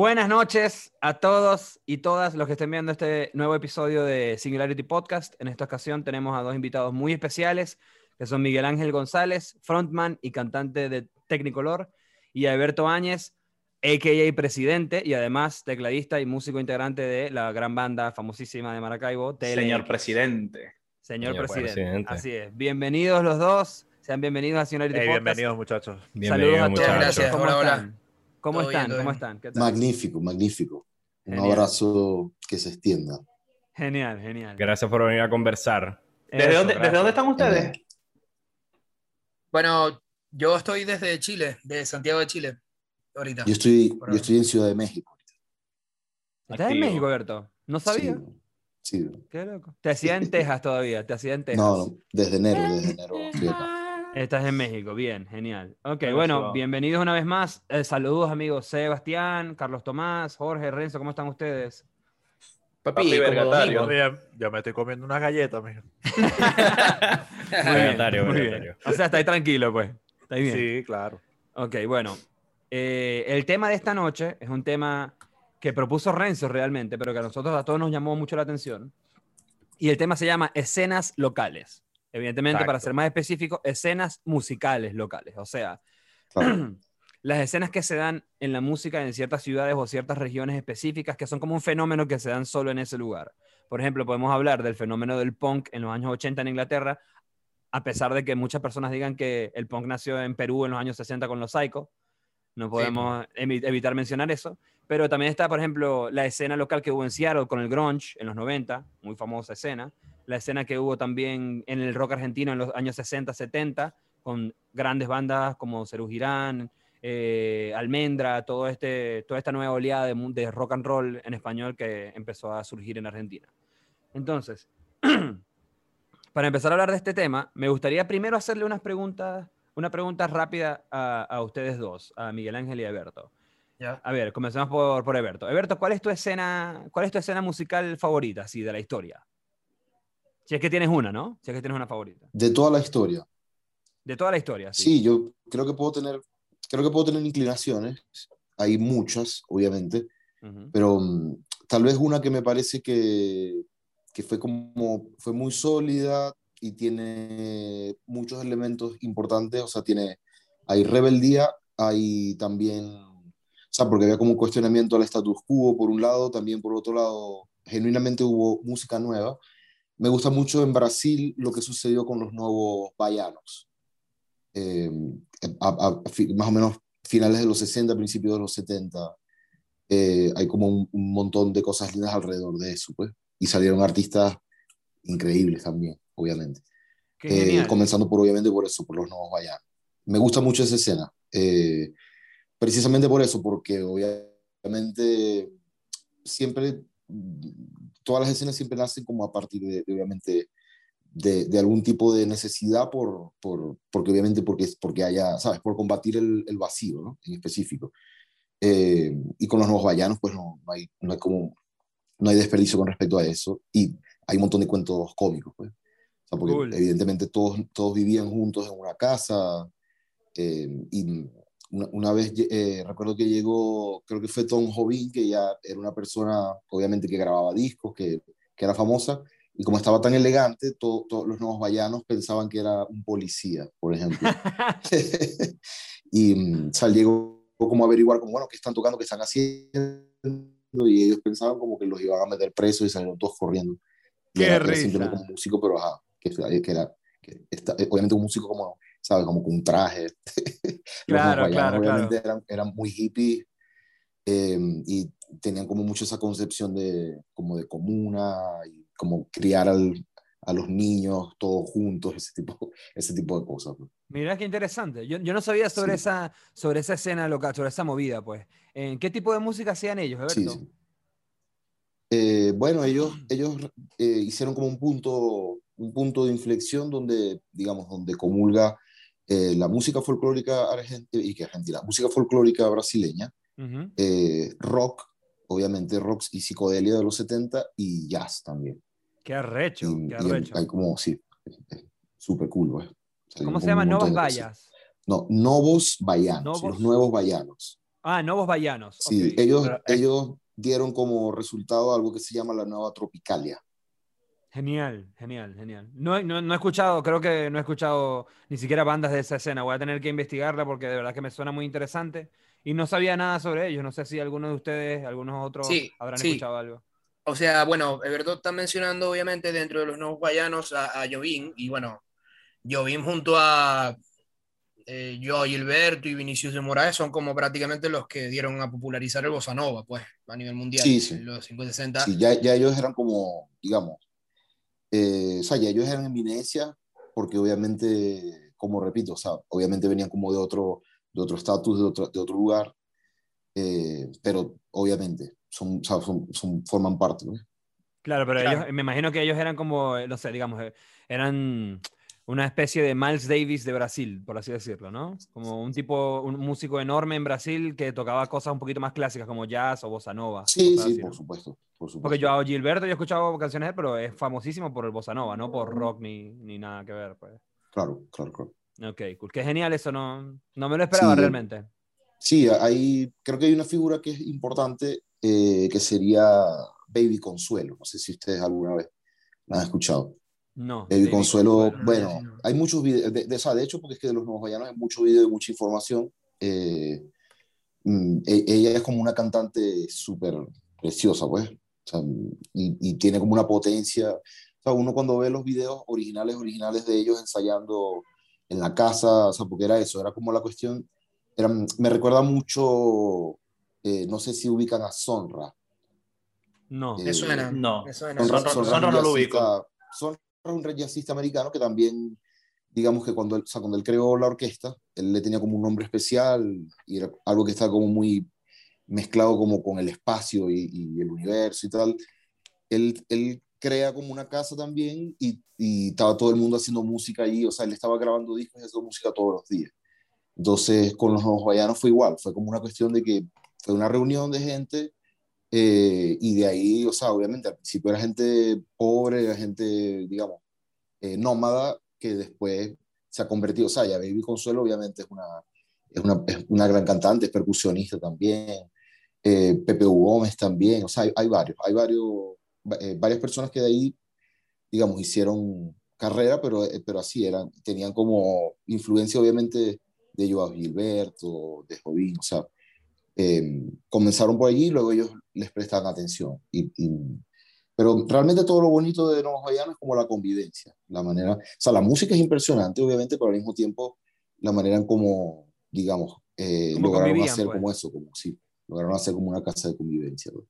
Buenas noches a todos y todas los que estén viendo este nuevo episodio de Singularity Podcast. En esta ocasión tenemos a dos invitados muy especiales, que son Miguel Ángel González, frontman y cantante de Technicolor, y Alberto Áñez, a.k.a. presidente y además tecladista y músico integrante de la gran banda famosísima de Maracaibo, TLX. Señor presidente. Señor, Señor presidente. presidente. Así es. Bienvenidos los dos. Sean bienvenidos a Singularity Hey, Podcast. bienvenidos muchachos. Saludos Bienvenido, a todos. muchachos. Gracias. ¿Cómo Hola, hola. ¿Cómo bien, están? ¿Cómo están? ¿Qué tal? Magnífico, magnífico. Un abrazo que se extienda. Genial, genial. Gracias por venir a conversar. ¿Desde, Eso, dónde. ¿Desde dónde están ustedes? Bueno, yo estoy desde Chile, de Santiago de Chile, ahorita. Yo estoy, yo estoy en Ciudad de México. ¿Estás en Activo. México, Berto? No sabía. Sí, sí. Qué loco. Te hacía en Texas todavía, te hacía en Texas. No, no, desde enero, desde enero. Estás en México, bien, genial. Ok, bueno, bienvenidos una vez más. Eh, saludos amigos Sebastián, Carlos Tomás, Jorge, Renzo, ¿cómo están ustedes? Papi, como vergatario. ya me estoy comiendo unas galletas, mijo. Muy bien, Voluntario, muy bien. voluntario. O sea, estáis tranquilo, pues. Estáis bien. Sí, claro. Ok, bueno. eh, el tema de esta noche es un tema que propuso Renzo realmente, pero que a nosotros a todos nos llamó mucho la atención. Y el tema se llama escenas locales. Evidentemente, para ser más específico, escenas musicales locales. O sea, Claro. las escenas que se dan en la música en ciertas ciudades o ciertas regiones específicas que son como un fenómeno que se dan solo en ese lugar. Por ejemplo, podemos hablar del fenómeno del punk en los años 80 en Inglaterra, a pesar de que muchas personas digan que el punk nació en Perú en los años 60 con los Psycho. No podemos evi- evitar mencionar eso. Pero también está, por ejemplo, la escena local que hubo en Seattle con el grunge en los 90, muy famosa escena. La escena que hubo también en el rock argentino en los años 60, 70, con grandes bandas como Cerú Girán, eh, Almendra, todo este, toda esta nueva oleada de, rock and roll en español que empezó a surgir en Argentina. Entonces, para empezar a hablar de este tema, me gustaría primero hacerle unas preguntas, una pregunta rápida a, a ustedes dos, a Miguel Ángel y a Alberto. Ya. A ver, comencemos por, por Alberto. Alberto, ¿cuál es tu escena, cuál es tu escena musical favorita, así, de la historia? Si es que tienes una, ¿no? Si es que tienes una favorita. De toda la historia. De toda la historia, sí. Sí, yo creo que puedo tener, creo que puedo tener inclinaciones. Hay muchas, obviamente, pero mm, tal vez una que me parece que, que fue como, fue muy sólida y tiene muchos elementos importantes, o sea, tiene, hay rebeldía, hay también, o sea, porque había como un cuestionamiento al status quo por un lado, también por otro lado, genuinamente hubo música nueva. Me gusta mucho en Brasil lo que sucedió con los nuevos baianos. Eh, a- a- a más o menos finales de los 60, principios de los 70 eh, hay como un, un montón de cosas lindas alrededor de eso, pues. Y salieron artistas increíbles también, obviamente. Eh, comenzando por, obviamente, por eso, por los nuevos Bayanos. Me gusta mucho esa escena. eh, precisamente por eso, porque obviamente siempre, todas las escenas siempre nacen como a partir de, de, obviamente, de, de algún tipo de necesidad por, por, porque obviamente porque, porque haya, ¿sabes? Por combatir el, el vacío, ¿no? En específico. Eh, y con los nuevos vallanos, pues no, no, hay, no hay como, no hay desperdicio con respecto a eso. Y hay un montón de cuentos cómicos, pues. O sea, porque Cool. evidentemente todos, todos vivían juntos en una casa. eh, y una, una vez eh, recuerdo que llegó, creo que fue Tom Jobim, que ya era una persona, obviamente, que grababa discos, que, que era famosa. Y como estaba tan elegante, to- todos los nuevos vallanos pensaban que era un policía, por ejemplo. y mm, o sea, llegó como a averiguar, como, bueno, ¿qué están tocando? ¿Qué están haciendo? Y ellos pensaban como que los iban a meter presos y salieron todos corriendo. Y ¡Qué era, era simplemente como músico, pero ajá, que, que era, que está- eh, obviamente un músico como, ¿sabes? Como con un traje. Los Claro, claro, obviamente Eran, eran muy hippies eh, y tenían como mucho esa concepción de, como de comuna y como criar al, a los niños todos juntos, ese tipo, ese tipo de cosas. pues. Mira qué interesante. Yo, yo no sabía sobre, Sí. esa, sobre esa escena local, sobre esa movida, pues. ¿En qué tipo de música hacían ellos, Alberto? Sí, sí. Eh, bueno, ellos, ellos eh, hicieron como un punto, un punto de inflexión donde, digamos, donde comulga eh, la música folclórica argentina, y que argentina, música folclórica brasileña, Ujú. eh, rock, obviamente rock y psicodelia de los 70 y jazz también. Qué arrecho, Y, qué arrecho. hay como, sí, súper cool. pues. ¿Cómo se llama? Novas. Vallas. No, Novos Bayanos, Novos- los nuevos Bayanos. Ah, Nuevos Vallanos. Sí, ok. ellos, Pero, eh, ellos dieron como resultado algo que se llama la nueva Tropicalia. Genial, genial, genial. No, he- no, no he escuchado, creo que no he escuchado ni siquiera bandas de esa escena. Voy a tener que investigarla porque de verdad que me suena muy interesante. Y no sabía nada sobre ellos. No sé si alguno de ustedes, algunos otros, Sí, habrán sí. escuchado algo. O sea, bueno, Everton está mencionando obviamente dentro de los nuevos guayanos a, a Jovín y bueno, Jovín junto a eh, Joao Gilberto y Vinicius de Moraes son como prácticamente los que dieron a popularizar el bossa nova, pues, a nivel mundial, Sí, sí. en los 50 60. Sí, ya, ya ellos eran como, digamos, eh, o sea, ya ellos eran eminencia, porque obviamente, como repito, o sea, obviamente venían como de otro de otro estatus, de otro, de otro lugar, eh, pero obviamente son, o sea, son, son- forman parte, ¿no? Claro, pero Claro. ellos, me imagino que ellos eran como, no sé, digamos, eh, eran una especie de Miles Davis de Brasil, por así decirlo, ¿no? Como un tipo, un músico enorme en Brasil que tocaba cosas un poquito más clásicas como jazz o bossa nova. Sí, sí, así, por ¿no? supuesto, por supuesto. Porque Joao Gilberto, yo he escuchado canciones de él, pero es famosísimo por el bossa nova, no por rock ni, ni nada que ver. Pues. Claro, claro, claro. Ok, cool. Qué genial eso, no, no me lo esperaba Sí. realmente. Sí, hay, creo que hay una figura que es importante, eh, que sería Baby Consuelo. No sé si ustedes alguna vez la han escuchado. No. Baby Consuelo, Consuelo, bueno, no, sí, no. hay muchos videos, de, de- de hecho, porque es que de los nuevos vallanos hay muchos videos y mucha información. eh, mm, e- ella es como una cantante súper preciosa, pues, o sea, y, y tiene como una potencia. O sea, uno cuando ve los videos originales, originales de ellos ensayando en la casa, o sea, porque era eso, era como la cuestión, era, me recuerda mucho, eh, no sé si ubican a Sonra. No. Eh, Me suena, no. me suena. Sonra, Sonra- no lo ubico. Sonra un jazzista americano que también, digamos que cuando o sea, cuando él creó la orquesta, él le tenía como un nombre especial y era algo que estaba como muy mezclado como con el espacio y, el universo y tal. Él, él crea como una casa también y, y estaba todo el mundo haciendo música allí, o sea, él estaba grabando discos y haciendo música todos los días. Entonces, con los Guayanos fue igual, fue como una cuestión de que fue una reunión de gente eh, y de ahí, o sea, obviamente al principio era gente pobre, era gente, digamos, eh, nómada, que después se ha convertido, o sea, ya Baby Consuelo obviamente es una, es una, es una gran cantante, es percusionista también, eh, Pepe U. Gómez también, o sea, hay, hay varios, hay varios, eh, varias personas que de ahí, digamos, hicieron carrera, pero, eh, pero así eran, tenían como influencia obviamente de Joao Gilberto, de Jovín, o sea, eh, comenzaron por allí luego ellos les prestan atención. Y, y- pero realmente todo lo bonito de Nuevos Guayanos es como la convivencia, la manera, o sea, la música es impresionante, obviamente, pero al mismo tiempo la manera en como, digamos, eh, Cómo lograron hacer pues. como eso, como sí, lograron hacer como una casa de convivencia. ¿no?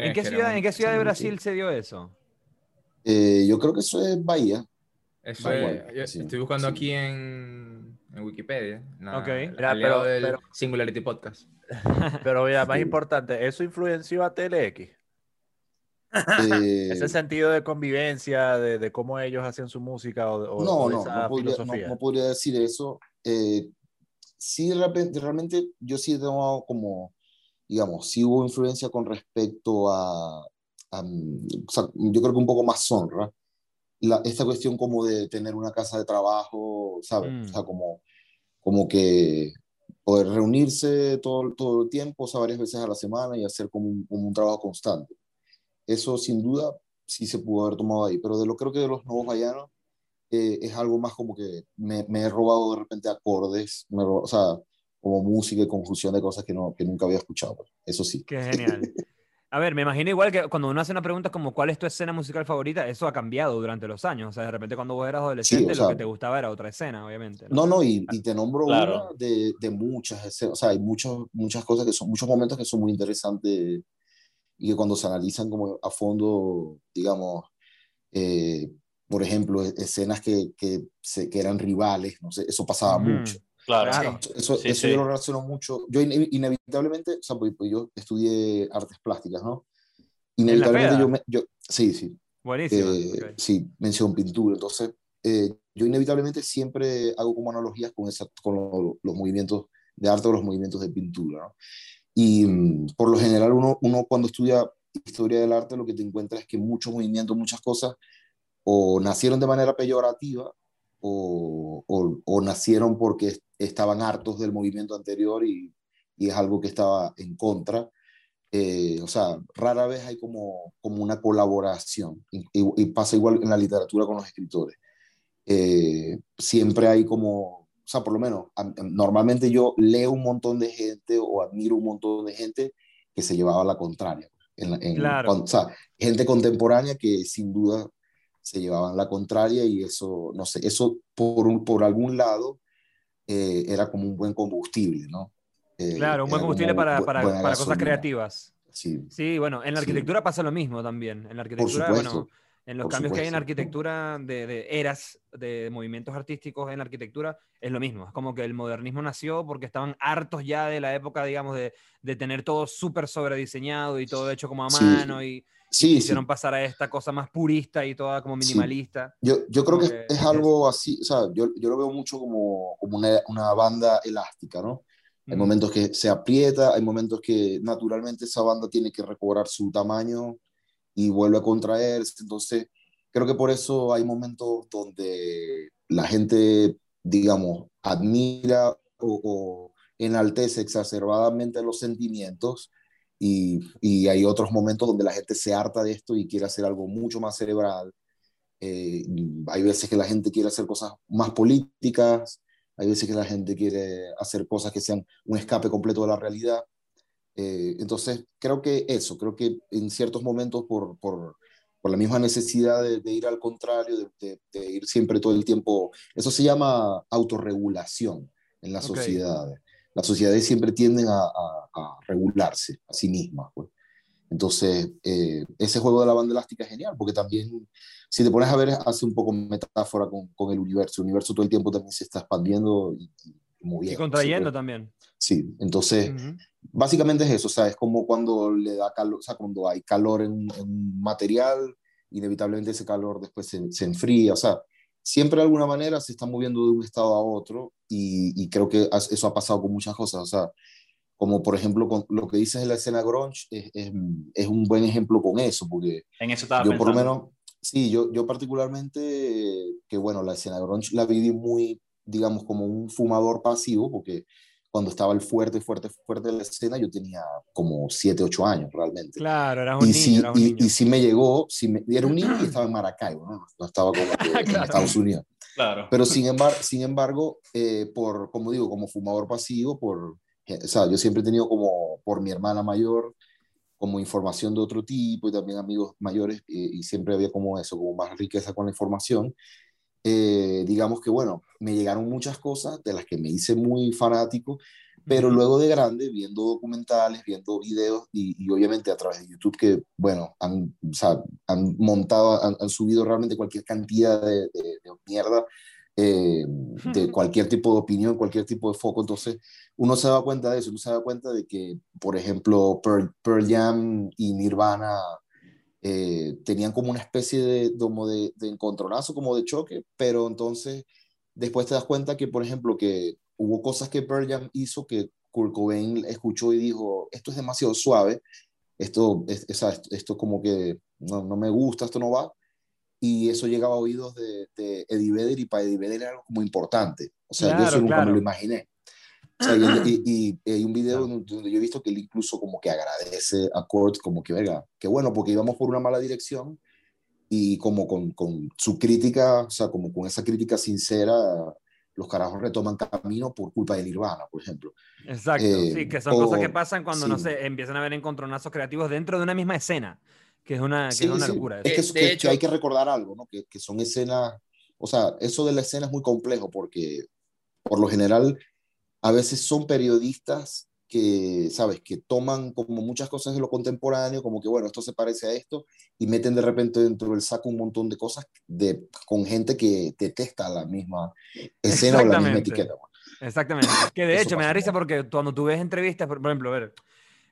¿En Es qué ciudad, ¿en qué ciudad de Brasil sí. se dio eso? Eh, yo creo que eso es Bahía. Eso Da es- igual, yo sí, estoy buscando sí. aquí en, en Wikipedia. la- Ok. pero- del pero- Singularity Podcast. Pero mira, más Sí. importante, ¿eso influenció a TLX? Eh, Ese sentido de convivencia, de, de cómo ellos hacían su música o, o- no, no, no podría, no, no podría decir eso. Eh, sí, realmente yo sí he tomado como, digamos, sí hubo influencia con respecto a, a, mm, o sea, yo creo que un poco más honra. La, esta cuestión como de tener una casa de trabajo, ¿sabes? Mm. O sea, como, como que poder reunirse todo, todo el tiempo, o sea, varias veces a la semana y hacer como un, como un trabajo constante. Eso sin duda sí se pudo haber tomado ahí, pero de lo creo que de los nuevos vallanos eh, es algo más como que me, me he robado de repente acordes, me o sea, como música y confusión de cosas que, no, que nunca había escuchado. pues. Eso sí. Qué genial. A ver, me imagino igual que cuando uno hace una pregunta como ¿cuál es tu escena musical favorita? Eso ha cambiado durante los años. O sea, de repente cuando vos eras adolescente, o lo sea, que te gustaba era otra escena, obviamente. No, no, y, y te nombro Claro. una de, de muchas, escenas, o sea, hay muchos, muchas cosas que son, muchos momentos que son muy interesantes y que cuando se analizan como a fondo, digamos, eh, por ejemplo, escenas que, que, se, que eran rivales, no sé, eso pasaba Ujú. mucho. Claro. Claro. Eso, Sí, eso sí. yo lo relaciono mucho. Yo ine- inevitablemente, o sea, pues, pues yo estudié artes plásticas, ¿no? Inevitablemente yo, me, yo, sí, sí, Buenísimo. eh, ok. sí, mención pintura. Entonces, eh, yo inevitablemente siempre hago como analogías con, esa, con lo- los movimientos de arte o los movimientos de pintura, ¿no? Y mm, por lo general uno, uno cuando estudia historia del arte lo que te encuentras es que muchos movimientos, muchas cosas, o nacieron de manera peyorativa o, o, o nacieron porque estaban hartos del movimiento anterior y, y es algo que estaba en contra. Eh, o sea, rara vez hay como, como una colaboración y, y- y pasa igual en la literatura con los escritores. Eh, siempre hay como, o sea, por lo menos, a- normalmente yo leo un montón de gente o admiro un montón de gente que se llevaba a la contraria. En en- Claro. cuando- o sea, gente contemporánea que sin duda se llevaban la contraria y eso, no sé, eso por, un, por algún lado eh, era como un buen combustible, ¿no? Eh, Claro, un buen combustible para, para, para cosas creativas. Sí, Sí, bueno, en la Sí. arquitectura pasa lo mismo también. En la arquitectura, bueno, supuesto, en los por cambios que hay en supuesto. arquitectura de, de eras, de movimientos artísticos en la arquitectura, es lo mismo. Es como que el modernismo nació porque estaban hartos ya de la época, digamos, de, de tener todo súper sobrediseñado y todo hecho como a Sí. mano y, y sí, sí. quisieron pasar a esta cosa más purista y toda como Sí. minimalista. Yo, yo creo que, que es es- algo así, o sea, yo, yo lo veo mucho como, como una, una banda elástica, ¿no? Hay Mm. momentos que se aprieta, hay momentos que naturalmente esa banda tiene que recobrar su tamaño y vuelve a contraerse. Entonces, creo que por eso hay momentos donde la gente, digamos, admira o, enaltece exacerbadamente los sentimientos y, y hay otros momentos donde la gente se harta de esto y quiere hacer algo mucho más cerebral. Eh, hay veces que la gente quiere hacer cosas más políticas, hay veces que la gente quiere hacer cosas que sean un escape completo de la realidad. Eh, entonces, creo que eso, creo que en ciertos momentos por, por, por la misma necesidad de, de ir al contrario, de, de, de, ir siempre todo el tiempo, eso se llama autorregulación en las Ok. sociedades. Las sociedades siempre tienden a, a, a regularse a sí mismas. Pues. Entonces, eh, ese juego de la banda elástica es genial, porque también, si te pones a ver, hace un poco metáfora con, con el universo. El universo todo el tiempo también se está expandiendo y, y moviendo. Y contrayendo ¿sí? también. Sí, entonces, Ujú. básicamente es eso, o sea, es como cuando le da calor, o sea, cuando hay calor en, en un material, inevitablemente ese calor después se, se enfría, o sea, siempre de alguna manera se está moviendo de un estado a otro y, y creo que eso ha pasado con muchas cosas, o sea, como por ejemplo con lo que dices de la escena grunge, es, es, es un buen ejemplo con eso, porque En eso estaba yo por lo pensando. menos, sí, yo, yo particularmente, que bueno, la escena grunge la viví muy, digamos, como un fumador pasivo, porque cuando estaba el fuerte, fuerte, fuerte de la escena, yo tenía como 7, 8 años realmente. Claro, eras un Y niño, eras un y, niño. y sí me llegó, sí me, era un niño y estaba en Maracaibo, ¿no? No estaba como que en Claro. Estados Unidos. Claro. Pero sin embargo, sin embargo eh, por, como digo, como fumador pasivo, por, eh, o sea, yo siempre he tenido como, por mi hermana mayor, como información de otro tipo y también amigos mayores, eh, y siempre había como eso, como más riqueza con la información. Eh, digamos que, bueno, me llegaron muchas cosas de las que me hice muy fanático, pero luego de grande, viendo documentales, viendo videos y, y obviamente a través de YouTube que, bueno, han, o sea, han montado, han, han subido realmente cualquier cantidad de, de, de mierda, eh, de cualquier tipo de opinión, cualquier tipo de foco. Entonces, uno se da cuenta de eso, uno se da cuenta de que, por ejemplo, Pearl, Pearl Jam y Nirvana eh, tenían como una especie de, como de, de encontronazo, como de choque, pero entonces después te das cuenta que, por ejemplo, que hubo cosas que Pearl Jam hizo que Kurt Cobain escuchó y dijo, esto es demasiado suave, esto, es, es- esto, como que no, no me gusta, esto no va, y eso llegaba a oídos de, de Eddie Vedder y para Eddie Vedder era algo como importante, o sea, yo eso nunca claro. me lo imaginé. O sea, y, y- y- y hay un video donde yo he visto que él incluso como que agradece a Kurt, como que, venga, que bueno, porque íbamos por una mala dirección, y como con, con su crítica, o sea, como con esa crítica sincera, los carajos retoman camino por culpa de Nirvana, por ejemplo. Exacto, Eh, sí, que son o- cosas que pasan cuando, no sí. sé, empiezan a haber encontronazos creativos dentro de una misma escena, que es una, que Sí, es una sí. locura. Es que, Eh, que- que hecho- hay que recordar algo, ¿no? Que, que son escenas, o sea, eso de la escena es muy complejo porque por lo general a veces son periodistas que, ¿sabes? Que toman como muchas cosas de lo contemporáneo, como que, bueno, esto se parece a esto, y meten de repente dentro del saco un montón de cosas de, con gente que detesta la misma escena o la misma etiqueta. pues. Exactamente. Que de Eso hecho me da risa porque cuando tú ves entrevistas, por por ejemplo, a ver,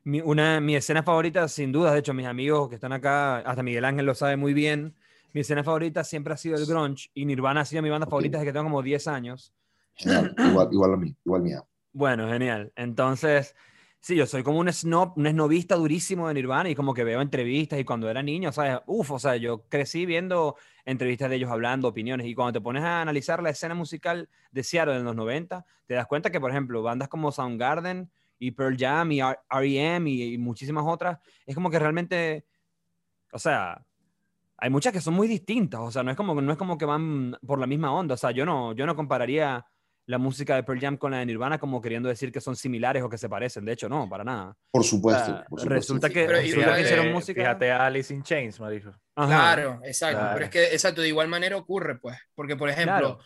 mi, una, mi escena favorita, sin duda, de hecho, mis amigos que están acá, hasta Miguel Ángel lo sabe muy bien, mi escena favorita siempre ha sido el grunge y Nirvana ha sido mi banda favorita desde que tengo como 10 años. Genial, igual, igual a mí, igual mía. Bueno, genial. Entonces, sí, yo soy como un snob, un snobista durísimo de Nirvana y como que veo entrevistas y cuando era niño, ¿sabes? Uf, o sea, yo crecí viendo entrevistas de ellos hablando, opiniones y cuando te pones a analizar la escena musical de Seattle en los 90, te das cuenta que, por ejemplo, bandas como Soundgarden y Pearl Jam y R.E.M. y, y muchísimas otras, es como que realmente, o sea, hay muchas que son muy distintas, o sea, no es como, no es como que van por la misma onda, o sea, yo no, yo no compararía la música de Pearl Jam con la de Nirvana como queriendo decir que son similares o que se parecen, de hecho, no, para nada. Por O supuesto. sea, por supuesto. resulta que, resulta igual, que eh, hicieron música... Fíjate a Alice in Chains, marico. Ajá. Claro, exacto. Claro. Pero es que, exacto, de igual manera ocurre, pues. Porque, por ejemplo, Claro.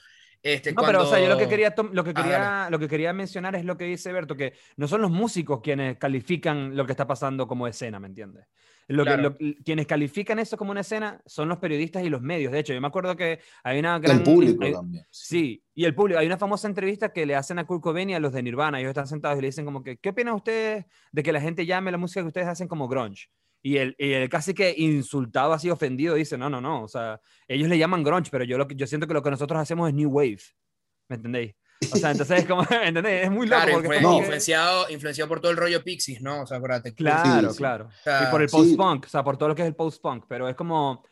este, No, pero o sea, yo lo que quería, lo que Ah, quería, lo que quería mencionar es lo que dice Berto, que no son los músicos quienes califican lo que está pasando como escena, ¿me entiendes? Lo que, Claro. lo- quienes califican eso como una escena son los periodistas y los medios. De hecho, yo me acuerdo que hay una El gran... público hay- también. Sí, y el público. Hay una famosa entrevista que le hacen a Kurt Cobain y a los de Nirvana. Ellos están sentados y le dicen como que, ¿qué opinan ustedes de que la gente llame la música que ustedes hacen como grunge? Y él, y él casi que insultado, así ofendido, dice, no, no, no. O sea, ellos le llaman grunge, pero yo, lo que, yo siento que lo que nosotros hacemos es new wave. ¿Me entendéis? O sea, entonces es como, ¿entendés? Es muy loco. Claro, porque influenciado, influenciado por todo el rollo Pixies, ¿no? O sea, acuérdate. Claro, Sí, sí. claro. Sea, Y por el Sí. post-punk, o sea, por todo lo que es el post-punk, pero es como,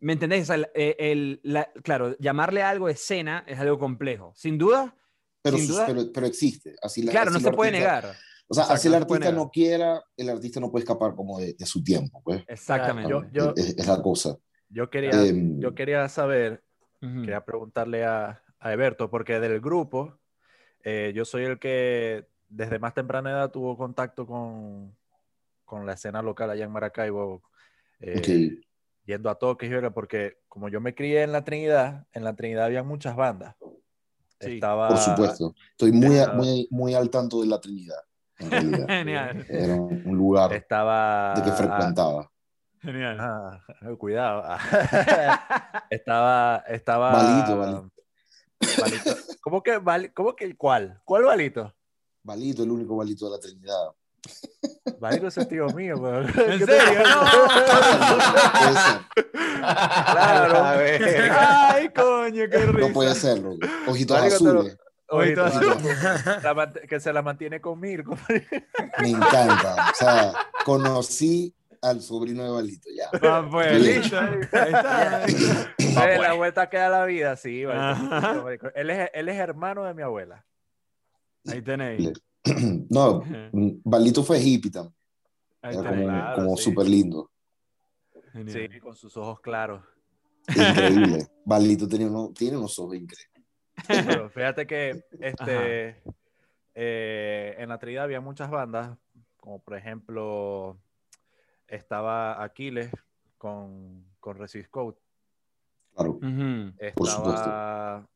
¿me entendéis? O sea, el, eh, el- la- claro, llamarle a algo escena es algo complejo. Sin duda, Pero, sin duda- pero, pero existe. Así la- claro, no así se el puede negar. O sea, Exacto, así el no se artista negar. no quiera, el artista no puede escapar como de, de su tiempo. Pues. Exactamente. Yo- yo- es, es la cosa. Yo quería, Em, yo quería saber, Ujú. quería preguntarle a, a Eberto, porque del grupo, eh, yo soy el que desde más temprana edad tuvo contacto con, con la escena local allá en Maracaibo, eh, ok. yendo a toques, porque como yo me crié en la Trinidad, en la Trinidad había muchas bandas. Sí, Estaba, Por supuesto. Estoy muy, muy, muy al tanto de la Trinidad. En realidad. Genial, Era un lugar Estaba de que frecuentaba. genial. Ah, cuidado. estaba, estaba. Balito. ¿Cómo que, bal- cómo que cuál? ¿Cuál balito? Balito, el único balito de la Trinidad. Balito es el tío mío, weón. ¿En ¿Qué te serio? digo? Puede ser. Claro. A ver. Ay, coño, qué risa. No puede serlo. Ojitos lo- azules. Ojitos la mant- que se la mantiene con Mirko. Me encanta. O sea, conocí al sobrino de Balito. Ya. Ah, pues, listo. Ahí está. Eh, la vuelta que da la vida, sí. Él, es, él es hermano de mi abuela. Ahí tenéis. No, Balito fue hippie también. Ahí Era como, claro, como sí. súper lindo. Genial. Sí, con sus ojos claros. Increíble. Balito tenía uno- tiene unos ojos increíbles. Pero fíjate que este, eh, en la Trinidad había muchas bandas, como por ejemplo estaba Aquiles con, con Resist Code, Claro. Estaba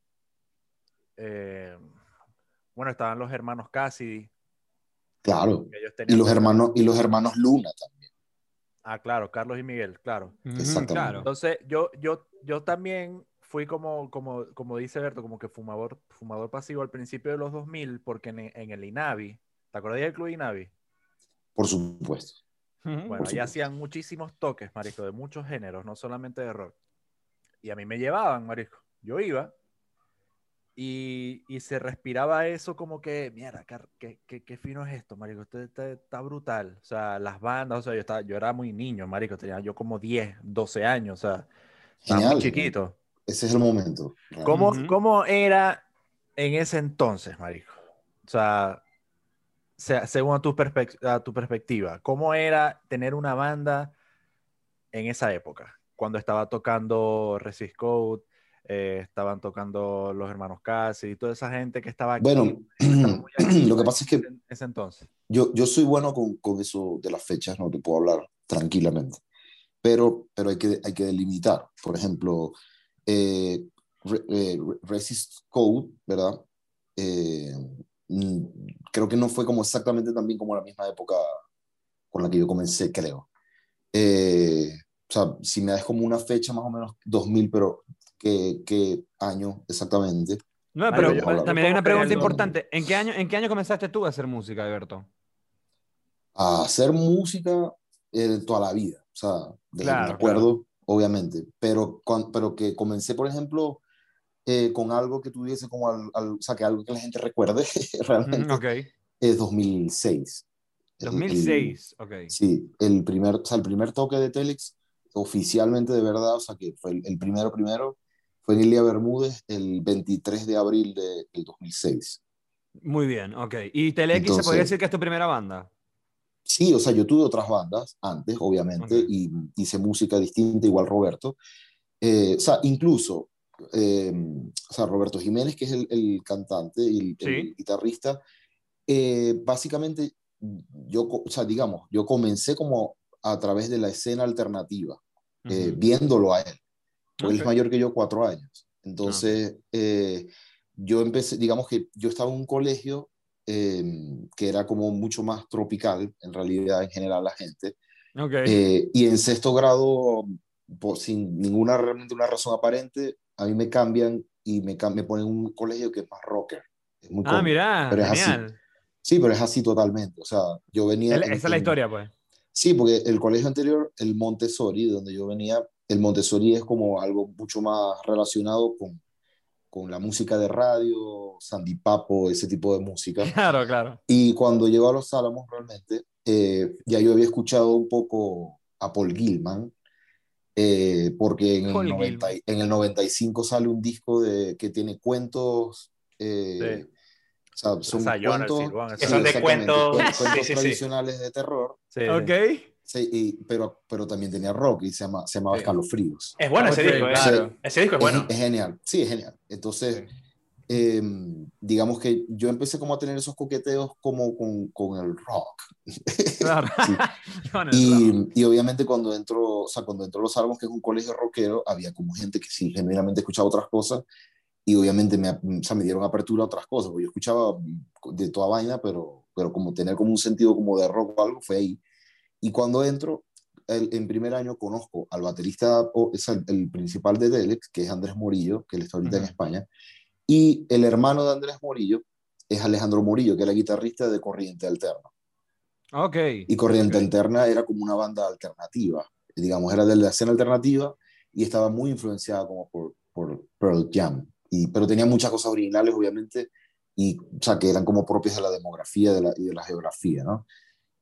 eh, bueno, estaban los hermanos Cassidy. Claro. Y los hermanos, y los hermanos Luna también. Ah, claro, Carlos y Miguel, claro. Exactamente. Claro. Entonces, yo, yo, yo también fui como, como, como dice Berto, como que fumador, fumador pasivo al principio de los 2000, porque en, en el INAVI, ¿te acuerdas del club INAVI? Por supuesto. Bueno, supuesto. hacían muchísimos toques, marisco, de muchos géneros, no solamente de rock. Y a mí me llevaban, marisco. Yo iba y, y se respiraba eso como que, mierda, qué, qué, qué- qué fino es esto, marico, esto está, está brutal. O sea, las bandas, o sea, yo, estaba, yo era muy niño, marico, tenía yo como 10, 12 años, o sea, Genial. muy chiquito. Ese es el momento. ¿Cómo, Ujú. cómo era en ese entonces, marico? O sea, se- según a tu, perspec- a tu perspectiva, ¿cómo era tener una banda en esa época? Cuando estaba tocando Resist Code, eh, estaban tocando los hermanos Casi y toda esa gente que estaba aquí. Bueno, lo que pasa es que en ese entonces. yo, yo soy bueno con, con eso de las fechas, no te puedo hablar tranquilamente. Pero, pero hay, que, hay que delimitar. Por ejemplo, eh, Re- eh, Resist Code, ¿verdad? Eh, creo que no fue como exactamente también como la misma época con la que yo comencé, creo. Eh, o sea, si me das como una fecha más o menos 2000, pero ¿qué, qué año exactamente? No, pero también hay una pregunta importante. ¿En qué, año, ¿En qué año comenzaste tú a hacer música, Alberto? a hacer música eh, toda la vida, o sea, desde Claro, acuerdo, obviamente, pero, cuan- pero que comencé, por ejemplo, eh, con algo que tuviese como, al, al- o sea, que algo que la gente recuerde realmente, Ujú, Ok. es 2006. El- el- 2006. Ok. sí, el primer, o sea, el primer toque de Telex, oficialmente de verdad, o sea, que fue el, el primero primero, fue en Ilia Bermúdez el 23 de abril de, del 2006. Muy bien, ok. ¿Y se Entonces- podría decir que es tu primera banda? Sí, o sea, yo tuve otras bandas antes, obviamente, Ok. y hice música distinta, igual Roberto. Eh, o sea, incluso, eh, o sea, Roberto Jiménez, que es el, el cantante y el, el Sí. guitarrista, eh, básicamente, yo, o sea, digamos, yo comencé como a través de la escena alternativa, eh, Ujú. viéndolo a él, porque él es mayor que yo cuatro años. Entonces, eh, yo empecé, digamos que yo estaba en un colegio eh, que era como mucho más tropical, en realidad, en general, la gente. Ok. Eh, y en sexto grado, por- sin ninguna realmente una razón aparente, a mí me cambian y me, me ponen en un colegio que es más rocker. Es muy ah, cómico. mira, pero es así. genial. Sí, pero es así totalmente. O sea, yo venía... El- en- esa es la historia, pues. Sí, porque el colegio anterior, el Montessori, de donde yo venía, el Montessori es como algo mucho más relacionado con, con la música de radio, Sandy Papo, ese tipo de música. Claro, claro. Y cuando llego a Los Álamos, realmente, eh, ya yo había escuchado un poco a Paul Gilman, eh, porque en el, Paul 90 y- en el 95 sale un disco de, que tiene cuentos, eh, Sí. o sea, son Sayona, cuentos, sí, son de cuentos- cuen- sí, cuentos sí, sí. tradicionales de terror. Ok. sí, y- pero, pero también tenía rock y se, llama, se llamaba. Escalofríos. Es bueno ese disco, ¿eh? claro. Ese disco es Es- bueno. Es, genial, sí, es genial. Entonces, eh, digamos que yo empecé como a tener esos coqueteos como con, con el rock. Claro. Sí. Con el rock. Y, y obviamente cuando entró, o sea, cuando entró Los Álamos, que es un colegio rockero, había como gente que sí, genuinamente escuchaba otras cosas y obviamente me, o sea, me dieron apertura a otras cosas, porque yo escuchaba de toda vaina, pero, pero como tener como un sentido como de rock o algo fue ahí. Y cuando entro, el- en primer año conozco al baterista, o, es el, el principal de Delex, que es Andrés Morillo, que él está ahorita en Ujú. España, y el hermano de Andrés Morillo es Alejandro Morillo, que era guitarrista de Corriente Alterna. Ok. Y Corriente Ok. Alterna era como una banda alternativa, digamos, era de la escena alternativa y estaba muy influenciada como por, por Pearl Jam. Y, pero tenía muchas cosas originales, obviamente, y, o sea, que eran como propias de la demografía de la, y de la geografía, ¿no?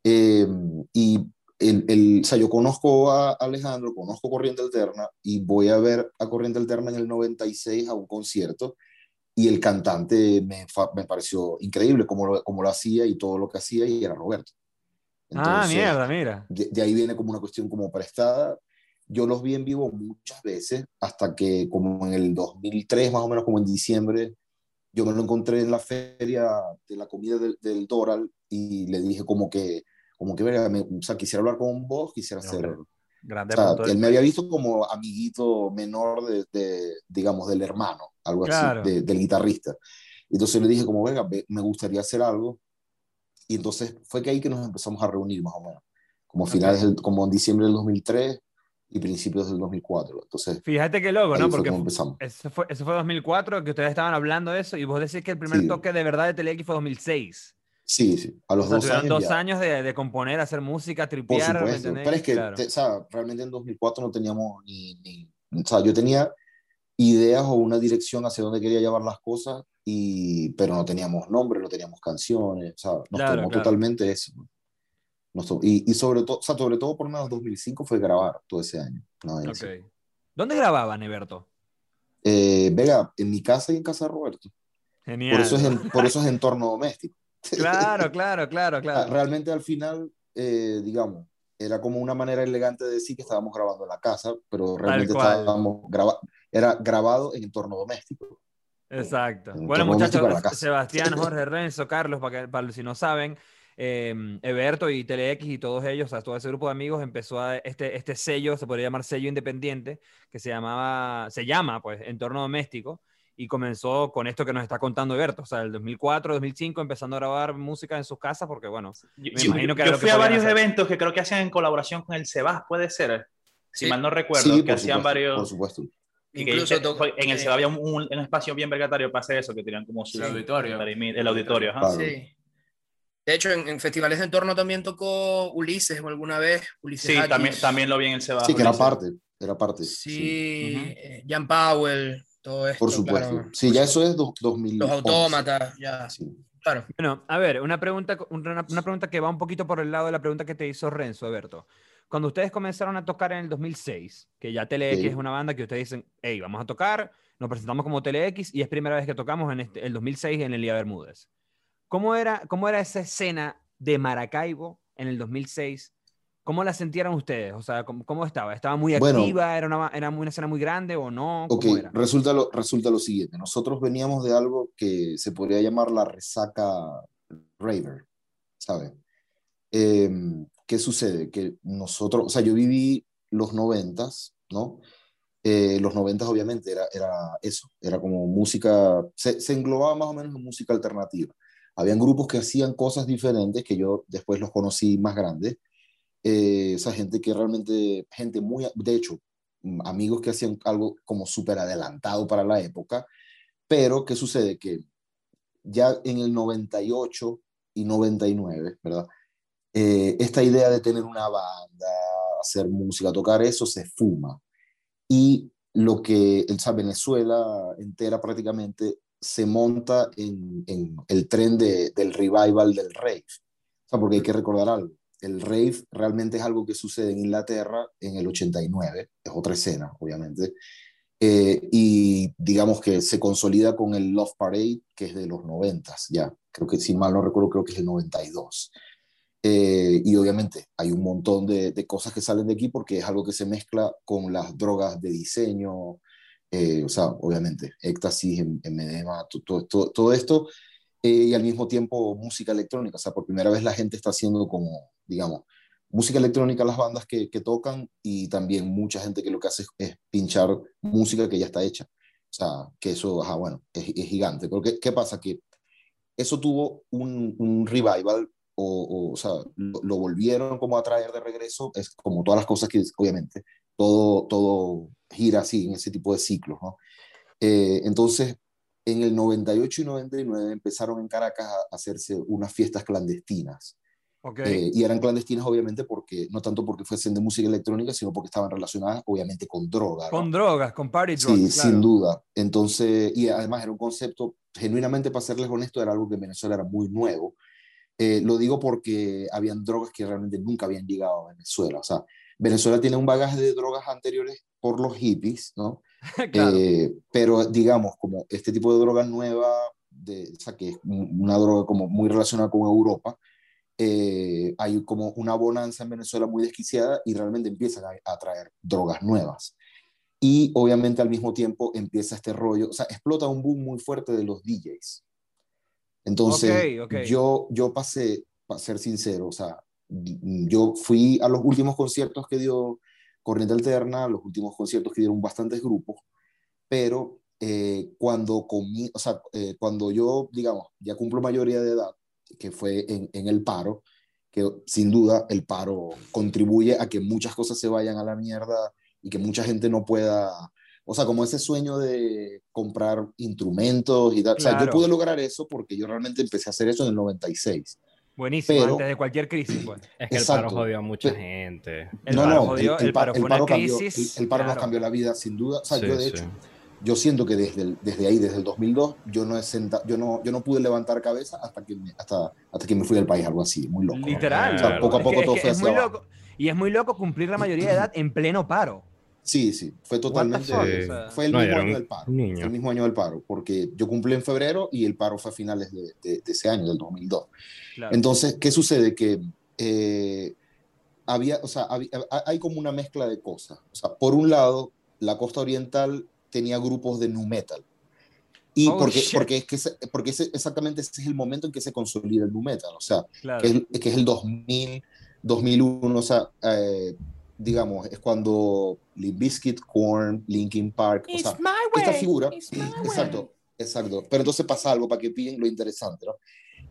Eh, y el, el, o sea, yo conozco a Alejandro, conozco Corriente Alterna y voy a ver a Corriente Alterna en el 96 a un concierto y el cantante me, me pareció increíble como lo, como lo hacía y todo lo que hacía y era Roberto. ah, Entonces, mierda, mira. de, de ahí viene como una cuestión como prestada. Yo los vi en vivo muchas veces, hasta que como en el 2003, más o menos como en diciembre, yo me lo encontré en la feria de la comida del, del Doral y le dije como que, como que, verga, me- o sea, quisiera hablar con vos, quisiera hacer... Grande O sea, punto de- él me había visto como amiguito menor de, de, digamos, del hermano, algo Claro. así, de- del guitarrista. Entonces le dije como, venga, ve- me gustaría hacer algo. Y entonces fue que ahí que nos empezamos a reunir más o menos, como finales, del- como en diciembre del 2003 y principios del 2004. Entonces, Fíjate qué loco, ¿no? fue Porque empezamos. eso fue, eso fue 2004, que ustedes estaban hablando de eso, y vos decís que el primer Sí. toque de verdad de TLX fue 2006. Sí, sí, a los O sea, dos años dos ya. años de, de componer, hacer música, Por tripear, ¿me supuesto, pero es que, Claro. te- o sea, realmente en 2004 no teníamos ni, ni, o sea, yo tenía ideas o una dirección hacia dónde quería llevar las cosas, y, pero no teníamos nombre, no teníamos canciones, o sea, nos Claro, tomó claro. totalmente eso. Nos to- y, y sobre todo, o sea, sobre todo por menos 2005 fue grabar todo ese año. Ok. ¿Dónde grababan, Eberto? Eh, Vega, en mi casa y en casa de Roberto. Genial. Por eso es, en, por eso es entorno doméstico. Claro, claro, claro, Ah, claro. Realmente al final, eh, digamos, era como una manera elegante de decir que estábamos grabando en la casa, pero realmente estábamos graba era grabado en entorno doméstico. Exacto. Bueno, muchachos. Sebastián, Jorge, Renzo, Carlos, para, que, para si no saben, eh, Eberto y TeleX y todos ellos, o sea, todo ese grupo de amigos empezó a, este, este sello, se podría llamar sello independiente, que se llamaba, se llama, pues, Entorno Doméstico, y comenzó con esto que nos está contando Eberto, o sea, el 2004, 2005, empezando a grabar música en sus casas, porque, bueno, Yo, Me yo- imagino que yo lo que fui a podían varios hacer. eventos que creo que hacían en colaboración con el Sebas, puede ser. Si Sí. mal no recuerdo, Sí, que hacían supuesto, por varios. supuesto. y que Incluso en- to- fue- en el Sebas había un, un- un espacio bien vergatario para hacer eso, que tenían como su. El auditorio. El auditorio, ajá. Claro. Sí. De hecho, en, en festivales de entorno también tocó Ulises o alguna vez. Ulises Sí, también, también lo vi en el Sebas. Sí, que era parte, era parte. Sí, sí, Ujú. eh, Jan Powell, todo esto. por supuesto. claro. Sí, ya eso es do- 2000. Los autómatas, ya. Sí. Claro. Bueno, a ver, una pregunta, una, una pregunta que va un poquito por el lado de la pregunta que te hizo Renzo, Eberto. Cuando ustedes comenzaron a tocar en el 2006, que ya TeleX Sí. es una banda que ustedes dicen, hey, vamos a tocar, nos presentamos como TeleX y es primera vez que tocamos en este, el 2006 en el Día Bermúdez. ¿cómo era, ¿cómo era esa escena de Maracaibo en el 2006? ¿Cómo la sintieron ustedes? O sea, ¿cómo, cómo estaba? ¿Estaba muy Bueno. activa? ¿Era una, ¿Era una escena muy grande o no? ¿Cómo Ok, era? resulta lo, resulta lo siguiente. Nosotros veníamos de algo que se podría llamar la resaca raver, ¿sabes? Em, ¿qué sucede? Que nosotros, o sea, yo viví los noventas, ¿no? Eh, los noventas obviamente era, era eso, era como música, se, se englobaba más o menos en música alternativa. Habían grupos que hacían cosas diferentes que yo después los conocí más grandes. Eh, esa gente que realmente, gente muy, de hecho, mm, amigos que hacían algo como súper adelantado para la época, pero ¿qué sucede? Que ya en el 98 y 99, ¿verdad? Eh, esta idea de tener una banda, hacer música, tocar eso, se fuma. Y lo que, o sea, Venezuela entera prácticamente se monta en, el tren de- del revival del rave. O sea, porque hay que recordar algo. El rave realmente es algo que sucede en Inglaterra en el 89, es otra escena, obviamente. Eh, y digamos que se consolida con el Love Parade, que es de los 90, ya. Creo que, si mal no recuerdo, creo que es el 92. Eh, y obviamente hay un montón de, de cosas que salen de aquí porque es algo que se mezcla con las drogas de diseño, eh, o sea, obviamente, éxtasis, MDMA, to- to- to- todo esto, eh, y al mismo tiempo música electrónica, o sea, por primera vez la gente está haciendo como, digamos, música electrónica las bandas que, que tocan y también mucha gente que lo que hace es, es pinchar música que ya está hecha. O sea, que eso, ajá, bueno, es, es gigante. Pero ¿qué, qué pasa? Que eso tuvo un, un revival o, o, o sea, lo, lo volvieron como a traer de regreso, es como todas las cosas que, obviamente, todo, todo gira así en ese tipo de ciclos, ¿no? Eh, entonces, en el 98 y 99 empezaron en Caracas a hacerse unas fiestas clandestinas. Ok. Eh, y eran clandestinas, obviamente, porque no tanto porque fuesen de música electrónica, sino porque estaban relacionadas, obviamente, con droga. ¿no? Con drogas, con party Sí, drugs. claro. sin duda. Entonces, y además era un concepto, genuinamente, para serles honesto, era algo que en Venezuela era muy nuevo. Eh, lo digo porque habían drogas que realmente nunca habían llegado a Venezuela. O sea, Venezuela tiene un bagaje de drogas anteriores por los hippies, ¿no? Claro. Eh, pero digamos, como este tipo de droga nueva, de, o sea, que es un- una droga como muy relacionada con Europa, eh, hay como una bonanza en Venezuela muy desquiciada y realmente empiezan a, a traer drogas nuevas. Y obviamente al mismo tiempo empieza este rollo, o sea, explota un boom muy fuerte de los DJs. Entonces, Ok, ok. Yo, yo pasé, para ser sincero, o sea, yo fui a los últimos conciertos que dio Corriente Alterna, los últimos conciertos que dieron bastantes grupos, pero eh, cuando, comí, o sea, eh, cuando yo, digamos, ya cumplo mayoría de edad, que fue en, en el paro, que sin duda el paro contribuye a que muchas cosas se vayan a la mierda y que mucha gente no pueda, o sea, como ese sueño de comprar instrumentos y tal. O sea, yo pude lograr eso porque yo realmente empecé a hacer eso en el 96. Buenísimo, pero- antes de cualquier crisis, pues. Es que el paro Exacto. jodió a mucha Pe- gente. El no, paro no, jodió, el pa- paro fue una cambió, crisis, el, el paro nos cambió la vida, sin duda. O sea, Sí, yo de sí. hecho, yo siento que desde, el- desde ahí, desde el 2002, yo no, he senta- yo, no, yo no pude levantar cabeza hasta que, me, hasta, hasta que me fui del país, algo así, muy loco. ¿no? Literal. O sea, poco a Es poco que- es todo que fue es hacia muy loco. Y es muy loco cumplir la mayoría de edad en pleno paro. Sí, sí, fue totalmente. o sea, Fue el No, mismo año del paro. niño. Fue el mismo año del paro, porque yo cumplí en febrero y el paro fue a finales de, de- de ese año, del 2002. claro. Entonces, ¿qué sucede? Que eh, había, o sea, había- hay como una mezcla de cosas. O sea, por un lado, la costa oriental tenía grupos de nu metal. Y Oh, porque, shit. porque, es que ese- porque ese- exactamente ese es el momento en que se consolida el nu metal. O sea, claro. que es, que es el 2000, 2001, o sea, eh, digamos, es cuando Limp Bizkit, Korn, Linkin Park, o sea, esta figura, exacto, exacto, pero entonces pasa algo para que pillen lo interesante, ¿no?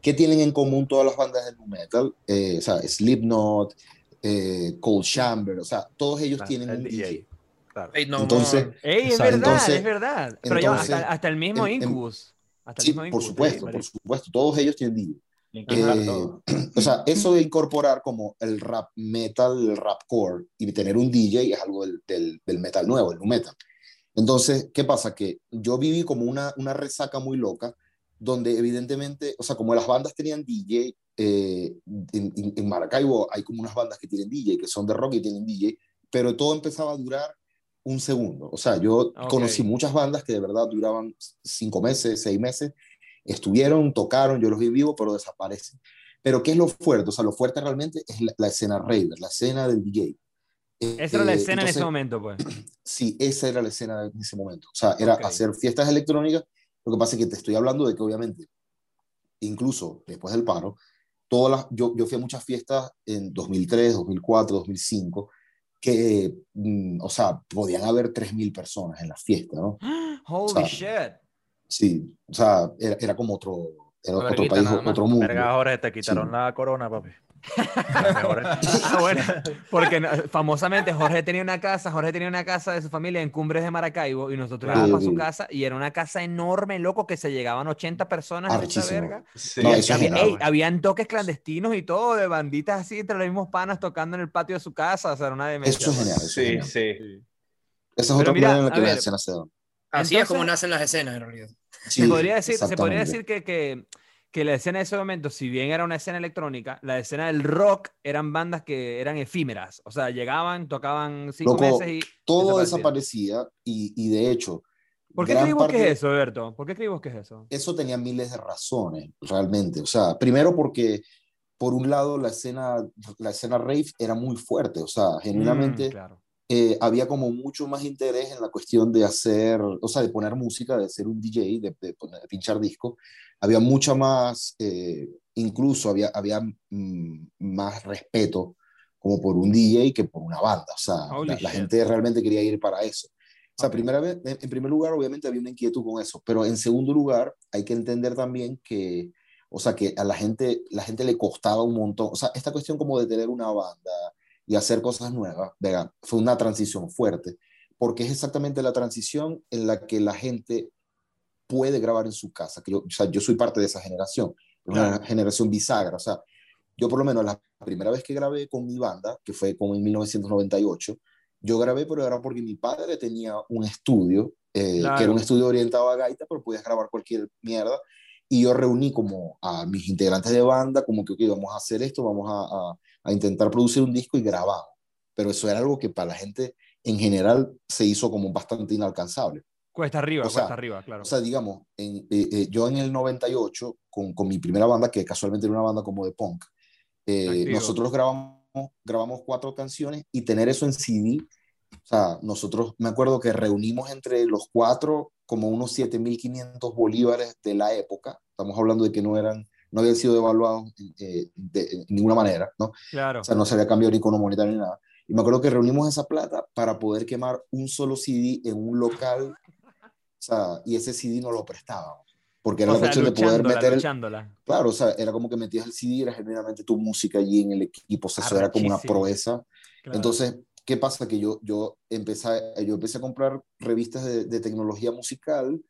¿Qué tienen en común todas las bandas de nu metal? Eh, o sea, Slipknot, eh, Cold Chamber, o sea, todos ellos Ah, tienen el un DJ. DJ. Claro. Hey, no Entonces, more. Ey, es verdad, Entonces- es verdad. Pero hasta, hasta el mismo en- en- Incubus. Hasta el Sí, mismo por Incubus, supuesto, por supuesto, todos ellos tienen DJ. Eh, o sea, eso de incorporar como el rap metal, el rap core y tener un DJ es algo del, del, del metal nuevo, el nu metal. Entonces, ¿qué pasa? Que yo viví como una, una resaca muy loca, donde evidentemente, o sea, como las bandas tenían DJ, eh, en, Maracaibo hay como unas bandas que tienen DJ, que son de rock y tienen DJ, pero todo empezaba a durar un segundo. O sea, yo conocí muchas bandas que de verdad duraban cinco meses, seis meses, estuvieron, tocaron, yo los vi vivo, pero desaparecen. Pero ¿qué es lo fuerte? O sea, lo fuerte realmente es la, la escena raver, la escena del DJ. Esa era la Eh, escena en ese entonces, momento, pues. Sí, esa era la escena en ese momento. O sea, era hacer fiestas electrónicas. Lo que pasa es que te estoy hablando de que obviamente, incluso después del paro, todas las, yo, yo fui a muchas fiestas en 2003, 2004, 2005, que, mm, o sea, podían haber 3.000 personas en la fiesta, ¿no? Holy sea, shit. Sí, o sea, era, era como otro, era otro verguita país, otro mundo. Verga, Jorge, te quitaron Sí. la corona, papi. Ah, bueno, porque famosamente Jorge tenía una casa, Jorge tenía una casa de su familia en Cumbres de Maracaibo y nosotros Claro. íbamos a su Sí. casa y era una casa enorme, loco, que se llegaban 80 personas en esa verga. Sí. No, eso había- ey, habían toques clandestinos y todo, de banditas así, entre los mismos panas tocando en el patio de su casa, o sea, era una demencia. Eso es genial. Eso es Sí, genial. sí. Esa es Pero otra mira, manera en la a que Así es como nacen las escenas, en realidad. Sí, se podría decir, se podría exactamente. decir que, que, que la escena de ese momento, si bien era una escena electrónica, la escena del rock eran bandas que eran efímeras. O sea, llegaban, tocaban cinco Loco, meses y. Todo desaparecía y, y de hecho, ¿Por qué gran creímos que parte- es eso, Alberto? ¿Por qué creímos que es eso? eso tenía miles de razones, realmente. O sea, primero porque, por un lado, la escena, la escena rave era muy fuerte. O sea, genuinamente Mm, claro. Eh, había como mucho más interés en la cuestión de hacer, o sea, de poner música, de ser un DJ, de, de poner- de pinchar disco. Había mucha más, eh, incluso había, había mm, más respeto como por un DJ que por una banda. O sea, la, la gente realmente quería ir para eso. O sea, Ok. primera vez, en en primer lugar, obviamente había una inquietud con eso, pero en segundo lugar, hay que entender también que, o sea, que a la gente, la gente le costaba un montón. O sea, esta cuestión como de tener una banda y hacer cosas nuevas, ¿verdad? fue una transición fuerte, porque es exactamente la transición en la que la gente puede grabar en su casa. Que yo, o sea, yo soy parte de esa generación, una generación bisagra. O sea, yo por lo menos la primera vez que grabé con mi banda, que fue como en 1998, yo grabé, pero era porque mi padre tenía un estudio, eh, Claro. que era un estudio orientado a gaita, pero podías grabar cualquier mierda. Y yo reuní como a mis integrantes de banda, como que, ok, vamos a hacer esto, vamos a, a- a intentar producir un disco y grabamos. Pero eso era algo que para la gente en general se hizo como bastante inalcanzable. Cuesta arriba, o sea, cuesta arriba, claro. O sea, digamos, en- eh, eh, yo en el 98, con, con mi primera banda, que casualmente era una banda como de punk, eh, nosotros grabamos, grabamos cuatro canciones y tener eso en CD, o sea, nosotros me acuerdo que reunimos entre los cuatro como unos 7.500 bolívares de la época, estamos hablando de que no eran, no habían sido devaluados eh, de, de ninguna manera, ¿no? claro. O sea, no se había cambiado ni icono monetario ni nada. Y me acuerdo que reunimos esa plata para poder quemar un solo CD en un local, o sea, y ese CD no lo prestábamos. Porque era O la sea, cuestión de poder meter el. Claro, o sea, era como que metías el CD, era genuinamente tu música allí en el equipo, o sea, eso era como una proeza. claro. Entonces, ¿qué pasa? Que yo, yo, empecé, yo empecé a comprar revistas de, de tecnología musical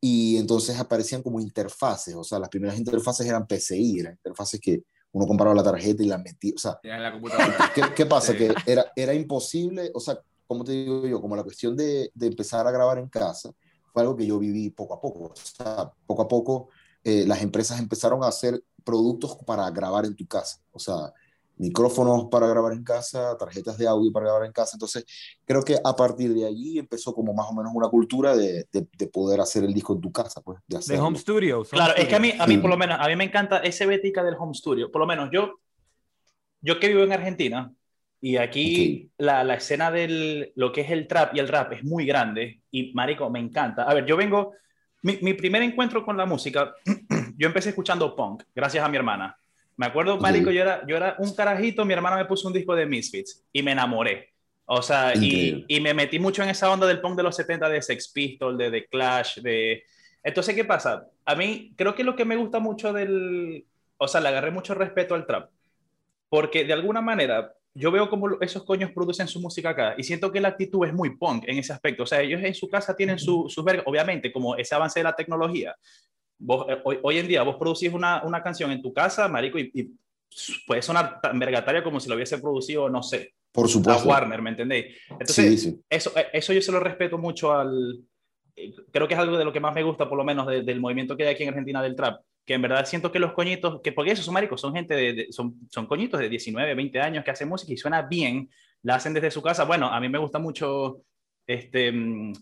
y entonces aparecían como interfaces, o sea, las primeras interfaces eran PCI, eran interfaces que uno compraba la tarjeta y la metía, o sea, en la computadora. ¿Qué, qué pasa? Sí. Que era, era imposible, o sea, como te digo yo, como la cuestión de, de empezar a grabar en casa fue algo que yo viví poco a poco. O sea, poco a poco eh, las empresas empezaron a hacer productos para grabar en tu casa. O sea, micrófonos para grabar en casa, tarjetas de audio para grabar en casa. Entonces, creo que a partir de allí empezó como más o menos una cultura de, de, de poder hacer el disco en tu casa, pues, de De home studios. home Claro, es que a mí, studios. a mí Sí. por lo menos, a mí me encanta ese bética del home studio. Por lo menos yo, yo que vivo en Argentina y aquí la, la escena del lo que es el trap y el rap es muy grande y marico, me encanta. A ver, yo vengo, mi, mi primer encuentro con la música, yo empecé escuchando punk, gracias a mi hermana. Me acuerdo, marico, yo era, yo era un carajito, mi hermana me puso un disco de Misfits y me enamoré. O sea, y, y me metí mucho en esa onda del punk de los 70, de Sex Pistols, de The Clash, de... Entonces, ¿qué pasa? A mí creo que lo que me gusta mucho del... O sea, le agarré mucho respeto al trap, porque de alguna manera yo veo cómo esos coños producen su música acá y siento que la actitud es muy punk en ese aspecto. O sea, ellos en su casa tienen su- sus vergas, obviamente, como ese avance de la tecnología. Vos, eh, hoy, hoy en día vos producís una, una canción en tu casa, marico, y, y puede sonar tan vergataria como si lo hubiese producido, no sé, Por a supuesto. Warner, ¿me entendéis? Entonces, Sí, sí. eso, eh, eso yo se lo respeto mucho al... eh, Creo que es algo de lo que más me gusta, por lo menos, de- del movimiento que hay aquí en Argentina del trap. Que en verdad siento que los coñitos, que porque esos son maricos, son gente de, de- son, son coñitos de 19, 20 años que hacen música y suena bien, la hacen desde su casa. Bueno, a mí me gusta mucho, este, mm,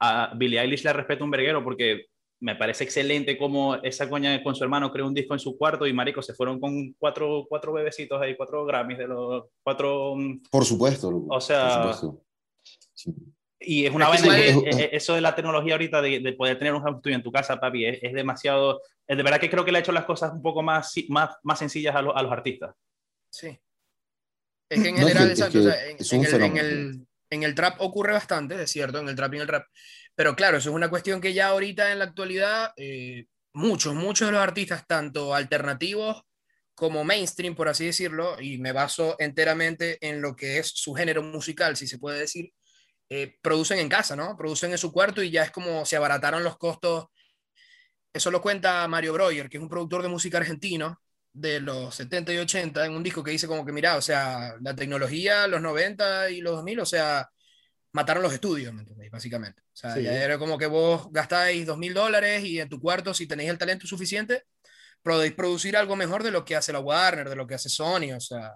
a Billie Eilish le respeto un verguero porque me parece excelente cómo esa coña con su hermano creó un disco en su cuarto y marico se fueron con cuatro, cuatro bebecitos ahí, cuatro Grammys de los cuatro... mm, Por supuesto. loco, O sea, por supuesto. Sí. Y es una Es vaina, que- eh, eso de la tecnología ahorita, de, de poder tener un home studio en tu casa, papi, es, es demasiado, es de verdad que creo que le ha hecho las cosas un poco más, más, más sencillas a, los- a los artistas. Sí. Es que en No, es general, que- es exacto, que o sea, en, es en un el, en, fenómeno. el, en el trap ocurre bastante, es cierto, en el trap y en el rap. Pero claro, eso es una cuestión que ya ahorita en la actualidad, eh, muchos, muchos de los artistas, tanto alternativos como mainstream, por así decirlo, y me baso enteramente en lo que es su género musical, si se puede decir, eh, producen en casa, ¿no? Producen en su cuarto y ya es como se abarataron los costos. Eso lo cuenta Mario Breuer, que es un productor de música argentino de los 70 y 80, en un disco que dice como que, mira, o sea, la tecnología, los 90 y los 2000, o sea, mataron los estudios, ¿me entendéis? Básicamente. O sea, Sí. ya era como que vos gastáis 2 mil dólares y en tu cuarto, si tenéis el talento suficiente, podéis producir algo mejor de lo que hace la Warner, de lo que hace Sony, o sea,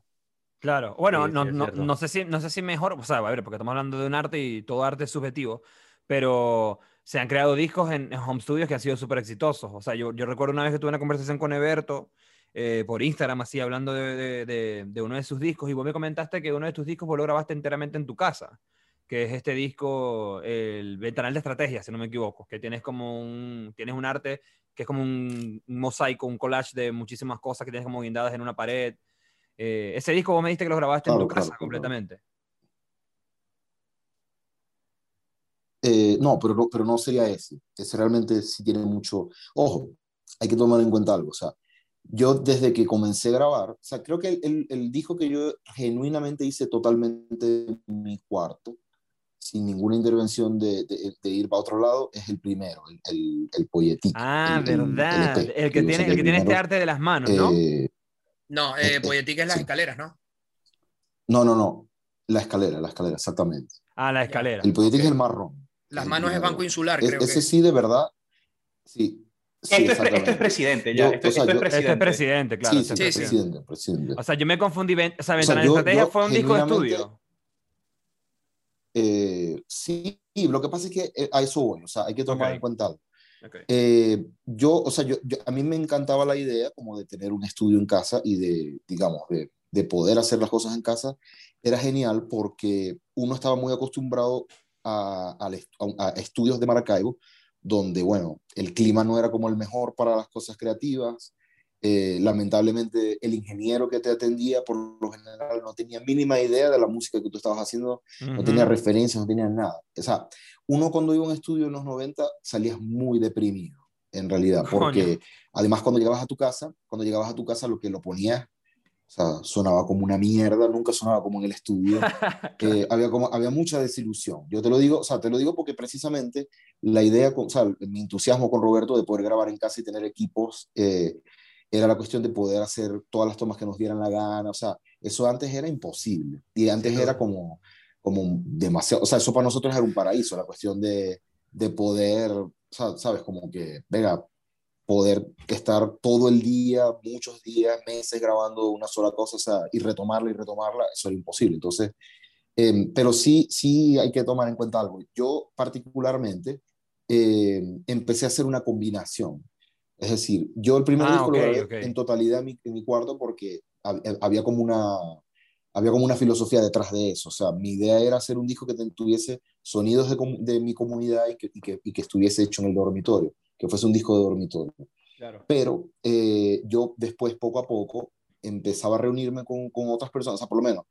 Claro, bueno, Sí, no, no, no sé si, no sé si mejor, o sea, a ver, porque estamos hablando de un arte y todo arte es subjetivo, pero se han creado discos en, en home studios que han sido súper exitosos. O sea, yo, yo recuerdo una vez que tuve una conversación con Eberto eh, por Instagram, así, hablando de, de- de- de uno de sus discos, y vos me comentaste que uno de tus discos vos lo grabaste enteramente en tu casa, que es este disco, el Ventanal de Estrategia, si no me equivoco, que tienes como un, tienes un arte que es como un, un mosaico, un collage de muchísimas cosas que tienes como guindadas en una pared. Eh, ese disco vos me dijiste que lo grabaste en Claro, tu casa claro, claro. completamente. Eh, no, pero pero no sería ese. Ese realmente sí tiene mucho. Ojo, hay que tomar en cuenta algo. O sea, yo desde que comencé a grabar, o sea, creo que el, el, el disco que yo genuinamente hice totalmente en mi cuarto, sin ninguna intervención de, de, de ir para otro lado, es el primero, el, el, el Poetic. Ah, el- el- verdad. EP, El que yo tiene, el que tiene este primero. arte de las manos, ¿no? Eh, no, Eh, eh, eh, Poetic es las sí. escaleras, ¿no? no, no, no. La escalera, la escalera, exactamente. Ah, la escalera. El Poetic ok. es el marrón. Las El manos es primero. Banco Insular, Es- creo ese que. sí, de verdad. Sí. sí, esto, es, esto es presidente, ya. Yo, esto, o sea, esto es presidente. Este es presidente, claro. sí, sí, sí, presidente. presidente. O sea, yo me confundí. O sea, O sea, Ventana de yo- Estrategia yo fue un disco de estudio. Eh, sí, lo que pasa es que eh, a eso voy, o sea, hay que tomar Ok. en cuenta algo. Ok. Eh, yo, o sea, yo, yo- a mí me encantaba la idea como de tener un estudio en casa y de, digamos, de, de poder hacer las cosas en casa. Era genial porque uno estaba muy acostumbrado a, a- a estudios de Maracaibo, donde, bueno, el clima no era como el mejor para las cosas creativas. Eh, lamentablemente, el ingeniero que te atendía, por lo general, no tenía mínima idea de la música que tú estabas haciendo no tenía referencias, no tenía nada. O sea, uno cuando iba a un estudio en los 90 salías muy deprimido, en realidad, porque Coño. además cuando llegabas a tu casa, cuando llegabas a tu casa lo que lo ponías, o sea, sonaba como una mierda, nunca sonaba como en el estudio. Eh, había, como, había mucha desilusión. Yo te lo digo, o sea, te lo digo porque precisamente la idea, con, o sea, mi entusiasmo con Roberto de poder grabar en casa y tener equipos, eh, era la cuestión de poder hacer todas las tomas que nos dieran la gana, o sea, eso antes era imposible. Y antes duda. era como, como demasiado, o sea, eso para nosotros era un paraíso, la cuestión de, de poder, o sea, sabes, como que, venga, poder estar todo el día, muchos días, meses grabando una sola cosa, o sea, y retomarla y retomarla, eso era imposible. Entonces, eh, pero sí, sí hay que tomar en cuenta algo. Yo particularmente eh, empecé a hacer una combinación. Es decir, yo el primer Ah, disco ok, lo grabé ok. en totalidad en mi, en mi cuarto porque eh, había como una había como una filosofía detrás de eso. O sea, mi idea era hacer un disco que tuviese sonidos de, de mi comunidad y que, y, que, y que estuviese hecho en el dormitorio, que fuese un disco de dormitorio. Claro. Pero eh, yo después, poco a poco, empezaba a reunirme con, con otras personas, o sea, por lo menos,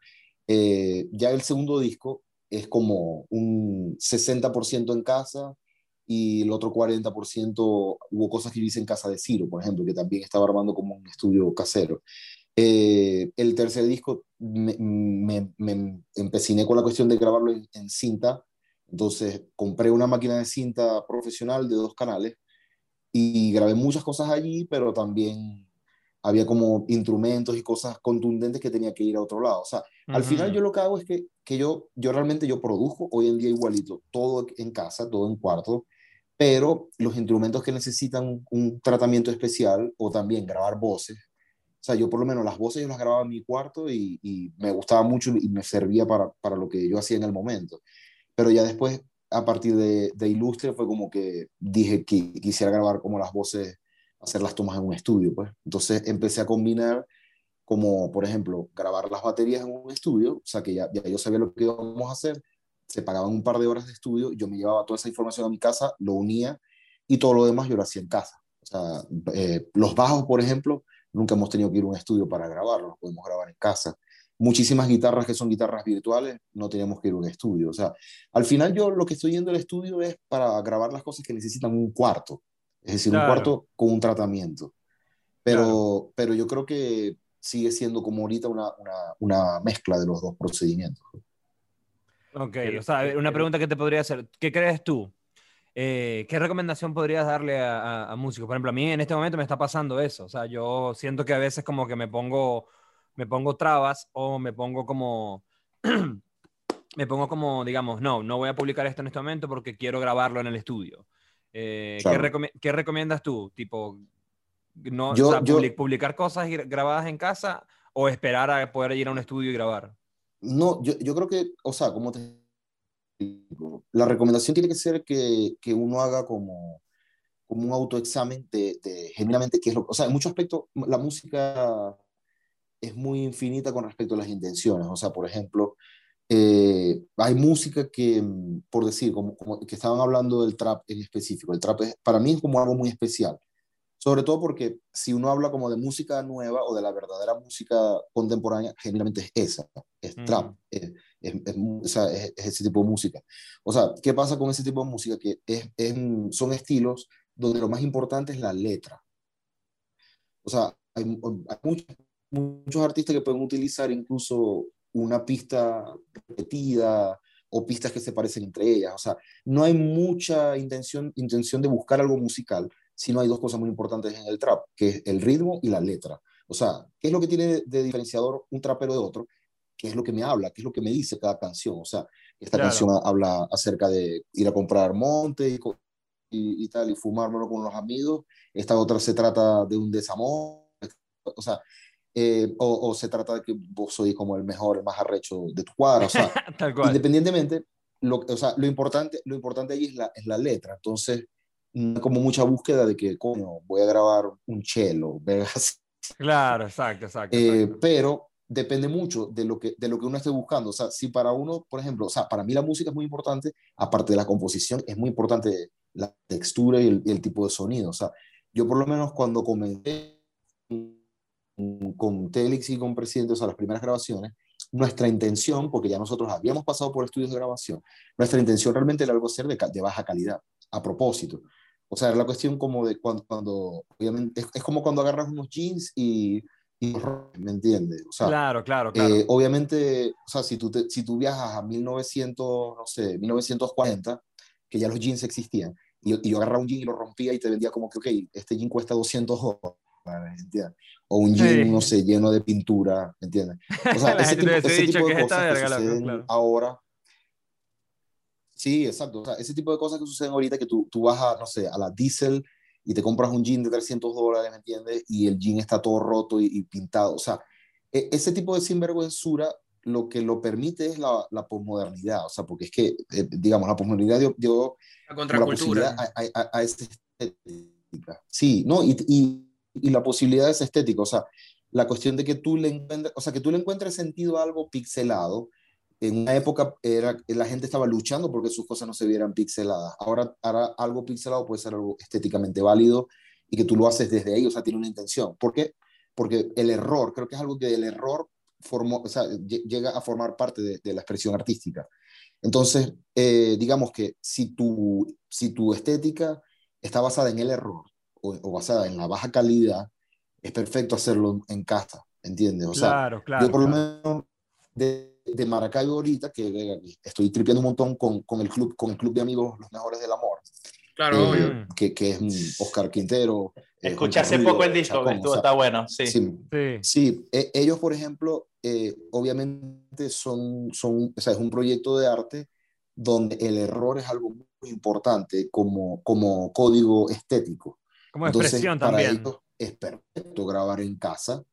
eh, ya el segundo disco es como un 60% en casa y el otro 40% hubo cosas que yo hice en casa de Ciro, por ejemplo, que también estaba armando como un estudio casero. Eh, el tercer disco me, me, me empeciné con la cuestión de grabarlo en, en cinta, entonces compré una máquina de cinta profesional de dos canales y grabé muchas cosas allí, pero también había como instrumentos y cosas contundentes que tenía que ir a otro lado. O sea, al final yo lo que hago es que, que yo, yo realmente yo produjo hoy en día igualito, todo en casa, todo en cuarto, pero los instrumentos que necesitan un tratamiento especial o también grabar voces. O sea, yo por lo menos las voces yo las grababa en mi cuarto y, y me gustaba mucho y me servía para, para lo que yo hacía en el momento. Pero ya después a partir de, de Ilustre fue como que dije que quisiera grabar como las voces, hacer las tomas en un estudio, pues. Entonces empecé a combinar como, por ejemplo, grabar las baterías en un estudio, o sea que ya, ya yo sabía lo que íbamos a hacer, se pagaban un par de horas de estudio, yo me llevaba toda esa información a mi casa, lo unía y todo lo demás yo lo hacía en casa. O sea, eh, los bajos, por ejemplo, nunca hemos tenido que ir a un estudio para grabarlos, los podemos grabar en casa. Muchísimas guitarras que son guitarras virtuales, no tenemos que ir a un estudio. O sea, al final yo lo que estoy yendo al estudio es para grabar las cosas que necesitan un cuarto, es decir, Claro. un cuarto con un tratamiento. Pero, Claro. pero yo creo que sigue siendo como ahorita una, una, una mezcla de los dos procedimientos. Ok, o sea, una pregunta que te podría hacer, ¿qué crees tú? Eh, ¿qué recomendación podrías darle a, a- a músicos? Por ejemplo, a mí en este momento me está pasando eso, o sea, yo siento que a veces como que me pongo, me pongo trabas o me pongo como, me pongo como, digamos, no, no voy a publicar esto en este momento porque quiero grabarlo en el estudio. Eh, ¿qué, Claro. recome- qué recomiendas tú? Tipo, no, Yo- o sea, yo- publi- publicar cosas gra- grabadas en casa o esperar a poder ir a un estudio y grabar. No, yo, creo que, o sea, como te digo, la recomendación tiene que ser que, que uno haga como, como un autoexamen de, de genuinamente qué es lo O sea, en muchos aspectos, la música es muy infinita con respecto a las intenciones. O sea, por ejemplo, eh, hay música que, mm, por decir, como que estaban hablando del trap en específico. El trap es, para mí es como algo muy especial. Sobre todo porque si uno habla como de música nueva o de la verdadera música contemporánea, generalmente es esa, es trap, es, ese tipo de música. O sea, ¿qué pasa con ese tipo de música? Que son estilos donde lo más importante es la letra. O sea, hay, hay muchos, muchos artistas que pueden utilizar incluso una pista repetida o pistas que se parecen entre ellas. O sea, no hay mucha intención, intención de buscar algo musical, sino hay dos cosas muy importantes en el trap, que es el ritmo y la letra. O sea, ¿qué es lo que tiene de, diferenciador un trapero de otro? ¿Qué es lo que me habla? ¿Qué es lo que me dice cada canción? O sea, esta Claro. canción habla acerca de ir a comprar monte y, y, y tal, y fumármelo con los amigos. Esta otra se trata de un desamor. O sea, eh, o, o se trata de que vos sois como el mejor, el más arrecho de tu cuadra. O sea, independientemente, lo, o sea, lo, importante, lo importante ahí es la, es la letra. Entonces, no como mucha búsqueda de que, coño, voy a grabar un cello, vergas. Claro, exacto, exacto. Eh, exacto. pero depende mucho de lo, que, de lo que uno esté buscando. O sea, si para uno, por ejemplo, o sea, para mí la música es muy importante, aparte de la composición, es muy importante la textura y el, y el tipo de sonido. O sea, yo por lo menos cuando comencé con Telix y con Presidente, o sea, las primeras grabaciones, nuestra intención, porque ya nosotros habíamos pasado por estudios de grabación, nuestra intención realmente era algo hacer de, de baja calidad, a propósito. O sea, era la cuestión como de cuando, cuando obviamente, es, es como cuando agarras unos jeans y, y los rompes, ¿me entiendes? O sea, claro, claro, claro. eh, obviamente, o sea, si tú, te- si tú viajas a 1900, no sé, 1940, que ya los jeans existían, y, y yo agarraba un jean y lo rompía y te vendía como que, ok, este jean cuesta 200 dólares, ¿me entiendes? O un jean, Sí. no sé, lleno de pintura, ¿me entiendes? O sea, ese tipo, ese tipo de cosas que verga, suceden claro. ahora. Sí, exacto. O sea, ese tipo de cosas que suceden ahorita que tú, tú vas a, no sé, a la Diesel y te compras un jean de 300 dólares, ¿me entiendes? Y el jean está todo roto y, y pintado. O sea, e- ese tipo de sinvergüenzura lo que lo permite es la, la posmodernidad. O sea, porque es que, eh, digamos, la posmodernidad dio, dio La contracultura. a- a- a esa estética. Sí, ¿no? Y, y, y la posibilidad de esa estética, o sea, la cuestión de que tú le encuentres, o sea, que tú le encuentres sentido a algo pixelado. En una época era, la gente estaba luchando porque sus cosas no se vieran pixeladas. Ahora, ahora algo pixelado puede ser algo estéticamente válido y que tú lo haces desde ahí, o sea, tiene una intención. ¿Por qué? Porque el error, creo que es algo que el error formó, o sea, lle- llega a formar parte de, de la expresión artística. Entonces, eh, digamos que si tu, si tu estética está basada en el error o, o basada en la baja calidad, es perfecto hacerlo en casa, ¿entiendes? O sea, claro, claro. yo por lo claro. menos de, de Maracaibo ahorita, que venga, estoy tripeando un montón con, con, el club, con el club de amigos Los Mejores del Amor, Claro, eh, obvio. Que, que es Oscar Quintero. eh, Escuché hace poco el disco, Chacón, estuvo, o sea, está bueno, sí. sí, Sí. Sí, e- ellos, por ejemplo, eh, obviamente son, son, o sea, es un proyecto de arte donde el error es algo muy importante como, como código estético. Como Entonces, expresión para también. ellos es perfecto grabar en casa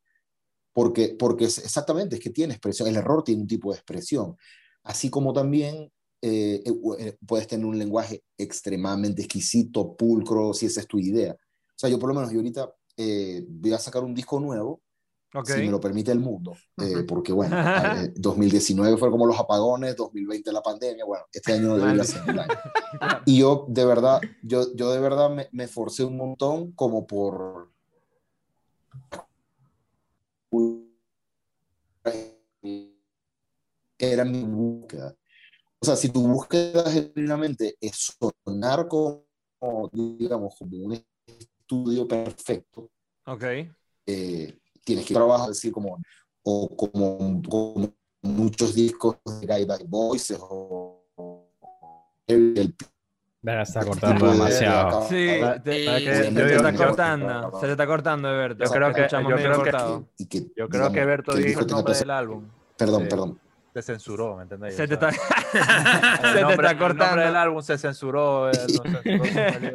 porque, porque es, exactamente es que tiene expresión, el error tiene un tipo de expresión. Así como también eh, eh, puedes tener un lenguaje extremadamente exquisito, pulcro, si esa es tu idea. O sea, yo por lo menos, yo ahorita eh, voy a sacar un disco nuevo, Ok. si me lo permite el mundo, eh, porque bueno, eh, 2019 fue como los apagones, 2020 la pandemia, bueno, este año debería ser el año. Y yo de verdad, yo, yo de verdad me, me esforcé un montón como por... Era mi búsqueda. O sea, si tu búsqueda genuinamente es sonar como, digamos, como un estudio perfecto, Ok. eh, tienes que trabajar así como, o como, como muchos discos de Guided Voices o, o el Verga, está cortando de- demasiado. Sí, te- ¿sabes se está cortando, se te está cortando, Eberto. Yo creo que- yo creo que- y que, Yo creo digamos, que Berto el dijo el nombre del álbum. Perdón, Sí. perdón. Se censuró, ¿me entendés? Se O te está, se te está El nombre cortando. del álbum se censuró, eh, censuró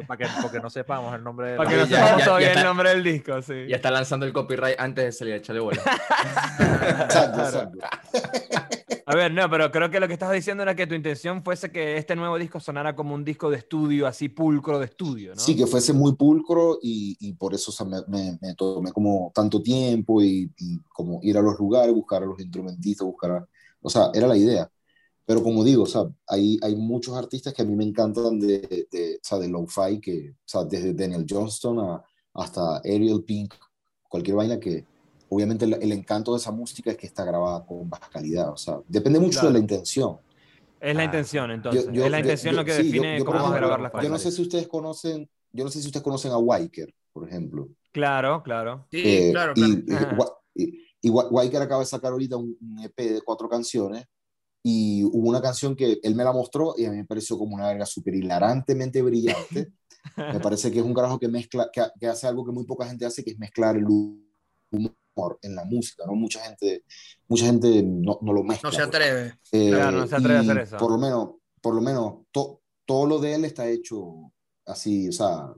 para que, porque no sepamos el nombre del Para que no sepamos ya, todavía ya el nombre del disco, sí. Ya está lanzando el copyright antes de salir, échale bola. Exacto, exacto. A ver, no, pero creo que lo que estabas diciendo era que tu intención fuese que este nuevo disco sonara como un disco de estudio, así pulcro de estudio, ¿no? Sí, que fuese muy pulcro y, y por eso o sea, me, me- me tomé como tanto tiempo y, y como ir a los lugares, buscar a los instrumentistas, buscar a... O sea, era la idea. Pero como digo, o sea, hay, hay muchos artistas que a mí me encantan de, de, o sea, de lo-fi, que, o sea, desde Daniel Johnston a- hasta Ariel Pink, cualquier vaina que obviamente el, el encanto de esa música es que está grabada con baja calidad. O sea, depende mucho Claro. de la intención. Es la Ah. intención, entonces. Yo- yo- es la yo- intención yo- lo que sí, yo- define yo, cómo vas a grabar las Yo cosas. no sé si ustedes conocen, yo no sé si ustedes conocen a Wyker, por ejemplo. Claro, claro. Sí, Eh, claro, claro. Y, y, y- Wyker acaba de sacar ahorita un, un EP de cuatro canciones y hubo una canción que él me la mostró y a mí me pareció como una verga súper hilarantemente brillante. me parece que es un carajo que mezcla, que, que hace algo que muy poca gente hace, que es mezclar el humor en la música, ¿no? Mucha gente, mucha gente no, no lo mezcla. No se pues. atreve. Eh, Claro, no se atreve a hacer eso. Por lo menos, por lo menos to- todo lo de él está hecho así, o sea,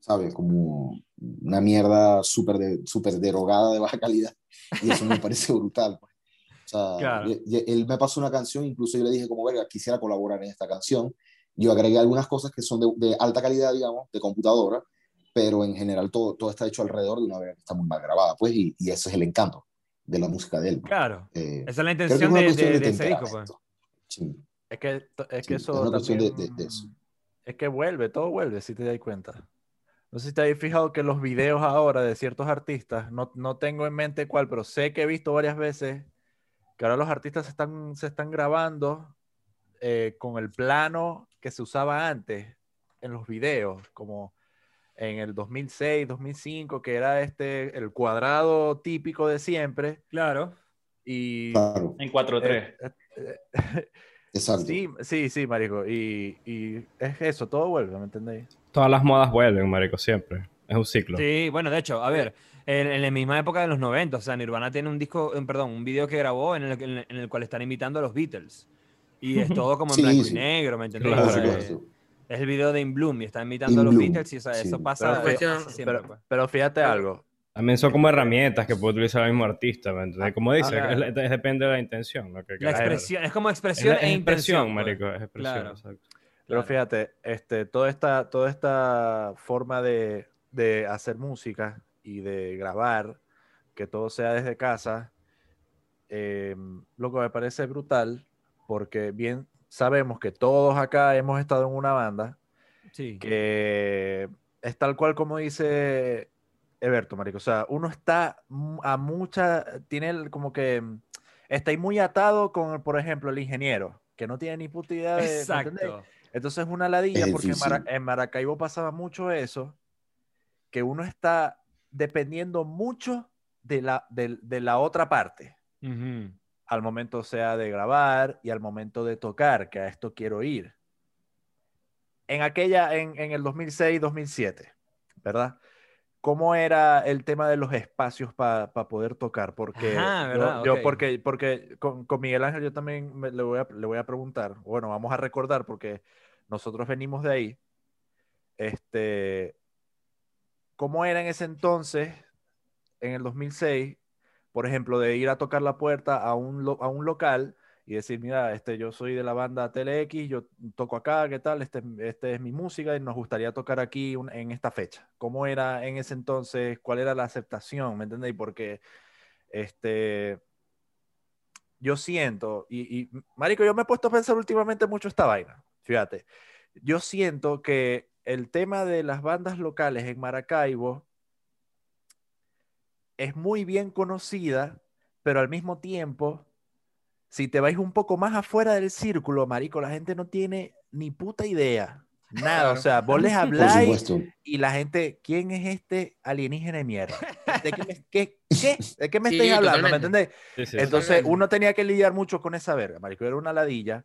¿sabes? Como una mierda súper de, súper derogada de baja calidad. Y eso me parece brutal. pues. O sea, Claro. él me pasó una canción, incluso yo le dije como, verga, quisiera colaborar en esta canción. Yo agregué algunas cosas que son de, de alta calidad, digamos, de computadora, pero en general todo, todo está hecho alrededor de una verga que está muy mal grabada, pues, y, y ese es el encanto de la música de él. pues. Claro. Eh, Esa es la es intención de, de- de ese disco, pues. Sí. Es que, es Sí, que es eso una cuestión de- también- de- de eso. Es que vuelve, todo vuelve, si te das cuenta. No sé si te habéis fijado que los videos ahora de ciertos artistas, no, no tengo en mente cuál, pero sé que he visto varias veces que ahora los artistas se están, se están grabando eh, con el plano que se usaba antes en los videos, como en el 2006, 2005, que era este, el cuadrado típico de siempre. Claro. Y Claro, En 4-3. eh, eh, exacto. Sí, sí, sí, marico. Y, y es eso, todo vuelve, ¿me entendéis? Todas las modas vuelven, marico, siempre. Es un ciclo. Sí, bueno, de hecho, a ver, en, en la misma época de los 90, o sea, Nirvana tiene un disco, eh, perdón, un video que grabó en el, en el- en el cual están invitando a los Beatles. Y es todo como en Sí, blanco sí. y negro, ¿me entendés? Claro, Por O sea, supuesto. es el video de In Bloom y está invitando In a los Bloom, Beatles y o sea, sí. eso pasa, Pero- pasa siempre. Pero, pues. pero fíjate algo. También son como herramientas que puede utilizar el mismo artista, ¿me entiendes? Como dice, ah, es- es- depende de la intención. Lo que La expresión, es como Es, expresión es e expresión, intención. pues. marico, es expresión. Claro. exacto. Pero Claro. fíjate, este, toda esta, toda esta forma de, de hacer música y de grabar, que todo sea desde casa, eh, lo que me parece brutal, porque bien sabemos que todos acá hemos estado en una banda Sí. que es tal cual como dice Eberto, marico. O sea, uno está a mucha, tiene el- como que mm, está ahí muy atado con, por ejemplo, el ingeniero, que no tiene ni puta idea de... ¿me entendés? Entonces es una ladilla Es porque en, Mara- difícil. en Maracaibo pasaba mucho eso, que uno está dependiendo mucho de la, de la otra parte, al momento sea de grabar y al momento de tocar, que a esto quiero ir. En aquella, en, en el 2006, 2007, ¿verdad? ¿Cómo era el tema de los espacios para poder tocar? Porque, Ajá, yo- porque, porque con, con Miguel Ángel yo también me- le, voy a, le voy a preguntar, bueno, vamos a recordar porque nosotros venimos de ahí. Este, ¿Cómo era en ese entonces, en el 2006, por ejemplo, de ir a tocar la puerta a un, a un local y decir, mira, este, yo soy de la banda TLX, yo toco acá, ¿qué tal? Este, este es mi música y nos gustaría tocar aquí en esta fecha. ¿Cómo era en ese entonces? ¿Cuál era la aceptación? ¿Me entendéis? Porque este, yo siento, y, y, Marico, yo me he puesto a pensar últimamente mucho esta vaina, fíjate, yo siento que el tema de las bandas locales en Maracaibo es muy bien conocida, pero al mismo tiempo, si te vais un poco más afuera del círculo, marico, la gente no tiene ni puta idea. Nada, o sea, vos les habláis y la gente, ¿quién es este alienígena de mierda? ¿De qué me, qué- qué? ¿De qué me Sí, estáis hablando? ¿Me entendés? Sí, sí. Entonces uno tenía que lidiar mucho con esa verga, marico, era una ladilla,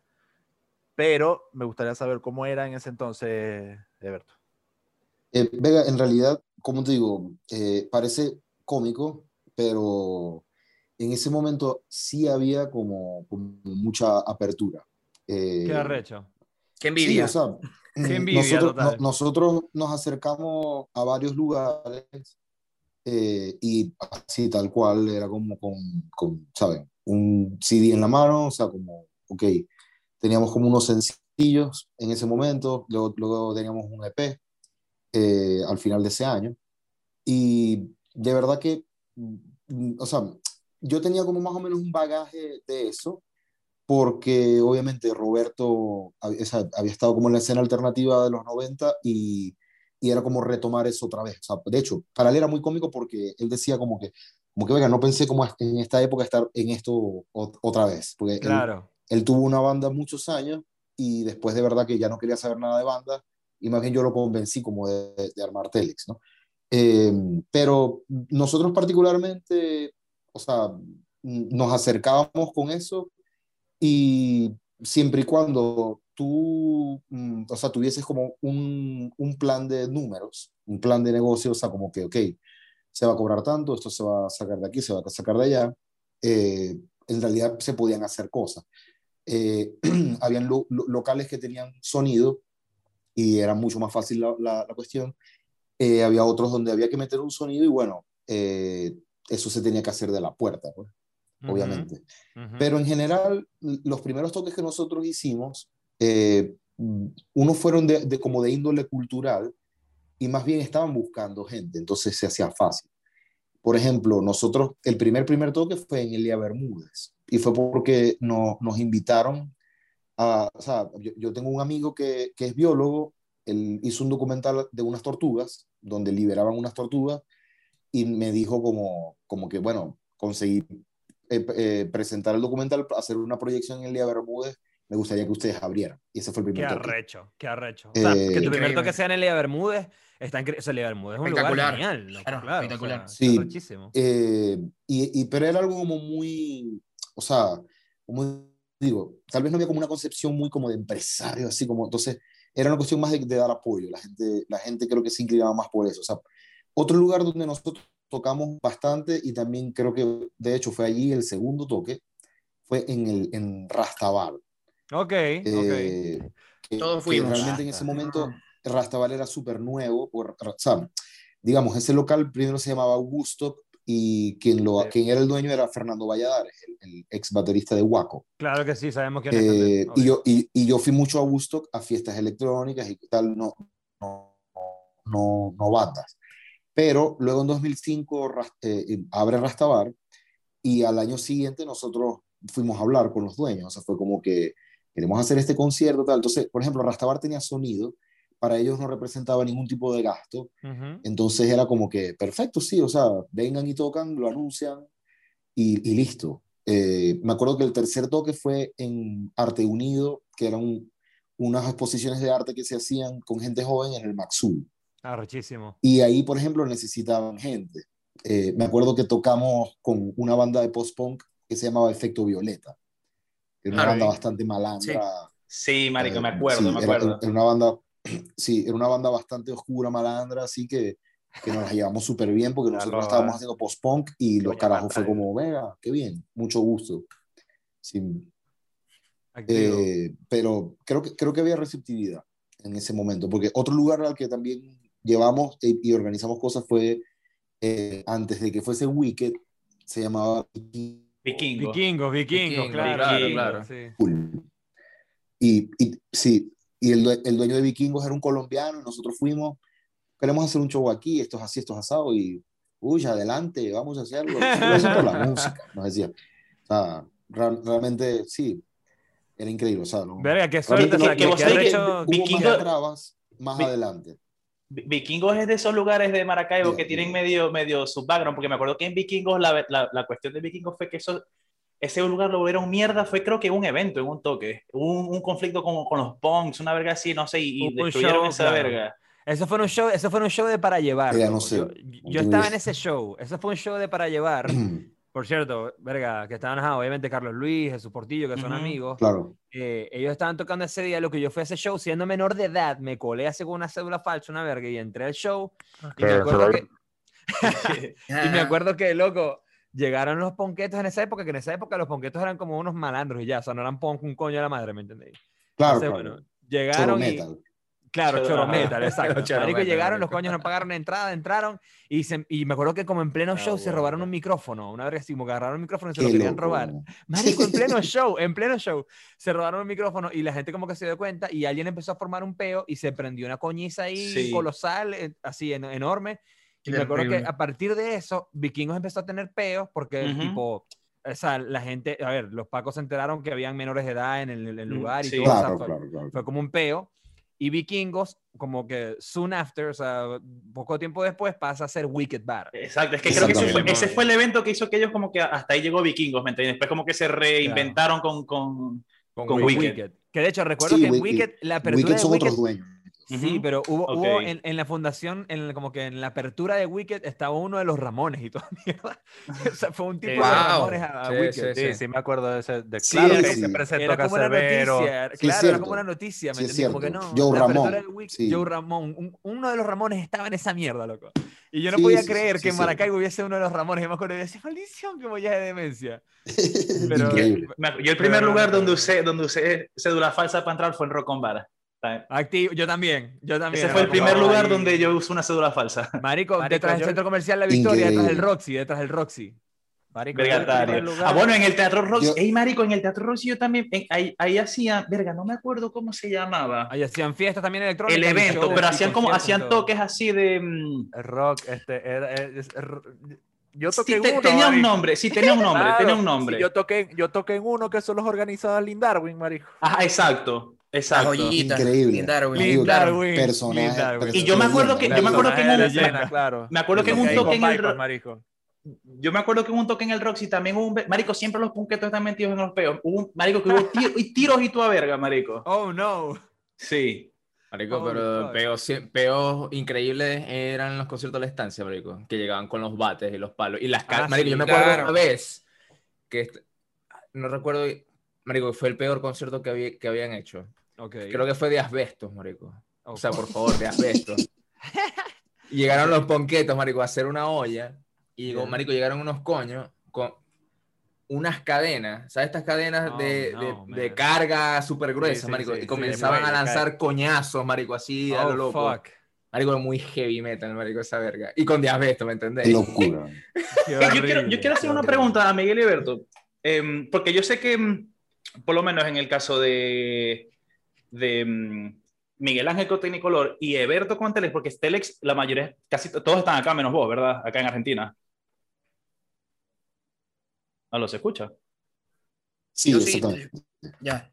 pero me gustaría saber cómo era en ese entonces, Eberto. Eh, Vega, en realidad, como te digo, eh, parece cómico, pero en ese momento sí había como, como mucha apertura. Eh, Qué arrecho. Qué Sí, envidia. o sea, Qué mm, envidia nosotros, total. no- nosotros nos acercamos a varios lugares eh, y así tal cual era como con, con, ¿saben? Un CD en la mano, o sea, como, ok, teníamos como unos sencillos en ese momento, luego, luego teníamos un EP eh, al final de ese año y de verdad que, o sea, yo tenía como más o menos un bagaje de eso porque obviamente Roberto hab- o sea, había estado como en la escena alternativa de los 90 y, y era como retomar eso otra vez. O sea, de hecho, para él era muy cómico porque él decía como que, como que, venga, no pensé como en esta época estar en esto otra vez, porque Claro. él tuvo una banda muchos años y después de verdad que ya no quería saber nada de banda y más bien yo lo convencí como de, de armar Telex, ¿no? Eh, pero nosotros particularmente, o sea, nos acercábamos con eso y siempre y cuando tú, mm, o sea, tuvieses como un, un plan de números, un plan de negocio, o sea, como que, ok, se va a cobrar tanto, esto se va a sacar de aquí, se va a sacar de allá, eh, en realidad se podían hacer cosas. Eh, habían lo- lo- locales que tenían sonido y era mucho más fácil la, la- la cuestión. Eh, había otros donde había que meter un sonido y bueno, eh, eso se tenía que hacer de la puerta, pues, obviamente. Pero en general, los primeros toques que nosotros hicimos, unos fueron de, de- como de índole cultural y más bien estaban buscando gente, entonces se hacía fácil. Por ejemplo, nosotros, el primer primer toque fue en Elia Bermúdez y fue porque no- nos invitaron a, o sea, yo, yo tengo un amigo que, que es biólogo, él hizo un documental de unas tortugas, donde liberaban unas tortugas y me dijo como, como que, bueno, conseguí eh, eh, presentar el documental, hacer una proyección en el día Bermúdez, me gustaría que ustedes abrieran. Y ese fue el Qué primer toque. arrecho, qué arrecho. O sea, Eh, que tu primer Increíble. toque sea en Elia Bermúdez, está increíble. O sea, Elia Bermúdez es un lugar Espectacular. genial. loco, Claro, claro, o espectacular. sea, Sí. Eh, y, y- pero era algo como muy, o sea, como digo, tal vez no había como una concepción muy como de empresario, así como, entonces era una cuestión más de, de dar apoyo, la gente, la gente creo que se inclinaba más por eso, o sea, otro lugar donde nosotros tocamos bastante y también creo que de hecho fue allí el segundo toque, fue en, el, en Rastaval. Ok, ok. Eh, que- Todos fuimos. realmente en ese Rasta. momento Rastaval era súper nuevo, o, o sea, digamos, ese local primero se llamaba Augusto y quien, lo, Sí. quien era el dueño era Fernando Valladares, el, el ex baterista de Waco. Claro que sí, sabemos quién es. Eh, y, yo, y, y yo fui mucho a Woodstock a fiestas electrónicas y tal, no, no, no, no bandas. Pero luego en 2005 Ras- eh, abre Rastabar y al año siguiente nosotros fuimos a hablar con los dueños, o sea, fue como que queremos hacer este concierto, tal. Entonces, por ejemplo, Rastabar tenía sonido, para ellos no representaba ningún tipo de gasto, entonces era como que, perfecto, sí, o sea, vengan y tocan, lo anuncian y, y listo. Eh, me acuerdo que el tercer toque fue en Arte Unido, que eran un- unas exposiciones de arte que se hacían con gente joven en el Maxul. Arrechísimo. Y ahí, por ejemplo, necesitaban gente. Eh, me acuerdo que tocamos con una banda de post-punk que se llamaba Efecto Violeta. Era una Claro, banda bastante malandra. Sí, marico, me Eh, acuerdo, sí, me era- acuerdo. Era, una banda, sí, era una banda bastante oscura, malandra, así que, que nos la llevamos súper bien porque nosotros lo- estábamos haciendo post-punk y los carajos fue Marta, como, venga, qué bien, mucho gusto. Sí, eh, pero creo que, creo que había receptividad en ese momento, porque otro lugar al que también llevamos y, y organizamos cosas fue eh, antes de que fuese Wicked, se llamaba Vikingo. Vikingos, vikingos, Vikingos, claro. claro, claro. sí. Cool. Y, y sí, y el, due- el dueño de Vikingos era un colombiano y nosotros fuimos, queremos hacer un show aquí, esto es así, esto es asado, y, uy, adelante, vamos a hacerlo. Hacen por la música, nos decía. O sea, ra- realmente, sí, era increíble, o sea, no, Verga, qué realmente suerte, o no- sea, que que, vos que que hecho... hubo Vikingo- más trabas más Vi- adelante. Vi- Vikingos es de esos lugares de Maracaibo que tienen medio, medio su background, porque me acuerdo que en Vikingos la, la, la cuestión de Vikingos fue que eso, ese lugar lo volvieron mierda, fue creo que un evento, en un toque, un, un conflicto con, con los punks, una verga así, no sé, y, y destruyeron show, esa claro. verga. Eso fue un show, eso fue un show de para llevar. Ya, loco. no sé, Yo, yo estaba en ese show. Eso fue un show de para llevar. Por cierto, verga, que estaban, ajá, obviamente Carlos Luis, Jesús Portillo, que son Ujú. amigos. Claro. Eh, ellos estaban tocando ese día, lo que yo fui a ese show siendo menor de edad, me colé así con una cédula falsa, una verga, y entré al show. Y me acuerdo que, y me acuerdo que, loco, llegaron los ponquetos en esa época, que en esa época los ponquetos eran como unos malandros y ya, o sea, no eran punk, un coño de la madre, ¿me entendéis? Claro, Entonces, claro. bueno, llegaron y... Claro, Choro- choro ajá. metal, exacto. Choro Marico, metal, llegaron, los marico. coños no pagaron la entrada, entraron y, se, y me acuerdo que como en pleno Ah, show se robaron un micrófono, una vez así, como que agarraron un micrófono y se Qué lo querían loco. robar. Marico, en pleno show, en pleno show, se robaron un micrófono y la gente como que se dio cuenta y alguien empezó a formar un peo y se prendió una coñiza ahí Sí. colosal, eh, así en- enorme. Y me acuerdo que a partir de eso, Vikingos empezó a tener peos porque Ujú. tipo... O sea, la gente, a ver, los pacos se enteraron que habían menores de edad en el, el Mm, lugar y sí. todo. o sea, Claro, fue- claro, claro. fue como un peo. Y Vikingos, como que soon after, o sea, poco tiempo después, pasa a ser Wicked Bad. Exacto, es que creo que ese fue, ese fue el evento que hizo que ellos como que hasta ahí llegó Vikingos, ¿me entiendes? Después como que se reinventaron con, con, Con con Wicked. Wicked. Que de hecho, recuerdo Sí, que en Wicked- Wicked, la apertura Wicked de son Wicked, otros dueños. Sí, Ujú. pero hubo, Ok. hubo en, en la fundación, en, como que en la apertura de Wicked estaba uno de los Ramones y toda mierda. O sea, fue un tipo de Wow. Ramones a, a Sí, Wicked. sí, Sí, sí, me acuerdo de ese. De, Sí, claro era que como- se presentó Era como una noticia, claro, era como una noticia, ¿me entendí? Como que no, Joe la Ramón, de Wicked-. Joe Ramón, un- uno de los Ramones estaba en esa mierda, loco. Y yo no Sí, podía creer sí, que en. Maracaibo hubiese uno de los Ramones. Yo me acuerdo y decía, maldición, que ya de demencia. Pero- Yo el primer Pero- lugar donde usé, donde usé cédula falsa para entrar fue en Rock on Bar. Activo, yo también, yo también. Ese fue el primer lugar ahí. donde yo usé una cédula falsa. Marico, Marico, detrás del yo- centro comercial La Victoria, detrás del. Roxy, detrás del Roxy. Marico, Ah, bueno, en el Teatro Roxy. Yo- Ey, marico, en el Teatro Roxy yo también, en- ahí, ahí hacían, verga, no me acuerdo cómo se llamaba. Ahí hacían fiestas también electrónicas. El evento, pero hacían como, hacían toques así de... mm, rock, este, era, es- es- ro- yo sí, toqué te- uno. tenía un nombre, sí, tenía un nombre, Claro, tenía un sí, nombre. yo, toqué, yo toqué en uno que son los organizados Lynn Darwin, marico. Ajá, exacto, La exacto. joyita. Increíble. Lynn Darwin. Lynn Lynn Darwin. Personaje- Lynn Darwin. Y yo me acuerdo que- yo me acuerdo que en un- me- escena, claro. me acuerdo que en un toque en el. Yo me acuerdo que en un toque en el Roxy también hubo un... Marico, siempre los punquetos están metidos en los peos. Hubo un, marico, que hubo tiro- y tiros y tu verga, marico. Oh, no. Sí. Marico, Holy pero peos, peos increíbles eran los conciertos de la estancia, marico, que llegaban con los bates y los palos. Y las Ah, marico, sí, yo me acuerdo claro. una vez que no recuerdo, marico, fue el peor concierto que, había- que habían hecho. Ok. Creo que fue de asbestos, marico. Oh, O sea, por favor, de asbestos. Llegaron los ponquetos, marico, a hacer una olla. Y llegó, Ya. marico, llegaron unos coños con unas cadenas, ¿sabes? Estas cadenas Oh, de, no, de- de carga súper gruesas, Sí, sí, marico. sí, y comenzaban a lanzar coñazos, marico, así, a lo Oh, loco. fuck. Marico, muy heavy metal, marico, esa verga. Y con asbesto, ¿me Qué entendéis? locura. Qué Eh, yo, quiero, yo quiero hacer qué una pregunta a Miguel y Berto, em, porque yo sé que, em, por lo menos en el caso de, de em, Miguel Ángel con Tecnicolor y Eberto con Telex, porque Telex, la mayoría, casi todos están acá menos vos, ¿verdad? Acá en Argentina. ¿No se escucha? Sí, Yo sí, exactamente. Ya.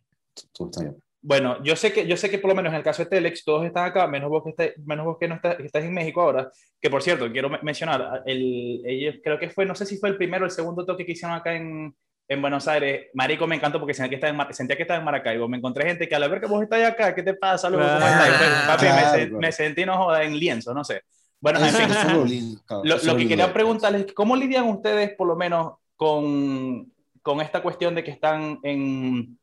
Todo está bien. Bueno, yo sé que yo sé que por lo menos en el caso de Telex todos están acá, menos vos que estáis, menos vos que no estás, que estás en México ahora. Que por cierto, quiero me- mencionar, el, ellos creo que fue, no sé si fue el primero o el segundo toque que hicieron acá en, en Buenos Aires. Marico, me encantó porque sentía que estaba en, Mar- sentía que estaba en Maracaibo. Me encontré gente que a la ver que vos estáis acá, ¿qué te pasa? Luego. Pues, papi, me, se- me sentí no joda en lienzo, no sé. Bueno, en fin. lo lindo, claro, Lo, eso es lo lo que lindo quería preguntarles es, ¿cómo lidian ustedes por lo menos con, con esta cuestión de que están en,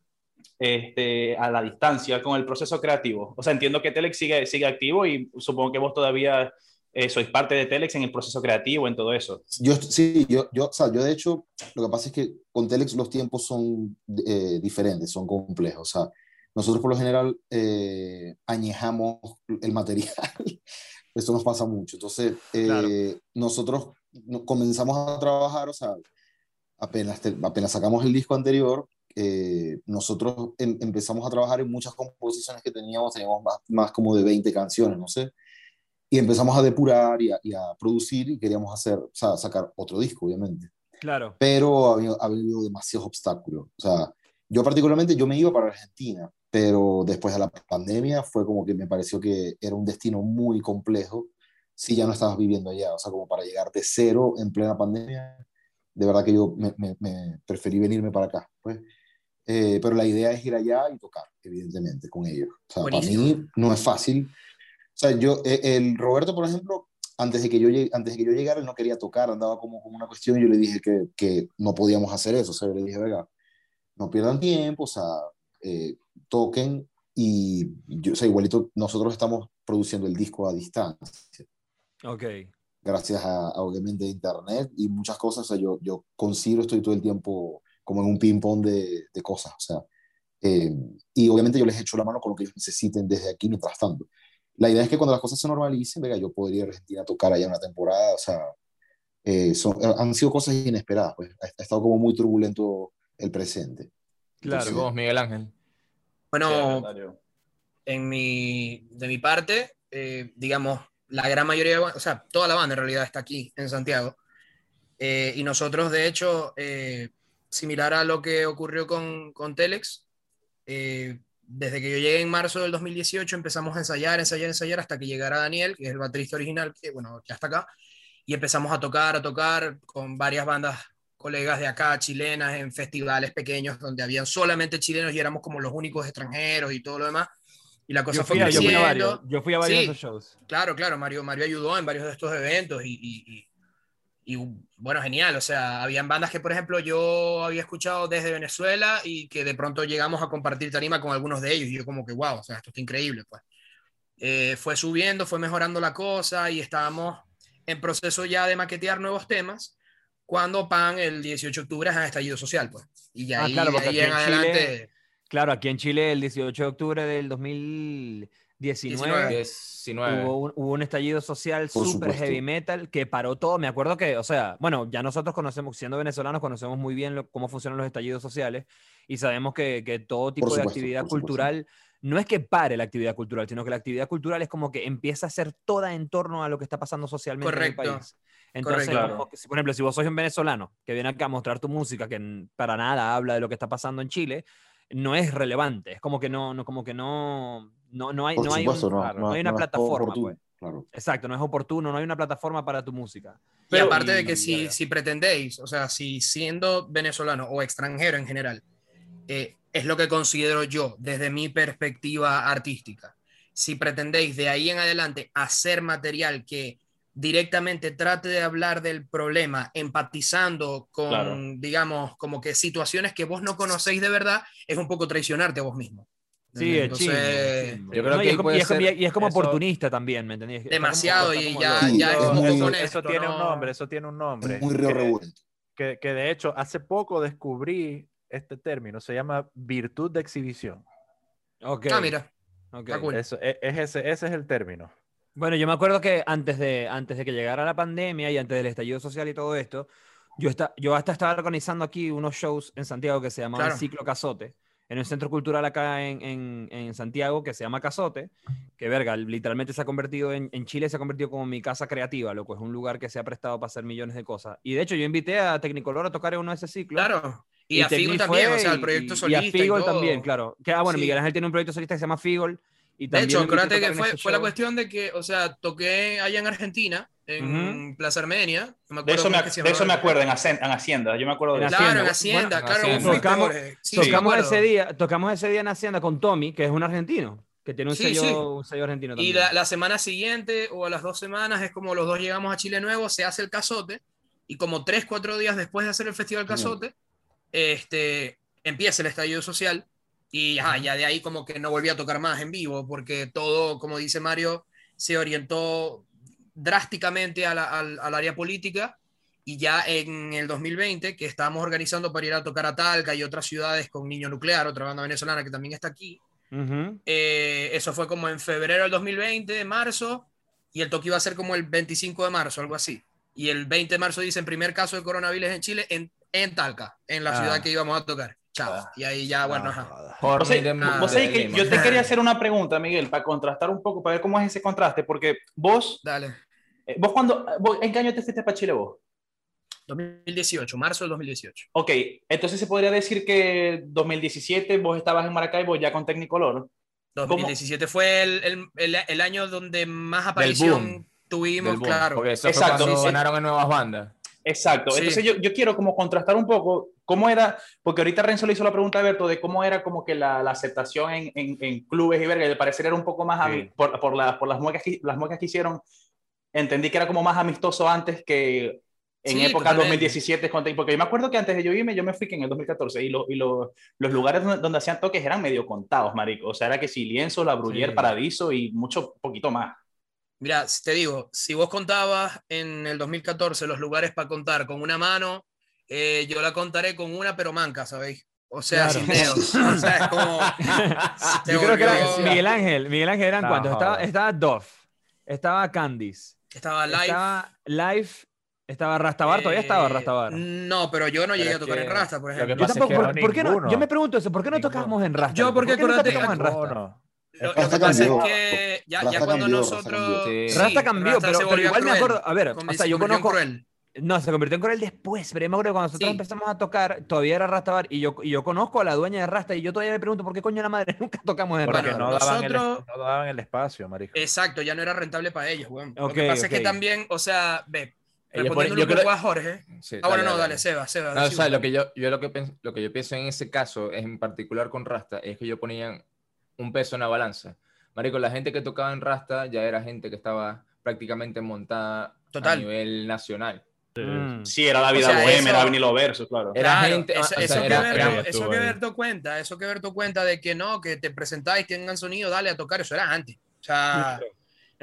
este, a la distancia con el proceso creativo? O sea, entiendo que Telex sigue, sigue activo y supongo que vos todavía eh, sois parte de Telex en el proceso creativo, en todo eso. Yo, sí, yo, yo, o sea, yo de hecho, lo que pasa es que con Telex los tiempos son eh, diferentes, son complejos. O sea, nosotros por lo general eh, añejamos el material. Esto nos pasa mucho. Entonces, eh, Claro. nosotros no- comenzamos a trabajar, o sea, apenas, te- apenas sacamos el disco anterior, eh, nosotros em- empezamos a trabajar en muchas composiciones que teníamos, teníamos más, más como de 20 canciones, no sé, y empezamos a depurar y a, y a producir y queríamos hacer, o sea, sacar otro disco, obviamente Claro. pero ha habido, ha habido demasiados obstáculos. O sea, yo particularmente, yo me iba para Argentina, pero después de la pandemia fue como que me pareció que era un destino muy complejo si ya no estabas viviendo allá. O sea, como para llegar de cero en plena pandemia, de verdad que yo me, me- me preferí venirme para acá. Pues. Eh, pero la idea es ir allá y tocar, evidentemente, con ellos. O sea, para Buenísimo. mí no es fácil. O sea, yo, eh, el Roberto, por ejemplo, antes de que yo, llegue- antes de que yo llegara, él no quería tocar, andaba como con una cuestión y yo le dije que, que no podíamos hacer eso. O sea, yo le dije, venga, no pierdan tiempo, o sea, eh, toquen y yo, o sea, igualito nosotros estamos produciendo el disco a distancia, Ok. gracias a, a, obviamente internet y muchas cosas. O sea, yo, yo con Ciro estoy todo el tiempo como en un ping-pong de, de cosas, o sea, eh, y obviamente yo les echo la mano con lo que ellos necesiten desde aquí mientras tanto. La idea es que cuando las cosas se normalicen, venga, yo podría ir a Argentina a tocar allá una temporada, o sea, eh, son, han sido cosas inesperadas, pues ha, ha estado como muy turbulento el presente. Claro. Y vos, Miguel Ángel. Bueno, en mi, de mi parte, eh, digamos, la gran mayoría, de- o sea, toda la banda en realidad está aquí en Santiago. Eh, y nosotros, de hecho, eh, similar a lo que ocurrió con, con Telex, eh, desde que yo llegué en marzo del 2018 empezamos a ensayar, ensayar, ensayar hasta que llegara Daniel, que es el baterista original, que bueno, ya está acá, y empezamos a tocar, a tocar con varias bandas colegas de acá, chilenas, en festivales pequeños donde habían solamente chilenos y éramos como los únicos extranjeros y todo lo demás. Y la cosa Yo fue a, yo fui a creciendo. varios, yo fui a varios Sí. de esos shows. Claro, claro, Mario, Mario ayudó en varios de estos eventos y, y- y- y, bueno, genial. O sea, habían bandas que, por ejemplo, yo había escuchado desde Venezuela y que de pronto llegamos a compartir tarima con algunos de ellos y yo como que, wow, o sea, esto está increíble, pues. Eh, fue subiendo, fue mejorando la cosa y estábamos en proceso ya de maquetear nuevos temas cuando PAN el 18 de octubre es a estallido social, pues. Y ya Ah, ahí, claro, ahí aquí en en Chile- adelante... Claro, aquí en Chile el 18 de octubre del 2019 19. hubo un, hubo un estallido social Por súper supuesto. heavy metal que paró todo. Me acuerdo que, o sea, bueno, ya nosotros conocemos, siendo venezolanos, conocemos muy bien lo- cómo funcionan los estallidos sociales y sabemos que, que todo tipo de supuesto, actividad por supuesto. cultural no es que pare la actividad cultural, sino que la actividad cultural es como que empieza a ser toda en torno a lo que está pasando socialmente en Correcto, el país. Entonces, correcto. como que por ejemplo, si vos sois un venezolano que viene acá a mostrar tu música, que para nada habla de lo que está pasando en Chile, no es relevante. Es como que no, no como que no, no, no hay, Por no hay, un- supuesto, no, claro, no, no hay una plataforma. oportuno, pues. claro. Exacto, no es oportuno, no hay una plataforma para tu música. Y Pero- aparte de que si, si pretendéis, o sea, si siendo venezolano o extranjero en general, eh, es lo que considero yo desde mi perspectiva artística. Si pretendéis de ahí en adelante hacer material que directamente trate de hablar del problema, empatizando con, Claro. digamos, como que situaciones que vos no conocéis de verdad, es un poco traicionarte a vos mismo. Sí, es Entonces, es chimbo. yo creo No, y que es ahí como, y es y es como eso- oportunista también, ¿me entendés? Como- Demasiado, y ya-. Sí, ya es es como muy- con Eso esto, tiene un no- nombre, eso tiene un nombre. Es muy río que- revuelto. que, que de hecho hace poco descubrí este término, se llama virtud de exhibición. Ok, Ah, mira, ok. está cool. Eso, e- es ese, ese es el término. Bueno, yo me acuerdo que antes de, antes de que llegara la pandemia y antes del estallido social y todo esto, yo, está, yo hasta estaba organizando aquí unos shows en Santiago que se llamaban Claro. Ciclo Cazote, en un centro cultural acá en, en, en Santiago que se llama Cazote, que verga, literalmente se ha convertido en, en Chile, se ha convertido como mi casa creativa, loco, es un lugar que se ha prestado para hacer millones de cosas. Y de hecho yo invité a Tecnicolor a tocar en uno de ese ciclo. Claro. Y, a Tecni Figol también, o sea, el y- proyecto y- solista. Y a Figol todo. también, claro. Que, ah, bueno, Sí. Miguel Ángel tiene un proyecto solista que se llama Figol. Y De también hecho, invité a acuérdate que fue, fue la cuestión de que, o sea, toqué allá en Argentina, en Plaza Armenia. no me De eso me, de eso me acuerdo, en, Hacen- en Hacienda. Yo me acuerdo de. Claro, en Hacienda. Bueno, claro. Hacienda. Tocamos-. Sí, me tocamos ese día, tocamos ese día en Hacienda con Tommy, que es un argentino, que tiene un, Sí, sello, sí. un sello argentino Y también. la, la semana siguiente o a las dos semanas es como los dos llegamos a Chile Nuevo, se hace el cazote y como tres, cuatro días después de hacer el festival cazote, este, empieza el estallido social y ajá, ya de ahí como que no volví a tocar más en vivo porque todo, como dice Mario, se orientó drásticamente a la- al, al área política y ya en el 2020 que estábamos organizando para ir a tocar a Talca y otras ciudades con Niño Nuclear, otra banda venezolana que también está aquí, Ujú. eh, eso fue como en febrero del 2020, marzo, y el toque iba a ser como el 25 de marzo, algo así. Y el 20 de marzo dicen primer caso de coronavirus en Chile, en, en Talca, en la Ah. ciudad que íbamos a tocar. Chao. Y ahí ya, bueno, No, ajá. Vos sabés- que yo te quería hacer una pregunta, Miguel, para contrastar un poco, para ver cómo es ese contraste, porque vos, Dale. eh, vos cuando, vos, ¿en qué año te fuiste para Chile vos? 2018, marzo del 2018. Ok, entonces se podría decir que 2017 vos estabas en Maracaibo ya con Technicolor. 2017 fue el, el, el, el año donde más aparición tuvimos, claro. Porque eso Exacto. fue cuando Sí. sonaron en nuevas bandas. Exacto. Sí. Entonces yo, yo quiero como contrastar un poco cómo era, porque ahorita Renzo le hizo la pregunta a Berto de cómo era como que la, la aceptación en, en, en clubes y verga, y al parecer era un poco más, Sí. por, por, la- por las, muecas que, las muecas que hicieron, entendí que era como más amistoso antes que en Sí, época totalmente. 2017, con- porque yo me acuerdo que antes de yo irme, yo me fui que en el 2014 y, lo- y lo- los lugares donde, donde hacían toques eran medio contados, marico. O sea, era que si Lienzo, La Bruyère. Paradiso y mucho, poquito más. Mira, te digo, si vos contabas en el 2014 los lugares para contar con una mano, eh, yo la contaré con una, pero manca, ¿sabéis? O sea, Claro. sin dedos. O sea, es como. se Yo creo que era Miguel Ángel. Miguel Ángel eran No, cuántos? Estaba, estaba Dove, estaba Candice, Estaba live. estaba Life, estaba Rastabar, todavía estaba eh, Rastabar. No, pero yo no llegué Pero a tocar es en que Rasta, por lo que ejemplo. Yo tampoco, que ¿por, no, por qué no? Yo me pregunto eso, ¿por qué no tocamos en Rasta? Yo, porque ¿Por qué nunca acuérdate- tocamos en Rasta? Lo, lo Rasta que pasa cambió. es que ya, ya Rasta cuando cambió, Rasta nosotros. cambió. Sí. Rasta cambió, Rasta pero, pero igual me cruel. acuerdo. A ver, o sea, se yo conozco. cruel. No, se convirtió en Corel después, pero yo me acuerdo que cuando nosotros Sí. empezamos a tocar, todavía era Rastabar y yo, y yo conozco a la dueña de Rasta y yo todavía me pregunto por qué coño la madre nunca tocamos en Porque no, daban el, nosotros- no daban el espacio, marico. Exacto, ya no era rentable para ellos, weón. Lo Ok, que pasa es ok. que también, o sea, ve, respondiendo un poco a Jorge. Sí, Ah, bueno, no, dale, Seba, Seba. No, o sea, lo que yo, yo lo, que pienso, lo que yo pienso en ese caso, en particular con Rasta, es que yo ponía un peso en la balanza. Marico, la gente que tocaba en Rasta ya era gente que estaba prácticamente montada Total. a nivel nacional. Mm. Sí, era la vida sea, bohemia, eso- era vinilo verso, claro. Era Claro, gente- eso, o sea, eso que era- eso que ahí. Berto cuenta, eso que Berto cuenta de que no, que te presentáis, tengan sonido, dale a tocar, eso era antes. O sea,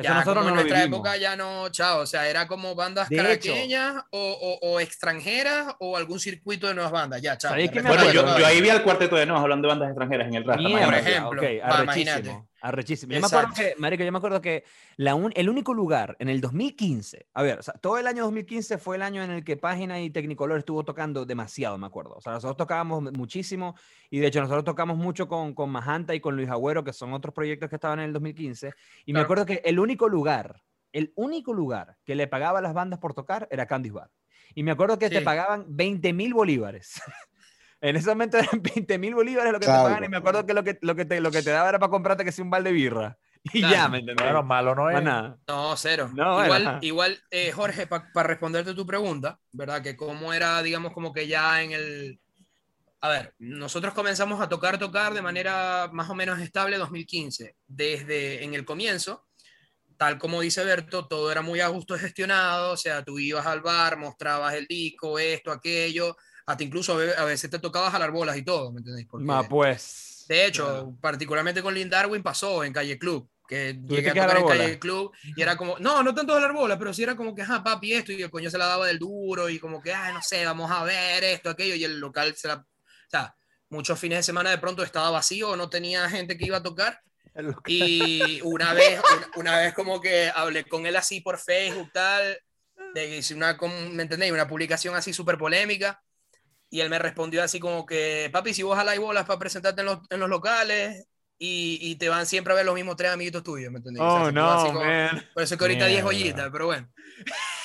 Eso ya nosotros como no en nuestra vivimos. época ya no, chao, o sea, era como bandas De hecho- caraqueñas o, o- o extranjeras o algún circuito de nuevas bandas, ya, chao. ¿Sabéis de qué me resto Bueno, yo, yo ahí vi al cuarteto de nuevo hablando de bandas extranjeras en el Rasta. Por ejemplo. imagínate. Arrechísimo. Yo me acuerdo que, marico, yo me acuerdo que la un- el único lugar en el 2015, a ver, o sea, todo el año 2015 fue el año en el que Página y Technicolor estuvo tocando demasiado, me acuerdo. O sea, nosotros tocábamos muchísimo y de hecho nosotros tocamos mucho con, con Majanta y con Luis Agüero, que son otros proyectos que estaban en el 2015. Y me acuerdo que el único lugar, el único lugar que le pagaba a las bandas por tocar era Candice Bar. Y me acuerdo que te Sí. pagaban 20 mil bolívares. En ese momento eran 20 mil bolívares lo que te Claro. pagaban y me acuerdo que lo que, lo que, te, lo que te daba era para comprarte que sea un balde de birra. Y Claro. ya, ¿me entendés? Bueno, malo no es. nada. No, cero. No, igual, era- igual eh, Jorge, para responderte tu pregunta, ¿verdad? Que cómo era, digamos, como que ya en el... A ver, nosotros comenzamos a tocar, tocar de manera más o menos estable 2015. Desde en el comienzo, tal como dice Berto, todo era muy a gusto gestionado, o sea, tú ibas al bar, mostrabas el disco, esto, aquello, hasta incluso a ve- a veces te tocaba jalar bolas y todo, ¿me entendéis? Ma, pues. de hecho, particularmente con Lynn Darwin pasó en Calle Club, que llegué a tocar jalar en bola? Calle Club y era como, no, no tanto de la bola, pero sí era como que, ajá, papi, esto, y el coño se la daba del duro y como que, ay, no sé, vamos a ver esto, aquello, y el local se la... O sea, muchos fines de semana de pronto estaba vacío, no tenía gente que iba a tocar y una vez, una, una vez como que hablé con él así por Facebook, tal, de que hice una, ¿me entendéis? Una publicación así súper polémica. Y él me respondió así como que, papi, si vos jaláis bolas para presentarte en los, en los locales y, y te van siempre a ver los mismos tres amiguitos tuyos, ¿me entendéis? O sea, Oh, no, como- man. Por eso que ahorita 10 Mierda. joyitas, pero bueno.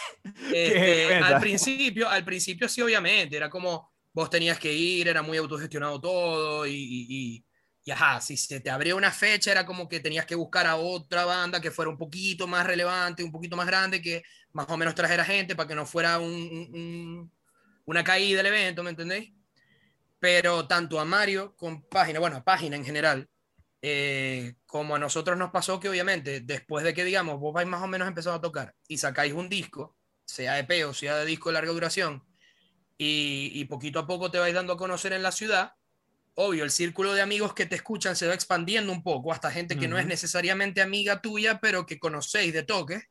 Este, al principio, al principio sí, obviamente, era como vos tenías que ir, era muy autogestionado todo y, y, y- y ajá, si se te abría una fecha era como que tenías que buscar a otra banda que fuera un poquito más relevante, un poquito más grande, que más o menos trajera gente para que no fuera un- un- una caída del evento, ¿me entendéis? Pero tanto a Mario con Página, bueno, a Página en general, eh, como a nosotros nos pasó que obviamente después de que digamos vos vais más o menos empezado a tocar y sacáis un disco, sea EP o sea de disco de larga duración, y, y poquito a poco te vais dando a conocer en la ciudad, obvio, el círculo de amigos que te escuchan se va expandiendo un poco, hasta gente que no es necesariamente amiga tuya, pero que conocéis de toque,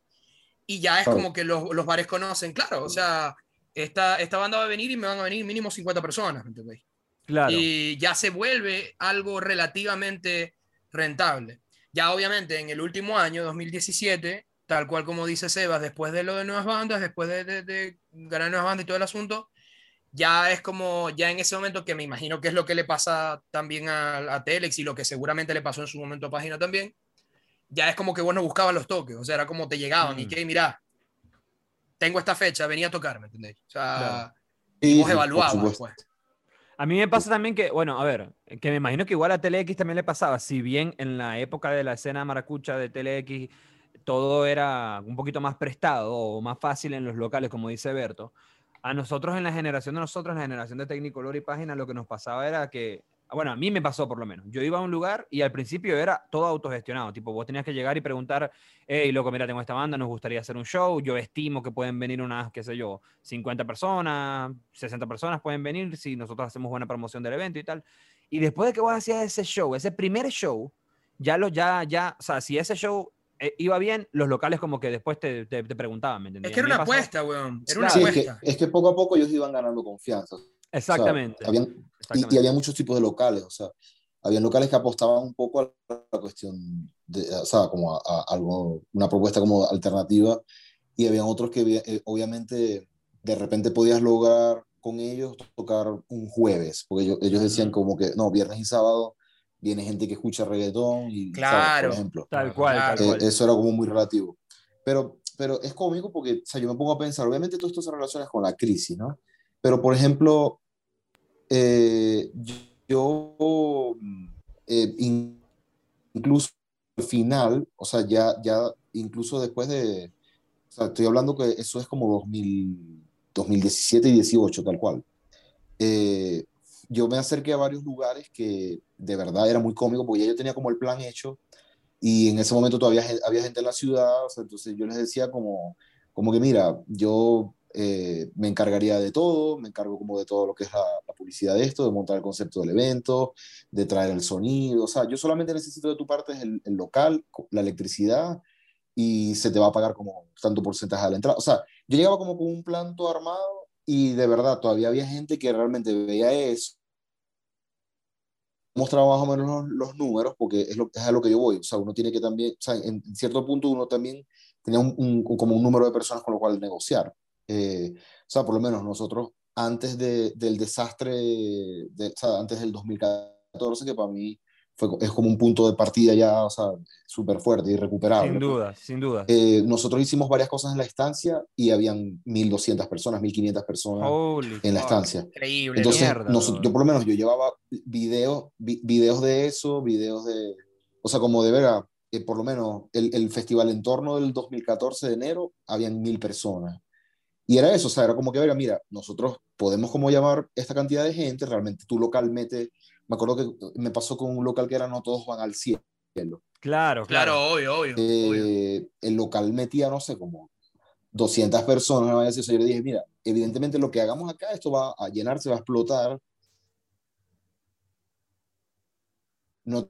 y ya es como que los, los bares conocen, claro, o sea, esta, esta banda va a venir y me van a venir mínimo 50 personas, ¿me entendéis? Claro. y ya se vuelve algo relativamente rentable. Ya obviamente en el último año, 2017, tal cual como dice Sebas, después de lo de nuevas bandas, después de, de, de ganar nuevas bandas y todo el asunto, ya es como, ya en ese momento que me imagino que es lo que le pasa también a, a Telex y lo que seguramente le pasó en su momento a Página también, ya es como que vos no buscabas los toques, o sea, era como te llegaban y Mm. que, mira, tengo esta fecha, venía a tocar, ¿me entendéis? O sea, Claro. y vos evaluabas, pues. A mí me pasa también que, bueno, a ver, que me imagino que igual a TeleX también le pasaba, si bien en la época de la escena maracucha de TeleX todo era un poquito más prestado o más fácil en los locales, como dice Berto, a nosotros en la generación de nosotros, en la generación de Tecnicolor y Página, lo que nos pasaba era que, bueno, a mí me pasó por lo menos, yo iba a un lugar y al principio era todo autogestionado, tipo, vos tenías que llegar y preguntar, hey, loco, mira, tengo esta banda, nos gustaría hacer un show, yo estimo que pueden venir unas, qué sé yo, 50 personas, 60 personas pueden venir si nosotros hacemos buena promoción del evento y tal. Y después de que vos hacías ese show, ese primer show, ya lo, ya, ya, o sea, si ese show eh, iba bien, los locales como que después te, te, te preguntaban, ¿me Es entendías? que era una apuesta, weón. Era una Sí, es que, es que poco a poco ellos iban ganando confianza. O sea, Exactamente. habían- y, y había muchos tipos de locales, o sea, había locales que apostaban un poco a la cuestión, de, o sea, como a, a algo, una propuesta como alternativa, y habían otros que eh, obviamente de repente podías lograr con ellos tocar un jueves, porque ellos, ellos decían como que, no, viernes y sábado viene gente que escucha reggaetón y, ¿sabes? Claro. por ejemplo. Tal cual, Claro. tal Eh, cual. eso era como muy relativo. Pero, pero es cómico porque, o sea, yo me pongo a pensar, obviamente todo esto se relaciona con la crisis, ¿no? Pero, por ejemplo, eh, yo, eh, in- incluso al final, o sea, ya, ya, incluso después de, o sea, estoy hablando que eso es como 2000, 2017 y 18, tal cual. Eh, yo me acerqué a varios lugares que de verdad era muy cómico porque ya yo tenía como el plan hecho y en ese momento todavía había gente en la ciudad, o sea, entonces yo les decía como, como que mira, yo eh, me encargaría de todo, me encargo como de todo lo que es la, la publicidad de esto, de montar el concepto del evento, de traer el sonido, o sea, yo solamente necesito de tu parte el, el local, la electricidad y se te va a pagar como tanto porcentaje de la entrada. O sea, yo llegaba como con un plan todo armado y de verdad todavía había gente que realmente veía eso mostraba más o menos los, los números, porque es, lo, es a lo que yo voy. O sea, uno tiene que también, o sea, en cierto punto uno también tenía un, un- como un número de personas con lo cual negociar. Eh, o sea, por lo menos nosotros, antes de, del desastre, de, o sea, antes del 2014, que para mí fue, es como un punto de partida ya, o sea, súper fuerte, irrecuperable. Sin ¿no? duda, sin duda. Eh, nosotros hicimos varias cosas en la estancia y habían 1.200 personas, 1.500 personas Holy en la estancia. Increíble. Entonces, mierda, nos- brother. yo por lo menos yo llevaba videos, vi- videos de eso, videos de, o sea, como de verdad, eh, por lo menos el, el festival en torno del 2014 de enero, habían mil personas. Y era eso, o sea, era como que, verga, mira, nosotros podemos como llamar esta cantidad de gente, realmente tu local mete, me acuerdo que me pasó con un local que era no todos van al cielo. Claro, claro. Claro, obvio, obvio. obvio. Eh, el local metía, no sé, como 200 personas, ¿no? Eso, yo le dije, mira, evidentemente lo que hagamos acá, esto va a llenarse, va a explotar. No,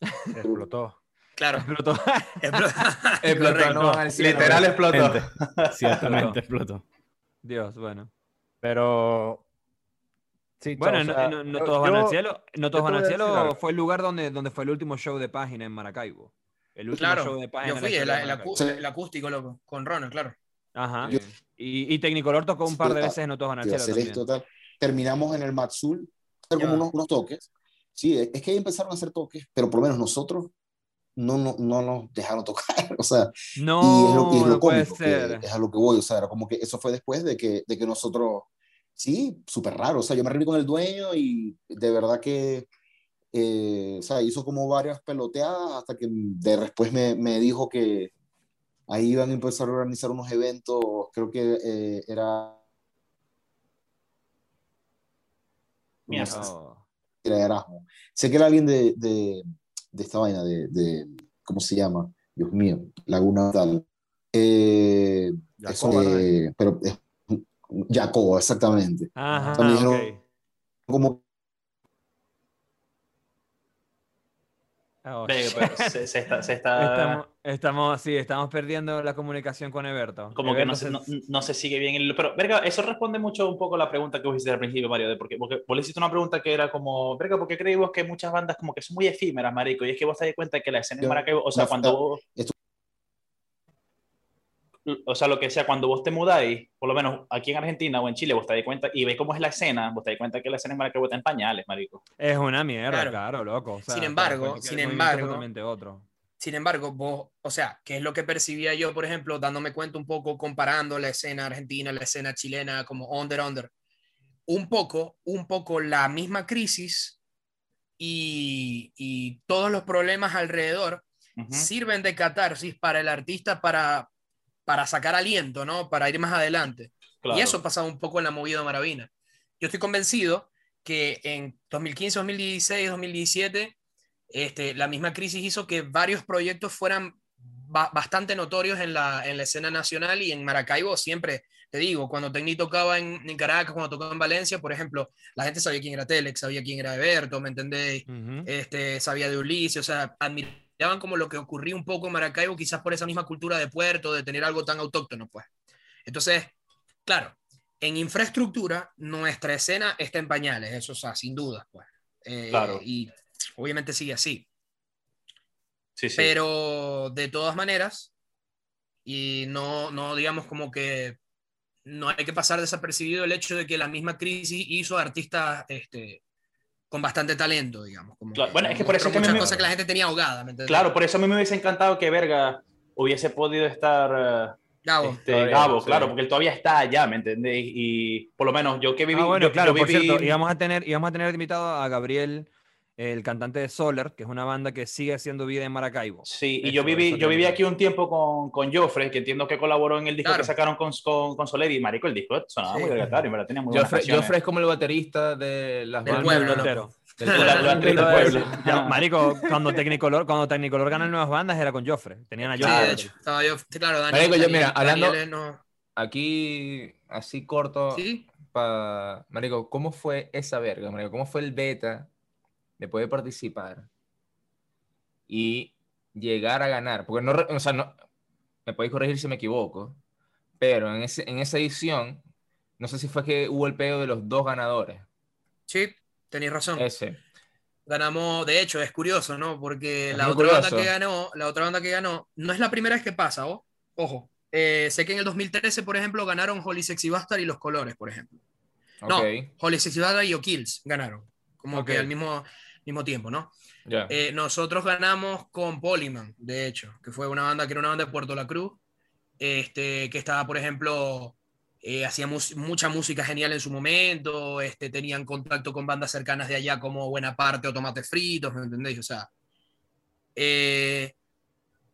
Explotó. Claro. Explotó. Explotó. Explotó, no. Literal explotó. Gente, Ciertamente explotó. Dios, bueno. Pero. Sí, Bueno, o no, sea, no- no yo- todos van al cielo. No todos van al cielo fue el lugar donde, donde fue el último show de página en Maracaibo. El último show Claro. de página. Yo fui, el, el acú- el acústico, loco, con Ronald, claro. Ajá. Yo- Y, y Tecnicolor tocó un par de veces en No todos van al cielo hacer también. esto, tal. Terminamos en el Matsul, hacer como unos, unos toques. Sí, es es que ahí empezaron a hacer toques, pero por lo menos nosotros no, no, no nos dejaron tocar. O sea, No, y es lo, y es lo no puede cómico, que ser. es a lo que voy, o sea, era como que eso fue después de que, de que nosotros, sí, súper raro, o sea, yo me reuní con el dueño y de verdad que, eh, o sea, hizo como varias peloteadas hasta que de después me, me dijo que ahí iban a empezar a organizar unos eventos, creo que eh, era... Mierda. Era Erasmo. Sé que era alguien de, de, de esta vaina, de, de, ¿cómo se llama? Dios mío, Laguna tal. Eh, Jacoba, ¿no? este, pero es Jacobo, exactamente. Ajá, También dijeron ok. como Oh, se, se está, se está- Estamos, estamos, sí, estamos perdiendo la comunicación con Eberto. como que no se, no, no se sigue bien. el- pero, verga, eso responde mucho un poco a la pregunta que vos hiciste al principio, Mario, de porque, porque vos le hiciste una pregunta que era como, verga, ¿por qué creéis vos que muchas bandas como que son muy efímeras, marico? Y es que vos te das cuenta que la escena en Maracaibo, o sea, no, cuando no, vos... o sea, lo que sea, cuando vos te mudáis, por lo menos aquí en Argentina o en Chile, vos te das cuenta y veis cómo es la escena, vos te das cuenta que la escena en Maracaibo está en pañales, marico. Es una mierda, Claro. claro, loco. o sea, Sin embargo, sin embargo, otro. Sin embargo, vos, o sea, ¿qué es lo que percibía yo, por ejemplo, dándome cuenta un poco, comparando la escena argentina, la escena chilena, como under, under? Un poco, un poco la misma crisis y, y todos los problemas alrededor sirven de catarsis para el artista para, para sacar aliento, ¿no? Para ir más adelante. Claro. Y eso pasaba un poco en la movida Maravina. Yo estoy convencido que en 2015, 2016, 2017, este, la misma crisis hizo que varios proyectos fueran ba- bastante notorios en la, en la escena nacional y en Maracaibo siempre, te digo, cuando Tecni tocaba en, en Caracas, cuando tocaba en Valencia, por ejemplo, la gente sabía quién era Telex, sabía quién era Eberto, ¿me entendés? Ujú. este, sabía de Ulises, o sea, admiraban como lo que ocurría un poco en Maracaibo, quizás por esa misma cultura de puerto, de tener algo tan autóctono, pues. Entonces, claro, en infraestructura, nuestra escena está en pañales, eso, o sea, sin duda, pues. Eh, Claro. Y obviamente sigue así. Sí, sí. Pero de todas maneras, y no, no digamos como que no hay que pasar desapercibido el hecho de que la misma crisis hizo artistas este, con bastante talento, digamos. Como Claro, bueno, es que por eso que muchas me- cosas que la gente tenía ahogada, ¿me? Claro, por eso a mí me hubiese encantado que Verga hubiese podido estar eh, Gabo. este, Todavía, Gabo, sí. claro, porque él todavía está allá, ¿me entendés? Y por lo menos yo que viví. Ah, bueno, yo- claro, yo por viví- cierto, íbamos a tener, íbamos a tener invitado a Gabriel, el cantante de Soler, que es una banda que sigue haciendo vida en Maracaibo. Sí, y Eso, yo viví, yo viví aquí un tiempo con, con Joffre, que entiendo que colaboró en el disco Claro. que sacaron con, con, con Soler y Marico, el disco sonaba Sí. muy regatario, en verdad tenía muy canciones. Joffrey es como el baterista de las Del bandas pueblo, del- entero. del pueblo. del. Ya, marico, cuando Technicolor, cuando Technicolor gana nuevas bandas era con Joffre. Tenían a Sí, Joffre. de hecho, estaba yo, sí, claro, Daniel, Marico, yo, Daniel- mira, hablando- Daniel no- Aquí, así corto, ¿Sí? pa- Marico, ¿cómo fue esa verga, Marico? ¿Cómo fue el beta de poder participar y llegar a ganar? Porque no, o sea, no, me podéis corregir si me equivoco, pero en, ese, en esa edición, no sé si fue que hubo el pedo de los dos ganadores. Sí, tenéis razón. Ese. Ganamos, de hecho, es curioso, ¿no? Porque Es la otra banda que ganó, la otra banda que ganó, no es la primera vez que pasa, ¿o? ojo. Eh, sé que en el 2013, por ejemplo, ganaron Holy Sexy Bastard y Los Colores, por ejemplo. No, Holy Sexy Bastard y O'Kills ganaron, como que al mismo, mismo tiempo, ¿no? Eh, nosotros ganamos con Polyman, de hecho, que fue una banda que era una banda de Puerto La Cruz, este, que estaba, por ejemplo, eh, mucha música genial en su momento, este, tenían contacto con bandas cercanas de allá como Buena Parte o Tomates Fritos, ¿me entendéis? O sea, eh,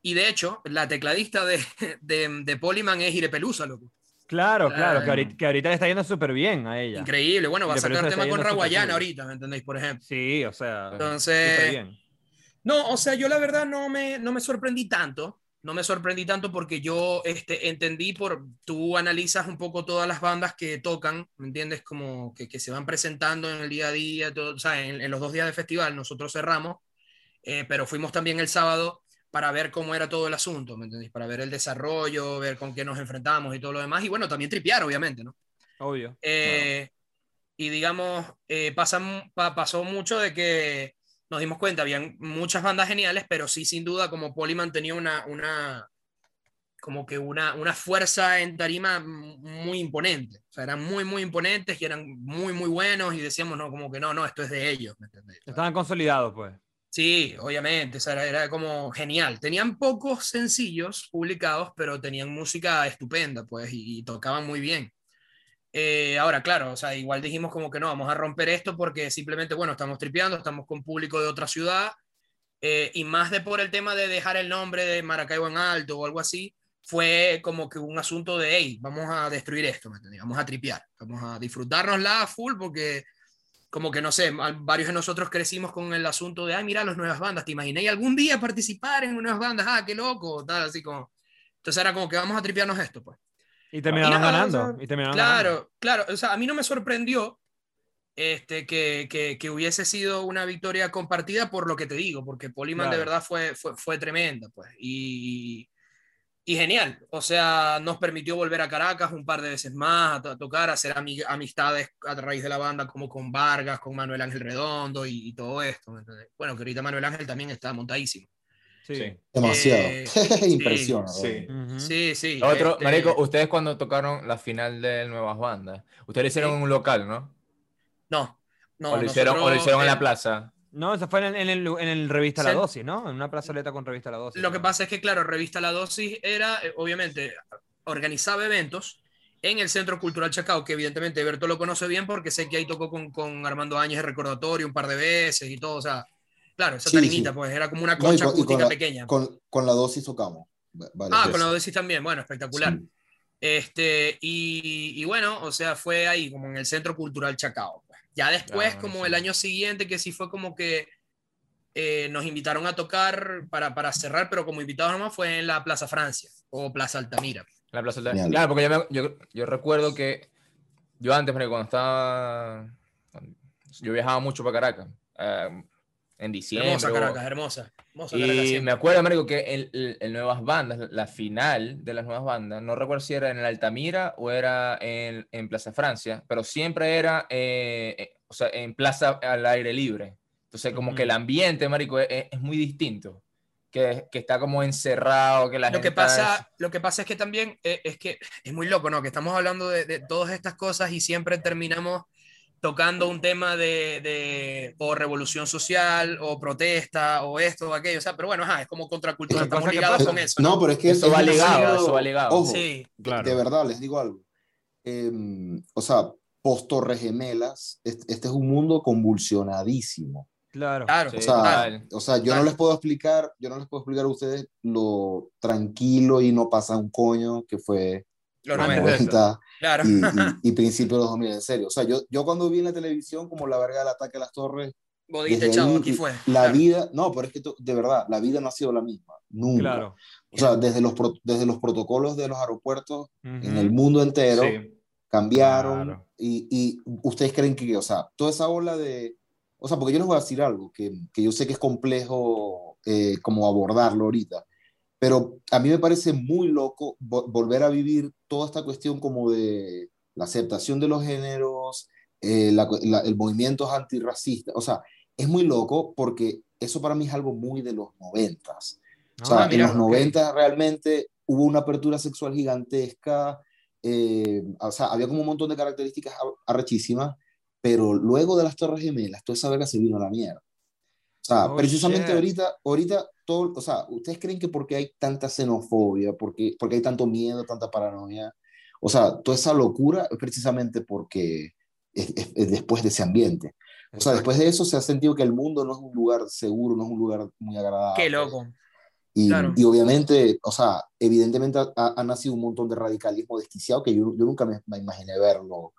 y de hecho, la tecladista de, de, de Polyman es Ire Pelusa, loco. Claro, claro, que ahorita, que ahorita le está yendo súper bien a ella. Increíble. Bueno, va a sacar tema con Raguayana ahorita, ¿me entendéis? Por ejemplo. Sí, o sea, Entonces, bien. No, o sea, yo la verdad no me, no me sorprendí tanto. No me sorprendí tanto porque yo este, entendí por. Tú analizas un poco todas las bandas que tocan, ¿me entiendes? Como que, que se van presentando en el día a día, todo, o sea, en, en los dos días de festival. Nosotros cerramos, eh, pero fuimos también el sábado para ver cómo era todo el asunto, ¿me entendés? Para ver el desarrollo, ver con qué nos enfrentamos y todo lo demás. Y bueno, también tripear, obviamente, ¿no? Obvio. Eh, Y digamos, eh, pasa mu- pa- pasó mucho de que nos dimos cuenta, habían muchas bandas geniales, pero sí, sin duda, como Polyman tenía una, una como que una, una fuerza en tarima muy imponente. O sea, eran muy, muy imponentes y eran muy, muy buenos y decíamos, no, como que no, no, esto es de ellos, ¿me entendés? Estaban consolidados, pues. Sí, obviamente, o era, como genial. Tenían pocos sencillos publicados, pero tenían música estupenda, pues, y, tocaban muy bien. Eh, ahora, claro, o sea, igual dijimos como que no, vamos a romper esto porque simplemente, bueno, estamos tripeando, estamos con público de otra ciudad, eh, y más de por el tema de dejar el nombre de Maracaibo en alto o algo así, fue como que un asunto de, hey, vamos a destruir esto, ¿me? Vamos a tripear, vamos a disfrutárnosla a full porque como que no sé, varios de nosotros crecimos con el asunto de, ay, mira las nuevas bandas, ¿te imagináis algún día participar en nuevas bandas? Ah, qué loco, tal, así como. Entonces era como que vamos a tripearnos esto, pues. Y terminaron ganando. o sea, y terminaron ganando. Claro, claro, o sea, a mí no me sorprendió este, que, que, que hubiese sido una victoria compartida por lo que te digo, porque Polyman de Claro. verdad fue, fue, fue tremenda, pues, y, y genial, o sea, nos permitió volver a Caracas un par de veces más, a, to- a tocar, a hacer ami- amistades a raíz de la banda, como con Vargas, con Manuel Ángel Redondo y, y todo esto. Bueno, que ahorita Manuel Ángel también está montadísimo. Sí. Sí. Demasiado. Eh, sí, Impresiona. sí. Sí, Otro, este, Marico, ustedes cuando tocaron la final de Nuevas Bandas, ustedes lo hicieron Sí. en un local, ¿no? No, no. o, lo hicieron, o lo hicieron en la plaza. No, eso fue en el, en el, en el revista La. Dosis, ¿no? En una plazoleta con revista La Dosis. Lo que pasa es que, claro, Revista La Dosis era, eh, obviamente, organizaba eventos en el Centro Cultural Chacao, que evidentemente Berto lo conoce bien porque sé que ahí tocó con, con Armando Áñez de recordatorio un par de veces y todo, o sea, claro, esa Sí, tarimita, sí. pues era como una No, y concha con- y con acústica la- pequeña. Con, con la dosis tocamos. va- varias ah, con la dosis también, bueno, espectacular. Sí. Este, y, y bueno, o sea, fue ahí, como en el Centro Cultural Chacao. Ya después, Ah, como sí. el año siguiente, que sí fue como que eh, nos invitaron a tocar para, para cerrar, pero como invitados nomás fue en la Plaza Francia o Plaza Altamira. La plaza Genial. Claro, porque yo, me- yo, yo recuerdo que yo antes, cuando estaba. Yo viajaba mucho para Caracas. eh, en diciembre. Hermosa Caracas, hermosa. hermosa Caracas Y siempre. me acuerdo, Marico, que el Nuevas Bandas, la final de las Nuevas Bandas, no recuerdo si era en el Altamira o era en, en Plaza Francia, pero siempre era eh, eh, o sea, en Plaza al aire libre. Entonces, como que el ambiente, Marico, es, es muy distinto. Que, que está como encerrado, que la lo gente que pasa está- lo que pasa es que también eh, es que es muy loco no que estamos hablando de, de todas estas cosas y siempre terminamos tocando un tema de, de o revolución social o protesta o esto o aquello o sea pero bueno ajá, es como contracultura Son estamos ligados pasan. con eso No, pero es que Eso es va demasiado- ligado, eso va ligado. Ojo, sí de- Claro. de verdad, les digo algo. Em, o sea, post Gemelas, este, es un mundo convulsionadísimo. Claro. claro Sí, O sea, total. o sea, yo no les puedo explicar, yo no les puedo explicar a ustedes lo tranquilo y no pasa un coño que fue los los 90, 90 claro y, y, y principios de los 2000, en serio. O sea, yo, yo cuando vi en la televisión como la verga del ataque a las torres, chavo ahí, aquí fue la claro. vida, no, pero es que to- de verdad, la vida no ha sido la misma, nunca. Claro. O sea, desde los, pro- desde los protocolos de los aeropuertos en Ujú. el mundo entero Sí. cambiaron Claro. y, y ustedes creen que, o sea, toda esa ola de, o sea, porque yo les voy a decir algo que, que yo sé que es complejo eh, como abordarlo ahorita, pero a mí me parece muy loco vo- volver a vivir toda esta cuestión como de la aceptación de los géneros, eh, la- la- el movimiento antirracista, o sea, es muy loco porque eso para mí es algo muy de los noventas. O sea, Ah, en mira, los ok. 90 realmente hubo una apertura sexual gigantesca, eh, o sea, había como un montón de características ar- arrechísimas, pero luego de las Torres Gemelas, toda esa verga se vino a la mierda. O sea, Oh, precisamente shit. ahorita, ahorita, todo, o sea, ¿ustedes creen que porque hay tanta xenofobia, porque, porque hay tanto miedo, tanta paranoia? O sea, toda esa locura es precisamente porque es, es- es después de ese ambiente. O sea, después de eso se ha sentido que el mundo no es un lugar seguro, no es un lugar muy agradable. qué loco Y, Claro. y obviamente, o sea, evidentemente ha, ha- nacido un montón de radicalismo desquiciado que yo, yo nunca me, me imaginé verlo.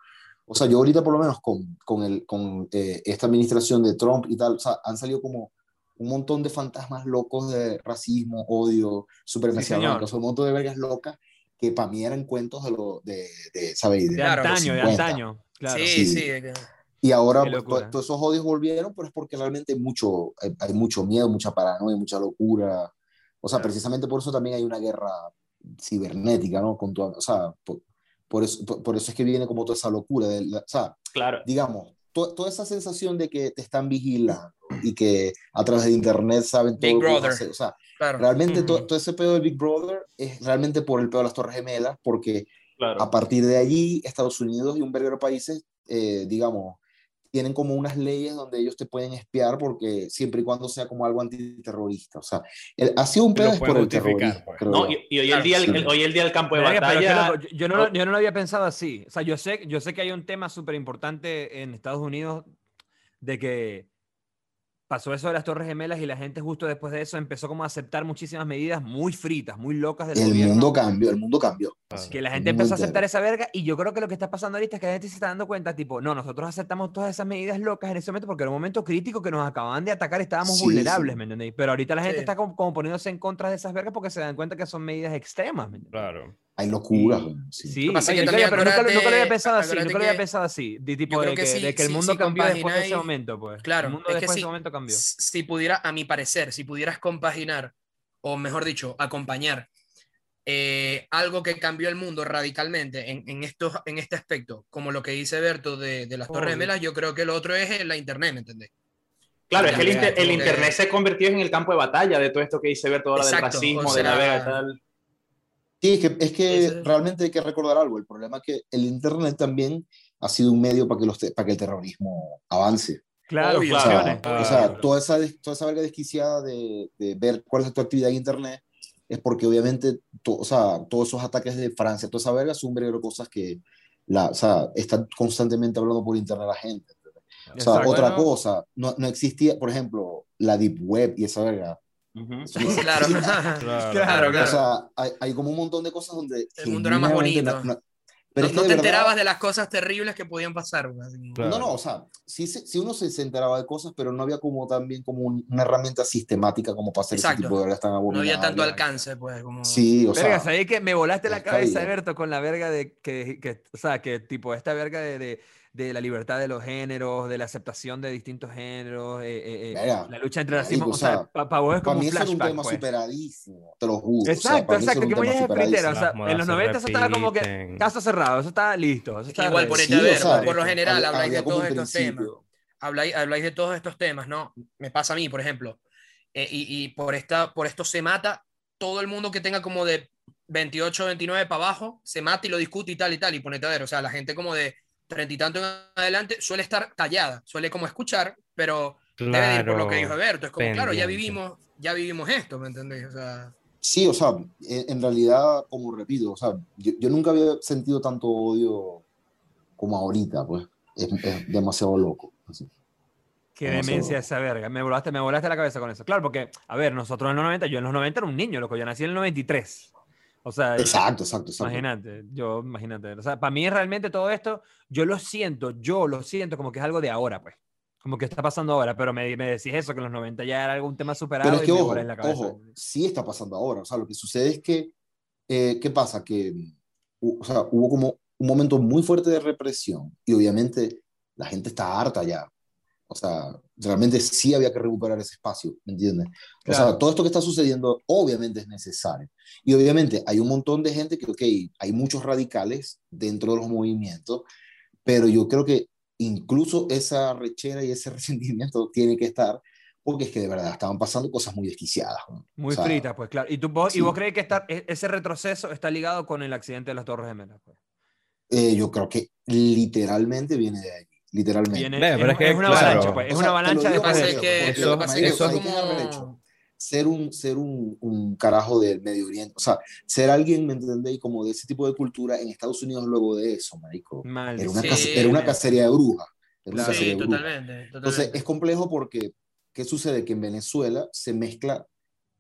O sea, yo ahorita por lo menos con, con, el, con eh, esta administración de Trump y tal, o sea, han salido como un montón de fantasmas locos de racismo, odio, supremacía Sí, blanca, o sea, un montón de vergas locas que para mí eran cuentos de, lo, de, de ¿sabes? De Claro, antaño, de 50. antaño. Claro. sí Sí. sí, de Y ahora pues, todos esos odios volvieron, pero es porque realmente hay mucho, hay, hay mucho miedo, mucha paranoia, mucha locura. O sea, Claro. precisamente por eso también hay una guerra cibernética, ¿no? Con tu- o sea, por, por eso, por, por eso es que viene como toda esa locura. De la- o sea, Claro. digamos, to- toda esa sensación de que te están vigilando y que a través de internet saben todo Big Brother. hacer. O sea, claro realmente to- Ujú. todo ese pedo del Big Brother es realmente por el pedo de las Torres Gemelas, porque Claro. a partir de allí, Estados Unidos y un verguero de países, eh, digamos, tienen como unas leyes donde ellos te pueden espiar porque siempre y cuando sea como algo antiterrorista. O sea, el- ha sido un pedo es por el terrorismo. pues. creo No, y, y hoy, Claro, el día, el, sí. el- hoy el día del campo de batalla. yo, no, lo- yo no lo había pensado así. O sea, yo sé, yo sé que hay un tema súper importante en Estados Unidos de que pasó eso de las Torres Gemelas y la gente justo después de eso empezó como a aceptar muchísimas medidas muy fritas, muy locas del El gobierno. mundo cambió, el mundo cambió. Claro. que la gente empezó a aceptar esa verga y yo creo que lo que está pasando ahorita es que la gente se está dando cuenta, tipo, no, nosotros aceptamos todas esas medidas locas en ese momento porque era un momento crítico que nos acababan de atacar y estábamos Sí, vulnerables, sí. ¿me entendéis? Pero ahorita la gente Sí. está como, como poniéndose en contra de esas vergas porque se dan cuenta que son medidas extremas, ¿me entendéis? Claro. Hay locura. Sí. Sí, que pasa que también pero nunca, lo- nunca lo había pensado así, nunca lo había que- pensado así, de tipo de que, que sí, de que el mundo sí cambió después de ese momento, pues. Claro, el mundo es que después de sí, ese momento cambió. si pudiera, a mi parecer, si pudieras compaginar, o mejor dicho, acompañar eh, algo que cambió el mundo radicalmente en, en, estos, en este aspecto, como lo que dice Berto de, de las Torres. Gemelas, yo creo que lo otro es eh, la Internet, ¿me entendés? Claro, es que el, inter- el que- internet se convirtió en el campo de batalla de todo esto que dice ver todo lo del racismo, o de la sea- vega y tal. Sí, es que, es que realmente hay que recordar algo. El problema es que el Internet también ha sido un medio para que, los te- para que el terrorismo avance. Claro, Obvio, O sea, o sea, toda, esa, toda esa verga desquiciada de, de ver cuál es tu actividad en Internet es porque obviamente to- o sea, todos esos ataques de Francia, toda esa verga son un verguero de cosas que la, o sea, están constantemente hablando por Internet la gente. O sea, Exacto. otra Bueno. cosa, no, no existía, por ejemplo, la Deep Web y esa verga. Ujú. Eso no Claro. existía. Claro. Claro, O claro. sea, hay, hay como un montón de cosas donde... El mundo era más bonito. no- no- pero no es que no te verdad- enterabas de las cosas terribles que podían pasar. así. Claro. No, no, o sea, sí, se- sí uno se, enteraba de cosas, pero no había como también como un- una herramienta sistemática como para hacer Exacto. ese tipo de vergas tan No abominables. había tanto alcance, pues. Como... Sí, o sea, Verga, ¿sabes que me volaste la cabeza. Alberto, con la verga de que, que- o sea, que tipo esta verga de, de, de la libertad de los géneros, de la aceptación de distintos géneros, eh, eh, eh, Verga, la lucha entre racismo, o o sea, para vos es para como mí un eso era un flashback, tema pues. superadísimo, te lo juro. o sea, Exacto, exacto, que muy tema fritera, o sea, en los se 90 eso estaba como que caso cerrado, eso está listo, eso está Igual ponete Sí, a o ver, sea, por lo general había- habláis de había todos estos temas. Habláis, habláis de todos estos temas, ¿no? Me pasa a mí, por ejemplo. Eh, y, y por, esta, por esto se mata todo el mundo que tenga como de 28, 29 para abajo, se mata y lo discute y tal y tal. Y ponete a ver, o sea, la gente como de treinta y tanto en adelante suele estar callada, suele como escuchar, pero debe de ir por lo que dijo Alberto. Es como, claro, ya pendiente. vivimos, ya vivimos esto, ¿me entendéis? O sea, Sí, o sea, en, en realidad, como repito, o sea, yo, yo nunca había sentido tanto odio como ahorita, pues. Es, es demasiado loco. así. Qué Demasiado demencia loco. esa verga. Me volaste, me volaste la cabeza con eso. Claro, porque, a ver, nosotros en los 90, yo en los 90 era un niño, loco. Yo nací en el 93. O sea, Exacto, exacto, exacto. imagínate, yo, imagínate. O sea, para mí realmente todo esto, yo lo siento, yo lo siento como que es algo de ahora, pues. Como que está pasando ahora, pero me, me decís eso, que en los 90 ya era algún tema superado Pero es que, y me ojo, volás la cabeza. ojo, sí está pasando ahora. O sea, lo que sucede es que, eh, ¿qué pasa? Que, hu- o sea, hubo como un momento muy fuerte de represión y obviamente la gente está harta ya. O sea, realmente sí había que recuperar ese espacio, ¿me entiendes? O sea, Claro. todo esto que está sucediendo obviamente es necesario. Y obviamente hay un montón de gente que, ok, hay muchos radicales dentro de los movimientos, pero yo creo que incluso esa rechera y ese resentimiento tiene que estar, porque es que de verdad estaban pasando cosas muy desquiciadas. ¿no? Muy O sea, fritas, pues claro. ¿Y, tú, vos, sí. ¿Y vos crees que está, e- ese retroceso está ligado con el accidente de las Torres Gemelas? Pues? eh, yo creo que literalmente viene de allí, literalmente. Viene- Ve, pero es que, una claro, avalancha, pues. Es O una sea, avalancha pasa de es porque- que, porque, lo que pasa es que eso es que como... ser un, ser un, un carajo del Medio Oriente, o sea, ser alguien, ¿me entendéis? Como de ese tipo de cultura en Estados Unidos luego de eso, marico. Era una, Sí, era una cacería de brujas. Era una Claro. cacería Sí, de brujas. totalmente. Entonces totalmente. es complejo porque, ¿qué sucede? Que en Venezuela se mezcla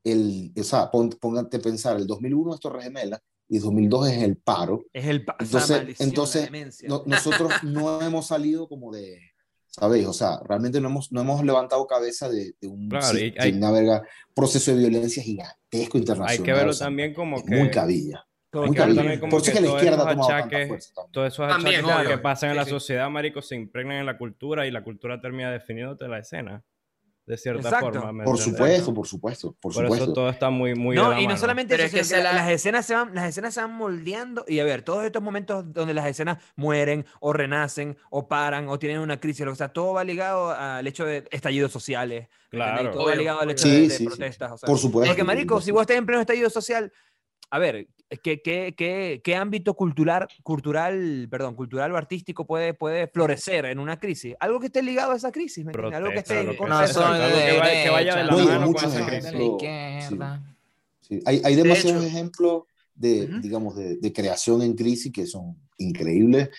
el, o sea, pon- póngate a pensar, el 2001 es Torres Gemelas y el 2002 es el paro. Es el pa- esa Entonces- maldición, entonces. No- nosotros no hemos salido como de, ¿sabéis? O sea, realmente no hemos, no hemos levantado cabeza de, de un, Claro, sí, hay- una verga, proceso de violencia gigantesco internacional. Hay que verlo o sea, también como que... muy cabilla. Muy cabilla. también como Por eso que es que la izquierda ha tomado tanta fuerza también. Todos esos También, achaques obvio. que pasan en Sí, la sí. sociedad, marico, se impregnan en la cultura y la cultura termina definiéndote la escena, de cierta Exacto. forma. ¿me Por supuesto, por supuesto, por, Por supuesto. eso todo está muy, muy de no, la y no mano. solamente eso, es que se la- las, escenas se van, las escenas se van moldeando y a ver, todos estos momentos donde las escenas mueren o renacen o paran o tienen una crisis, o sea, todo va ligado al hecho de estallidos sociales. Claro. todo va ligado al hecho Sí, de, de sí, sí, protestas. o sea, Por supuesto. porque, por marico, si supuesto. vos estás en pleno estallido social, a ver, ¿qué, qué, qué, qué ámbito cultural, cultural, perdón, cultural o artístico puede, puede florecer en una crisis? Algo que esté ligado a esa crisis, ¿me entiendes? Algo que esté lo que No, de eso. algo de que vaya- que vaya de la hay mano con muchos esa ejemplos. crisis. Sí. Sí, Hay, hay demasiados hecho- ejemplos de, Ujú. digamos, de, de creación en crisis que son increíbles.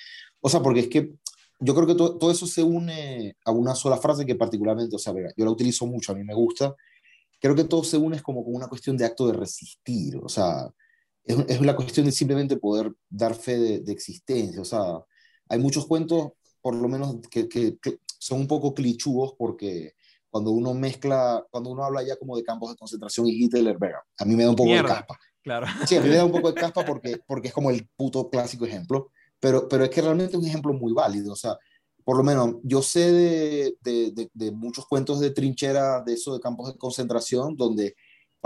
O sea, porque es que yo creo que to- todo eso se une a una sola frase que particularmente, o sea, yo la utilizo mucho, a mí me gusta. Creo que todo se une es como con una cuestión de acto de resistir. O sea, es, es la cuestión de simplemente poder dar fe de, de existencia. O sea, hay muchos cuentos, por lo menos, que, que- que son un poco clichudos porque cuando uno mezcla, cuando uno habla ya como de campos de concentración y Hitler, verga, a mí me da un poco Mierda. de caspa. Claro. Sí, a mí me da un poco de caspa porque, porque es como el puto clásico ejemplo, pero, pero es que realmente es un ejemplo muy válido. O sea, por lo menos yo sé de, de, de, de muchos cuentos de trinchera, de eso de campos de concentración, donde,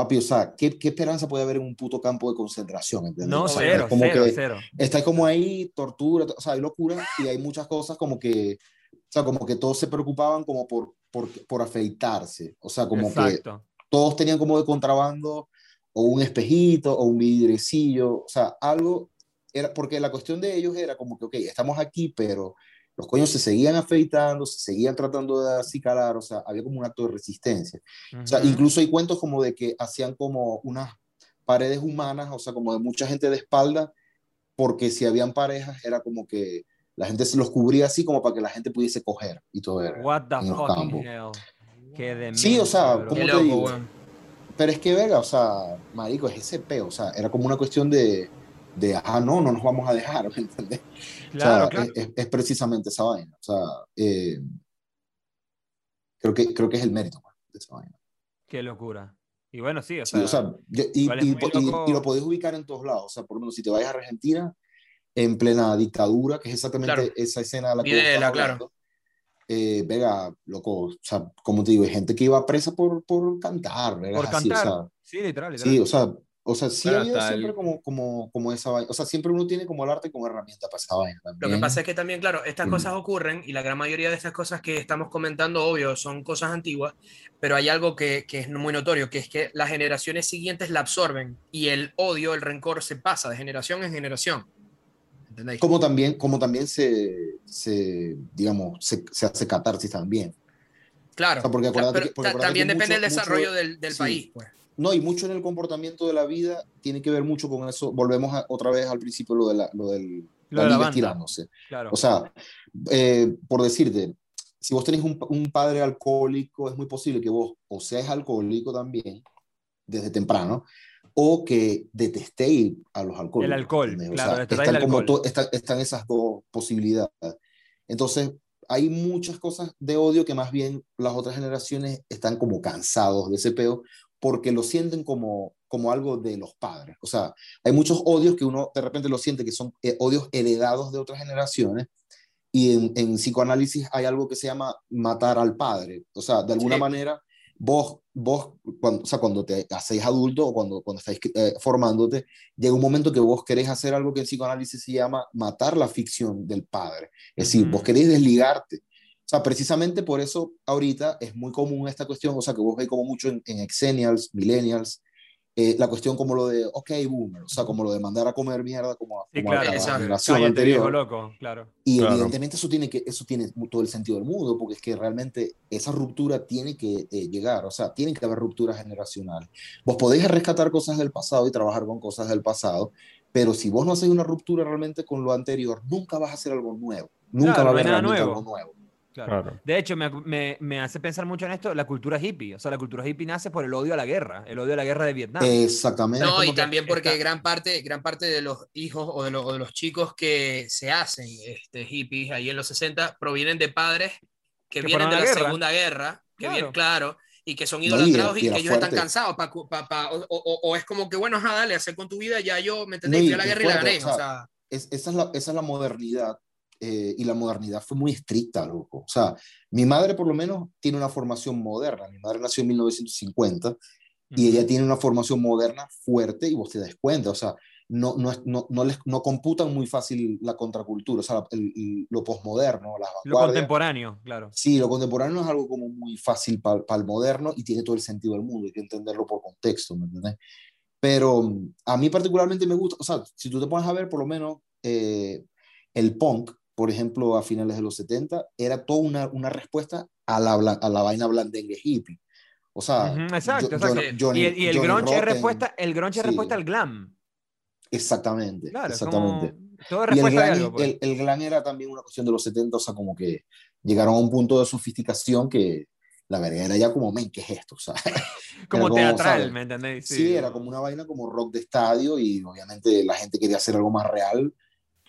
papi, o sea, ¿qué, qué esperanza puede haber en un puto campo de concentración? ¿entiendes? No, O sea, cero, es como cero, que cero. está como ahí tortura, o sea, hay locura y hay muchas cosas como que, o sea, como que todos se preocupaban como por por, por afeitarse. O sea, como que Exacto. todos tenían como de contrabando o un espejito o un vidrecillo, o sea, algo, era, porque la cuestión de ellos era como que, ok, estamos aquí, pero los coños se seguían afeitando, se seguían tratando de acicalar, o sea, había como un acto de resistencia. O sea, incluso hay cuentos como de que hacían como unas paredes humanas, o sea, como de mucha gente de espalda, porque si habían parejas era como que la gente se los cubría así como para que la gente pudiese coger y todo era. What the en los fucking campos. hell. Sí, o sea, bro. ¿cómo Qué te loco, digo? Pero es que, verga, o sea, marico, es ese peo, o sea, era como una cuestión de, de ah, no, no nos vamos a dejar, ¿me entendés? Claro, o sea, claro. Es, es- precisamente esa vaina, o sea, eh, creo, que, creo que es el mérito pues, de esa vaina. Qué locura. Y bueno, sí, o Sí, sea, o sea, yo- y, y- y- y lo podés ubicar en todos lados, o sea, por ejemplo, si te vayas a Argentina, en plena dictadura, que es exactamente Claro. esa escena de la que Videla, estás claro. hablando, eh, Vega, loco, o sea, como te digo, hay gente que iba presa por, por cantar, ¿verdad? por Así, o cantar. sea, sí, literal, literal. Sí, o sea, o sea, sí ha habido siempre el- como, como, como esa vaina. O sea, siempre uno tiene como el arte como herramienta para esa vaina Lo que también. pasa es que también, claro, estas Mm. cosas ocurren y la gran mayoría de estas cosas que estamos comentando, obvio, son cosas antiguas, pero hay algo que, que es muy notorio, que es que las generaciones siguientes la absorben y el odio, el rencor se pasa de generación en generación. ¿Entendéis? Como también, como también se, se digamos, se, se hace catarsis también. Claro, O sea, porque pero que- porque también depende mucho- del desarrollo mucho- del, del sí. país, pues. No, y mucho en el comportamiento de la vida tiene que ver mucho con eso. Volvemos a- otra vez al principio lo, de la, lo del Lo de la liga banda. estirándose. Claro. O sea, eh, por decirte, si vos tenés un, un padre alcohólico, es muy posible que vos o seas alcohólico también, desde temprano, o que detestéis a los alcohólicos. El alcohol, ¿entendés? O claro, sea, están, el como alcohol. están, están esas dos posibilidades. Entonces, hay muchas cosas de odio que más bien las otras generaciones están como cansados de ese peo porque lo sienten como, como algo de los padres. O sea, hay muchos odios que uno de repente lo siente que son eh, odios heredados de otras generaciones y en, en psicoanálisis hay algo que se llama matar al padre. O sea, de alguna Sí. manera, vos, vos cuando, o sea, cuando te hacéis adulto o cuando, cuando estáis eh, formándote, llega un momento que vos querés hacer algo que en psicoanálisis se llama matar la ficción del padre. Es decir, vos querés desligarte. O sea, precisamente por eso ahorita es muy común esta cuestión, o sea, que vos veis como mucho en, en Exennials, Millennials, eh, la cuestión como lo de, ok, boomer, o sea, como lo de mandar a comer mierda como, a- Sí, como a claro. la Exacto. generación anterior. loco, claro. Y Claro. evidentemente eso tiene, que, eso tiene todo el sentido del mundo, porque es que realmente esa ruptura tiene que eh, llegar, o sea, tienen que haber rupturas generacionales. Vos podéis rescatar cosas del pasado y trabajar con cosas del pasado, pero si vos no haces una ruptura realmente con lo anterior, nunca vas a hacer algo nuevo. Nunca Claro, va a no haber nada realmente nuevo. algo nuevo. Claro. Claro. De hecho, me, me, me hace pensar mucho en esto la cultura hippie. O sea, la cultura hippie nace por el odio a la guerra, el odio a la guerra de Vietnam. Exactamente. No, y también porque está- gran parte, gran parte de los hijos o de, los- o de los chicos que se hacen este, hippies ahí en los 60 provienen de padres que, Que vienen de la. Segunda Guerra, que Claro. vienen, claro, y que son No, y idolatrados era- y, y que ellos están fuerte. cansados pa, pa- pa- o, o- o es como que, bueno, ajá, dale, hacer con tu vida, ya yo, ¿me No, y Fui a la guerra y la gané, o sea, o sea, es- esa, es la, esa es la modernidad. Eh, y la modernidad fue muy estricta, loco. O sea, mi madre por lo menos tiene una formación moderna. Mi madre nació en 1950 y ella tiene una formación moderna fuerte y vos te das cuenta. O sea, no, no, no, no, les, no computan muy fácil la contracultura, o sea, el- el- lo posmoderno, Lo contemporáneo, claro. Sí, lo contemporáneo es algo como muy fácil para el moderno y tiene todo el sentido del mundo, hay que entenderlo por contexto, ¿me entiendes? Pero mm, a mí particularmente me gusta, o sea, si tú te pones a ver, por lo menos eh, el punk, por ejemplo, a finales de los 70, era toda una, una respuesta a la, a la vaina blandengue hippie. O sea, Ujú, exacto, Jo- exacto. Johnny- Johnny- y el, y el grunge es respuesta, el grunge sí. respuesta al glam. Exactamente, Claro, exactamente. como Y el glam, algo. pues. el, el glam era también una cuestión de los 70, o sea, como que llegaron a un punto de sofisticación que la verga era ya como, men, ¿qué es esto? O sea, como como, teatral, ¿sabes? ¿me entendéis? Sí. era como una vaina como rock de estadio y obviamente la gente quería hacer algo más real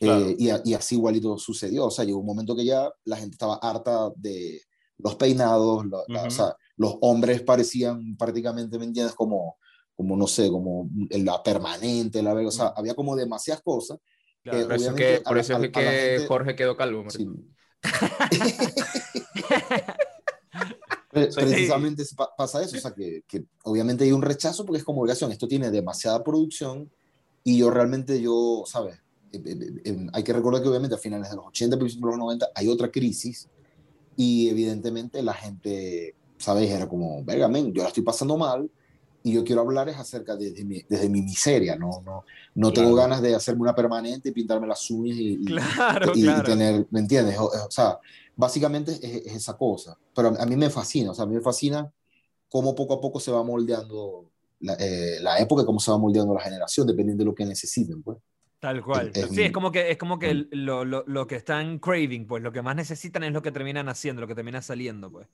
eh, Claro. y, a- y así igualito sucedió. O sea, llegó un momento que ya la gente estaba harta de los peinados, la- la- o Ujú. sea, los hombres parecían prácticamente, ¿me entiendes? Como, como no sé, como la permanente, la verga, o sea, había como demasiadas cosas. Claro. Por eso, que, a por eso es que gente- Jorge quedó calvo. Sí. Pre- Sí. Precisamente pasa eso, o sea, que, que obviamente hay un rechazo porque es como obligación, esto tiene demasiada producción y yo realmente, yo, ¿sabes? Hay que recordar que obviamente a finales de los 80, principios de los 90 hay otra crisis Y evidentemente la gente, ¿sabes? Era como, verga, men, yo la estoy pasando mal y yo quiero hablar es acerca de, de mi, desde mi miseria, no, no, no tengo Claro. ganas de hacerme una permanente y pintarme las uñas y, y- Claro, y, y claro. tener, ¿me entiendes? O, o sea, básicamente es, es esa cosa. Pero a, mí me fascina, o sea, a mí me fascina cómo poco a poco se va moldeando la, eh, la época, y cómo se va moldeando la generación, dependiendo de lo que necesiten, pues. Tal cual. sí, es como que, es como que el- lo, lo, lo que están craving, pues lo que más necesitan es lo que terminan haciendo, lo que termina saliendo, pues.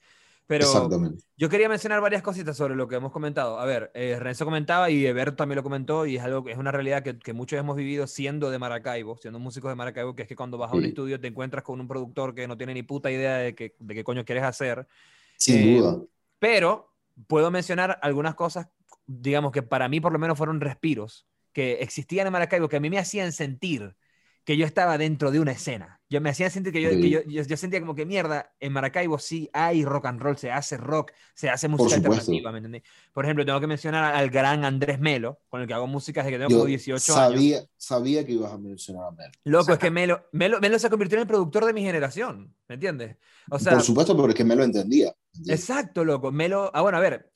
Pero yo quería mencionar varias cositas sobre lo que hemos comentado. A ver, eh, Renzo comentaba y Eber también lo comentó y es algo es una realidad que, que muchos hemos vivido siendo de Maracaibo, siendo músicos de Maracaibo, que es que cuando vas a un Sí. estudio te encuentras con un productor que no tiene ni puta idea de, que, de qué coño quieres hacer. Sin Eh, duda. Pero puedo mencionar algunas cosas, digamos que para mí por lo menos fueron respiros que existían en Maracaibo, que a mí me hacían sentir que yo estaba dentro de una escena. Yo me hacían sentir que yo, que Sí. yo, yo, yo sentía como que mierda, en Maracaibo sí hay rock and roll, se hace rock, se hace música alternativa, ¿me entendés? Por ejemplo, tengo que mencionar al gran Andrés Melo, con el que hago música desde que tengo como Yo 18 años. sabía, que ibas a mencionar a Mel. Loco, es que Melo, Melo, Melo se convirtió en el productor de mi generación, ¿me entiendes? O sea, Por supuesto, pero es que me lo entendía. ¿entiendes? Exacto, loco. Melo, ah, bueno, a ver,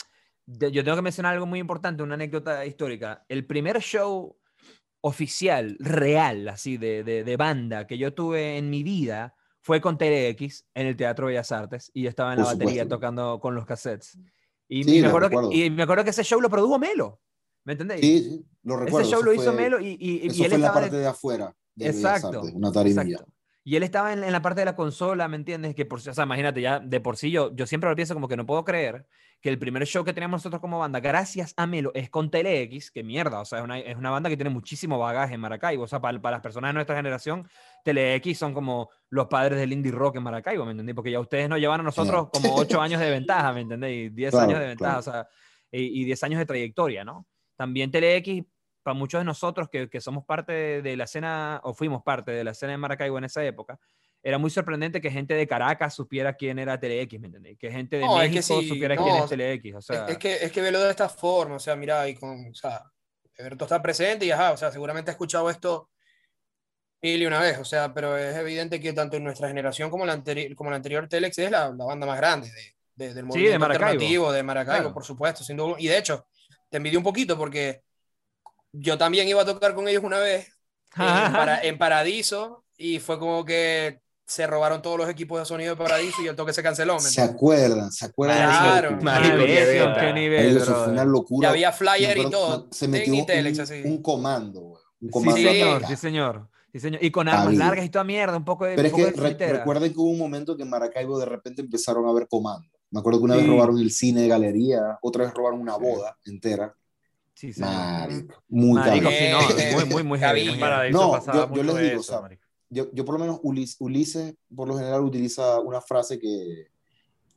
yo tengo que mencionar algo muy importante, una anécdota histórica. El primer show oficial, real, así, de, de, de banda que yo tuve en mi vida fue con TLX en el Teatro Bellas Artes y yo estaba en la batería tocando con los cassettes. Y, Sí, y me acuerdo que, y me acuerdo que ese show lo produjo Melo. ¿Me entendéis? Sí, sí, lo recuerdo. ese show eso lo hizo fue- Melo y, y, y él fue en la estaba de- parte de afuera. de Bellas Exacto. Artes, una tarimilla. exacto. Y él estaba en, en la parte de la consola, ¿me entiendes? Que por, o sea, imagínate, ya de por sí yo, yo siempre lo pienso como que no puedo creer que el primer show que teníamos nosotros como banda, gracias a Melo, es con TeleX, que mierda, o sea, es una, es una banda que tiene muchísimo bagaje en Maracaibo. O sea, para, para las personas de nuestra generación, TeleX son como los padres del indie rock en Maracaibo, ¿me entendés? Porque ya ustedes nos llevan a nosotros como ocho años de ventaja, ¿me entendés? Y diez Claro, años de ventaja, o sea, y, y diez años de trayectoria, ¿no? También TeleX para muchos de nosotros que, que somos parte de, de la escena, o fuimos parte de la escena de Maracaibo en esa época, era muy sorprendente que gente de Caracas supiera quién era TeleX, ¿me entendés? Que gente de No, es que México sí, supiera no, quién es TeleX, o sea... es, es que, es que velo de esta forma, o sea, mira, y con, o sea, Alberto está presente y ajá, o sea, seguramente ha escuchado esto mil y una vez, o sea, pero es evidente que tanto en nuestra generación como la, anteri- como la anterior Telex es la, la banda más grande de, de- del de movimiento Maracaibo. alternativo de Maracaibo, Claro. por supuesto, sin duda. Y de hecho, te envidio un poquito porque yo también iba a tocar con ellos una vez en, Para- en Paradiso y fue como que se robaron todos los equipos de sonido de Paradiso y el toque se canceló. ¿me Se acuerdan, se acuerdan de Claro, locura? marico, Qué nivel, Eso fue una locura. Ya había flyer y todo. Se metió un, así. un comando. Un Sí, comando. señor, acá. sí, señor. Sí, señor. Y con armas largas y toda mierda, un poco de. Pero es que de re- recuerden que hubo un momento que en Maracaibo de repente empezaron a haber comandos. Me acuerdo que una vez Sí. robaron el cine de galería, otra vez robaron una boda entera. Sí, señor. Marico, muy Marico, cabrón. sí, no, muy, muy, muy heavy, No, yo- yo les digo, eso, o sea. Yo, yo por lo menos Ulis- Ulises, por lo general utiliza una frase que,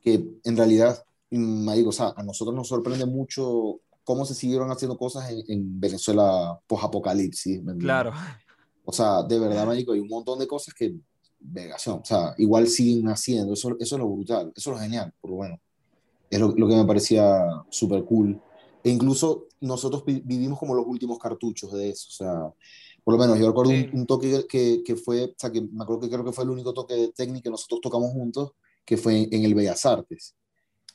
que en realidad, marico, o sea, a nosotros nos sorprende mucho cómo se siguieron haciendo cosas en, en Venezuela post-apocalipsis. Claro. O sea, de verdad, marico, hay un montón de cosas que, vegación, o sea, igual siguen haciendo. Eso, eso es lo brutal, eso es lo genial, por lo bueno. Es lo, lo que me parecía súper cool. E incluso nosotros vi- vivimos como los últimos cartuchos de eso. O sea, por lo menos yo recuerdo Sí. un, un toque que, que fue, o sea, que me acuerdo que creo que fue el único toque de técnica que nosotros tocamos juntos, que fue en el Bellas Artes.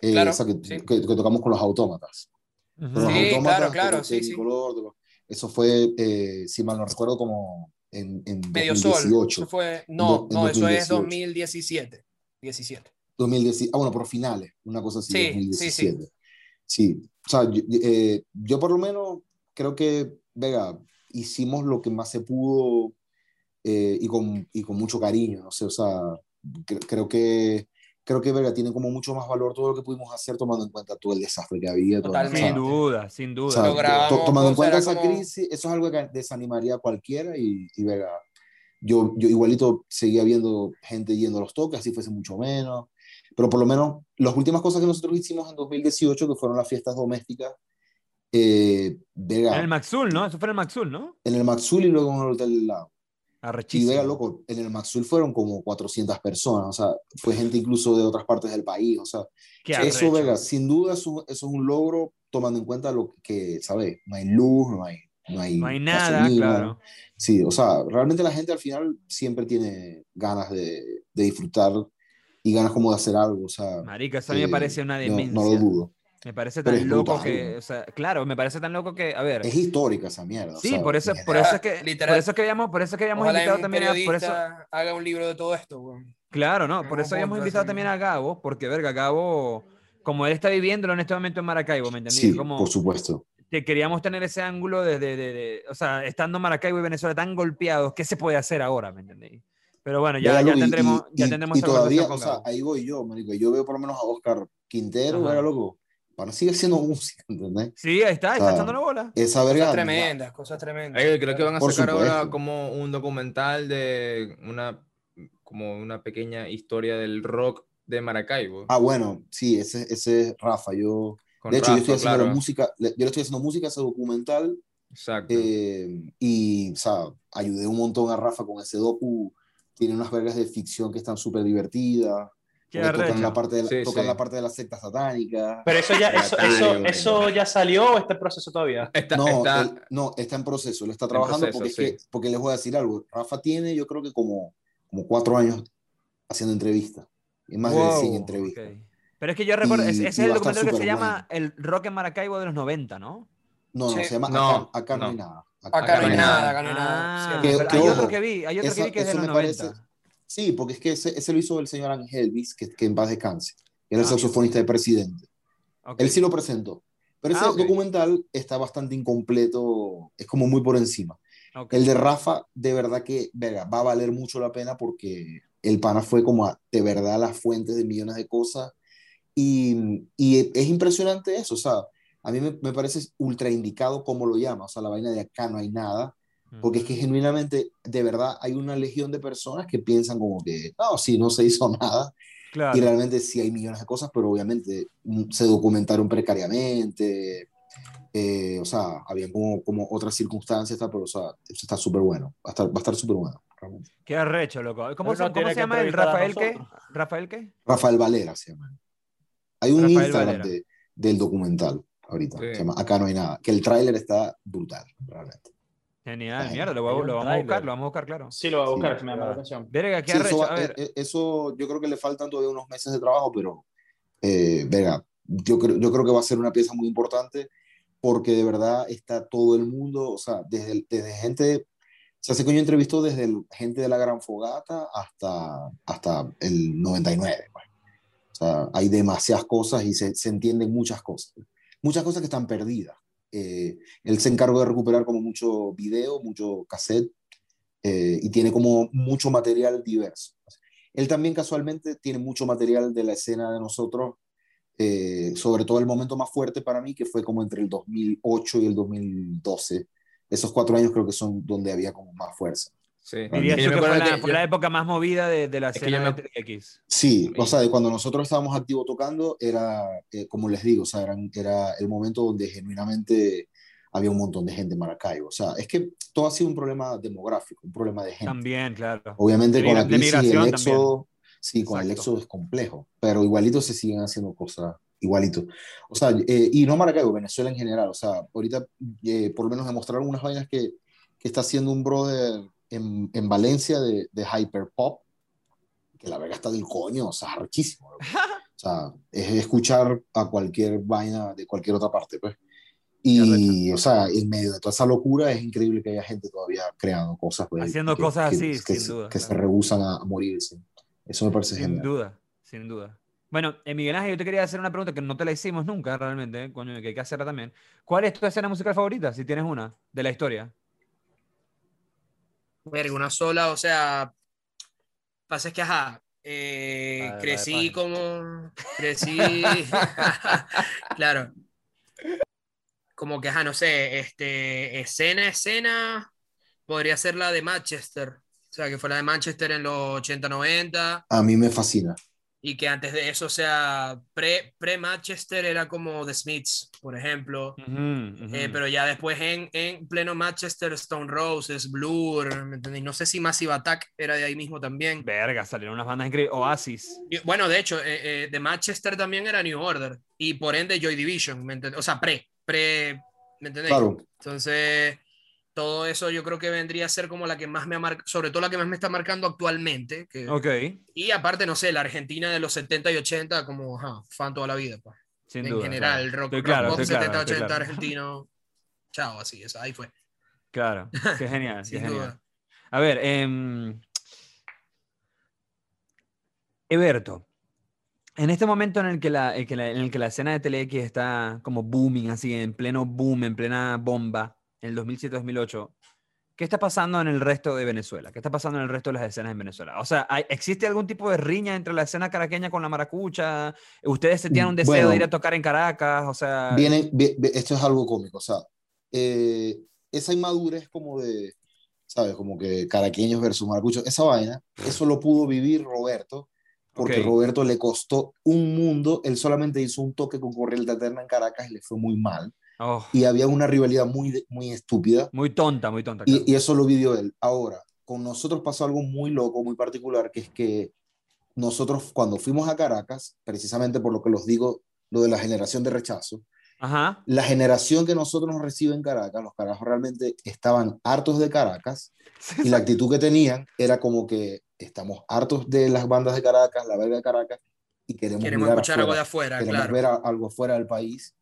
Eh, Claro, o sea, que, sí. que- que tocamos con los autómatas. Con los Sí, autómatas, claro, claro, sí, sí. Tocó- Eso fue, eh, si mal no recuerdo, como en, en Medio Sol. 2018. Eso fue, no, en no, eso es 2018. 2017. 17. 2017, ah, bueno, por finales, una cosa así, Sí, 2017. Sí, o sea, yo, eh, yo por lo menos creo que, Vega, hicimos lo que más se pudo eh, y, con, y con mucho cariño, no sé, o sea, cre- creo que, creo que, Vega, tiene como mucho más valor todo lo que pudimos hacer tomando en cuenta todo el desastre que había. todo, Totalmente. o sea, Sin duda, sin duda. o sea, Lo grabamos, to- tomando en cuenta esa como- crisis, eso es algo que desanimaría a cualquiera y, y Vega, yo, yo igualito seguía viendo gente yendo a los toques, así fuese mucho menos, pero por lo menos las últimas cosas que nosotros hicimos en 2018, que fueron las fiestas domésticas, eh, Vega, En el Maxul, ¿no? Eso fue en el Maxul, ¿no? en el Maxul y luego en el Hotel del Lago. Y. Vega, loco, en el Maxul fueron como 400 personas, o sea, fue gente incluso de otras partes del país, o sea, Qué eso. Vega, sin duda eso, eso es un logro tomando en cuenta lo que, ¿sabes? No hay luz, no hay, no hay, No hay nada, gasolina. claro. Sí, o sea, realmente la gente al final siempre tiene ganas de, de disfrutar y ganas como de hacer algo, o sea, Marica, eso a mí me eh, parece una no, demencia. no lo dudo. Me parece tan loco brutal, que, o sea, claro, me parece tan loco que, a ver, Es histórica esa mierda. o sí, sea, por eso, por eso es que, Literal. por eso es que habíamos, por eso es que habíamos invitado un también a, por eso, haga un libro de todo esto, claro, no, por eso habíamos invitado también a Gabo, porque verga, Gabo, como él está viviéndolo en este momento en Maracaibo, ¿me entendí? Sí, como por supuesto. que queríamos tener ese ángulo de, de, de- de- o sea, estando Maracaibo y Venezuela tan golpeados, ¿qué se puede hacer ahora, ¿me entendí? Pero bueno, ya, ya y- tendremos, y, ya tendremos y esa todavía, o sea, ahí voy yo, marico. Yo veo por lo menos a Oscar Quintero, Ajá. era loco. Para sigue haciendo música, ¿entendés? Sí, ahí está, O está echando la bola. Esa verga. Cosas tremendas, cosas tremendas. Eh, creo que van a Por sacar ahora supuesto. como un documental de una, como una pequeña historia del rock de Maracaibo. Ah, bueno, sí, ese, ese es Rafa. Yo, con de hecho, yo Rafa, estoy haciendo claro. la música, le- yo le estoy haciendo música a ese documental Exacto. eh, y, o sea, ayudé un montón a Rafa con ese docu. Tiene unas vergas de ficción que están súper divertidas. Tocan la parte de la, Sí, tocan sí. la parte de la secta satánica. Pero eso ya, eso, eso, eso ya salió o está en proceso todavía. Está, no, está- él- no, está en proceso, él está trabajando proceso, porque, es que, porque les voy a decir algo. Rafa tiene, yo creo que como, como cuatro años haciendo entrevistas. Y más de 100 Wow, entrevistas. Pero es que yo recuerdo, ese Y- ese y es el documental que se llama El Rock en Maracaibo de los 90, ¿no? No, no, Sí. se llama No, Acá, acá no, no. hay nada. Acá no hay no hay nada, acá no hay nada. Ah, Sí, Que- que hay ojo, otro que vi, hay otro que esa- vi que es de los me parece- 90. Sí, porque es que ese, ese lo hizo el señor Ángel Elvis, que, que en paz descanse. Era el Ah, saxofonista de presidente. Ok. Él sí lo presentó. Pero ese Ah, ok. documental está bastante incompleto, es como muy por encima. Ok. El de Rafa, de verdad que, verga, va a valer mucho la pena porque el pana fue como a, de verdad las fuentes de millones de cosas. Y, y es impresionante eso, o sea, a mí me, me parece ultra indicado cómo lo llama, o sea, la vaina de acá no hay nada, porque es que genuinamente, de verdad, hay una legión de personas que piensan como que, no, sí, no se hizo nada, Claro. y realmente sí hay millones de cosas, pero obviamente mm, se documentaron precariamente, eh, o sea, había como, como otras circunstancias, pero o sea, eso está súper bueno, va a estar, va a estar súper bueno. realmente. Qué arrecho, loco. ¿Cómo, Pero se, no cómo se llama el Rafael qué? ¿Rafael qué? Rafael Valera se llama. Hay un Rafael Instagram de- del documental ahorita, Sí. se llama Acá no hay nada, que el tráiler está brutal, realmente. Genial, Ay, mierda, lo, lo vamos a buscar, lo vamos a buscar, claro. Sí, lo voy a buscar, Sí. me llama la atención. Verga, qué Sí, arrecho. eso, A va- ver, eh, eh, eso yo creo que le faltan todavía unos meses de trabajo, pero eh, verga, yo creo, yo creo que va a ser una pieza muy importante porque de verdad está todo el mundo, o sea, desde, el- desde gente, se hace coño entrevistó desde el- gente de la Gran Fogata hasta, hasta el 99. pues. O sea, hay demasiadas cosas y se, se entienden muchas cosas. Muchas cosas que están perdidas. Eh, él se encargó de recuperar como mucho video, mucho cassette, eh, y tiene como mucho material diverso. Él también casualmente tiene mucho material de la escena de nosotros, eh, sobre todo el momento más fuerte para mí, que fue como entre el 2008 y el 2012. Esos cuatro años creo que son donde había como más fuerza. Sí. dirías yo me que fue la, que fue yo- la época más movida de, de la Es que escena de me- TX. Sí, o sea, de cuando nosotros estábamos activos tocando, era, eh, como les digo, o sea, eran- era el momento donde genuinamente había un montón de gente en Maracaibo. O sea, es que todo ha sido un problema demográfico, un problema de gente. También, claro. Obviamente De con la de crisis y el éxodo, sí, con el éxodo es complejo, pero igualito se siguen haciendo cosas igualito. O sea, eh, y no Maracaibo, Venezuela en general. O sea, ahorita eh, por lo menos demostraron unas vainas que, que está haciendo un brother en, en Valencia de, de hyperpop, que la verga está del coño, o sea, arrechísimo. loco. O sea, es escuchar a cualquier vaina de cualquier otra parte, pues. Y, o sea, en medio de toda esa locura es increíble que haya gente todavía creando cosas, pues, Haciendo que- cosas que- así, que, sin se- duda, que se claro. rehusan a, morirse. Eso me parece Sin genial. duda, sin duda. Bueno, eh, Miguel Ángel, yo te quería hacer una pregunta que no te la hicimos nunca realmente, eh, coño, que hay que hacerla también. ¿Cuál es tu escena musical favorita, si tienes una, de la historia? Verga, una sola, o sea, pasa es que, ajá, eh, crecí como, crecí, claro, como que, ajá, no sé, este, escena, escena, podría ser la de Manchester, o sea, que fue la de Manchester en los 80-90, A mí me fascina. Y que antes de eso, o sea, pre- pre-Manchester era como The Smiths, por ejemplo, Eh, pero ya después en, en pleno Manchester, Stone Roses, Blur, ¿me entendéis? No sé si Massive Attack era de ahí mismo también. Verga, salieron unas bandas increíbles. Oasis. Y, bueno, de hecho, eh, eh, de Manchester también era New Order y por ende Joy Division, ¿me entendéis? O sea, pre, pre, ¿me entendéis? Claro. Entonces, todo eso yo creo que vendría a ser como la que más me ha marcado, sobre todo la que más me está marcando actualmente. Que, Ok, Y aparte, no sé, la Argentina de los 70 y 80, como ajá, fan toda la vida. Pues. sin en duda. general, claro. rock, rock claro, pop estoy claro, 70, estoy 80 claro. argentino. Chao, así, eso, ahí fue. Claro, qué genial, qué Sin genial. duda. A ver, em, Eberto, en este momento en el que la, en que la- en el que la escena de TeleX está como booming, así en pleno boom, en plena bomba, en el 2007-2008, ¿qué está pasando en el resto de Venezuela? ¿Qué está pasando en el resto de las escenas en Venezuela? O sea, ¿hay- ¿existe algún tipo de riña entre la escena caraqueña con la maracucha? ¿Ustedes se tienen un deseo de Bueno. ir a tocar en Caracas? O sea, Viene, vi- vi- esto es algo cómico, o sea, eh, esa inmadurez como de, ¿sabes? Como que caraqueños versus maracuchos, esa vaina, eso lo pudo vivir Roberto, porque Ok. Roberto le costó un mundo, él solamente hizo un toque con Corriente Eterna en Caracas y le fue muy mal, oh, y había una rivalidad muy, muy estúpida, muy tonta, muy tonta. claro. y, y eso lo vivió él. Ahora, con nosotros pasó algo muy loco, muy particular, que es que nosotros cuando fuimos a Caracas, precisamente por lo que los digo, lo de la generación de rechazo, Ajá. la generación que nosotros nos recibe en Caracas, los carajos realmente estaban hartos de Caracas y la actitud que tenían era como que estamos hartos de las bandas de Caracas, la verga de Caracas y queremos, Queremos mirar escuchar algo de afuera, afuera, queremos claro. ver a- algo fuera del país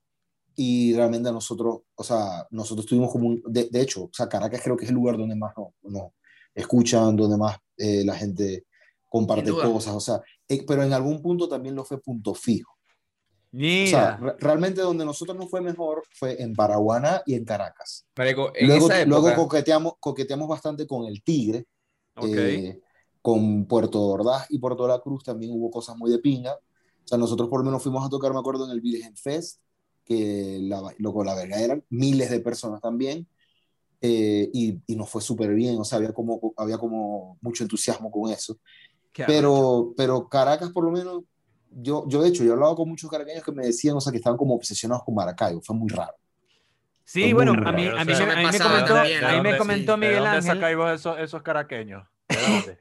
y realmente nosotros, o sea, nosotros tuvimos como un, de, de hecho, o sea, Caracas creo que es el lugar donde más nos, nos escuchan, donde más eh, la gente comparte cosas, o sea, eh, pero en algún punto también lo fue punto fijo. O sea, Mira. re- realmente donde nosotros nos fue mejor fue en Paraguaná y en Caracas. Marico, en Luego, esa luego época, coqueteamos, coqueteamos bastante con el Tigre, ok. eh, con Puerto Ordaz y Puerto La Cruz también hubo cosas muy de pinga. O sea, nosotros por lo menos fuimos a tocar, me acuerdo, en el Virgen Fest, que la, loco, la verga eran miles de personas también, eh, y, y nos fue súper bien, o sea, había como, había como mucho entusiasmo con eso. Qué. Pero, pero Caracas, por lo menos, yo, yo de hecho, yo he hablado con muchos caraqueños que me decían, o sea, que estaban como obsesionados con Maracaibo, fue muy raro. Sí, Muy bueno, raro. a mí, O a mí, sea, me, a mí me comentó, también, a mí me Sí. comentó ¿De Miguel dónde Ángel. sacáis vos esos, esos caraqueños? ¿De dónde?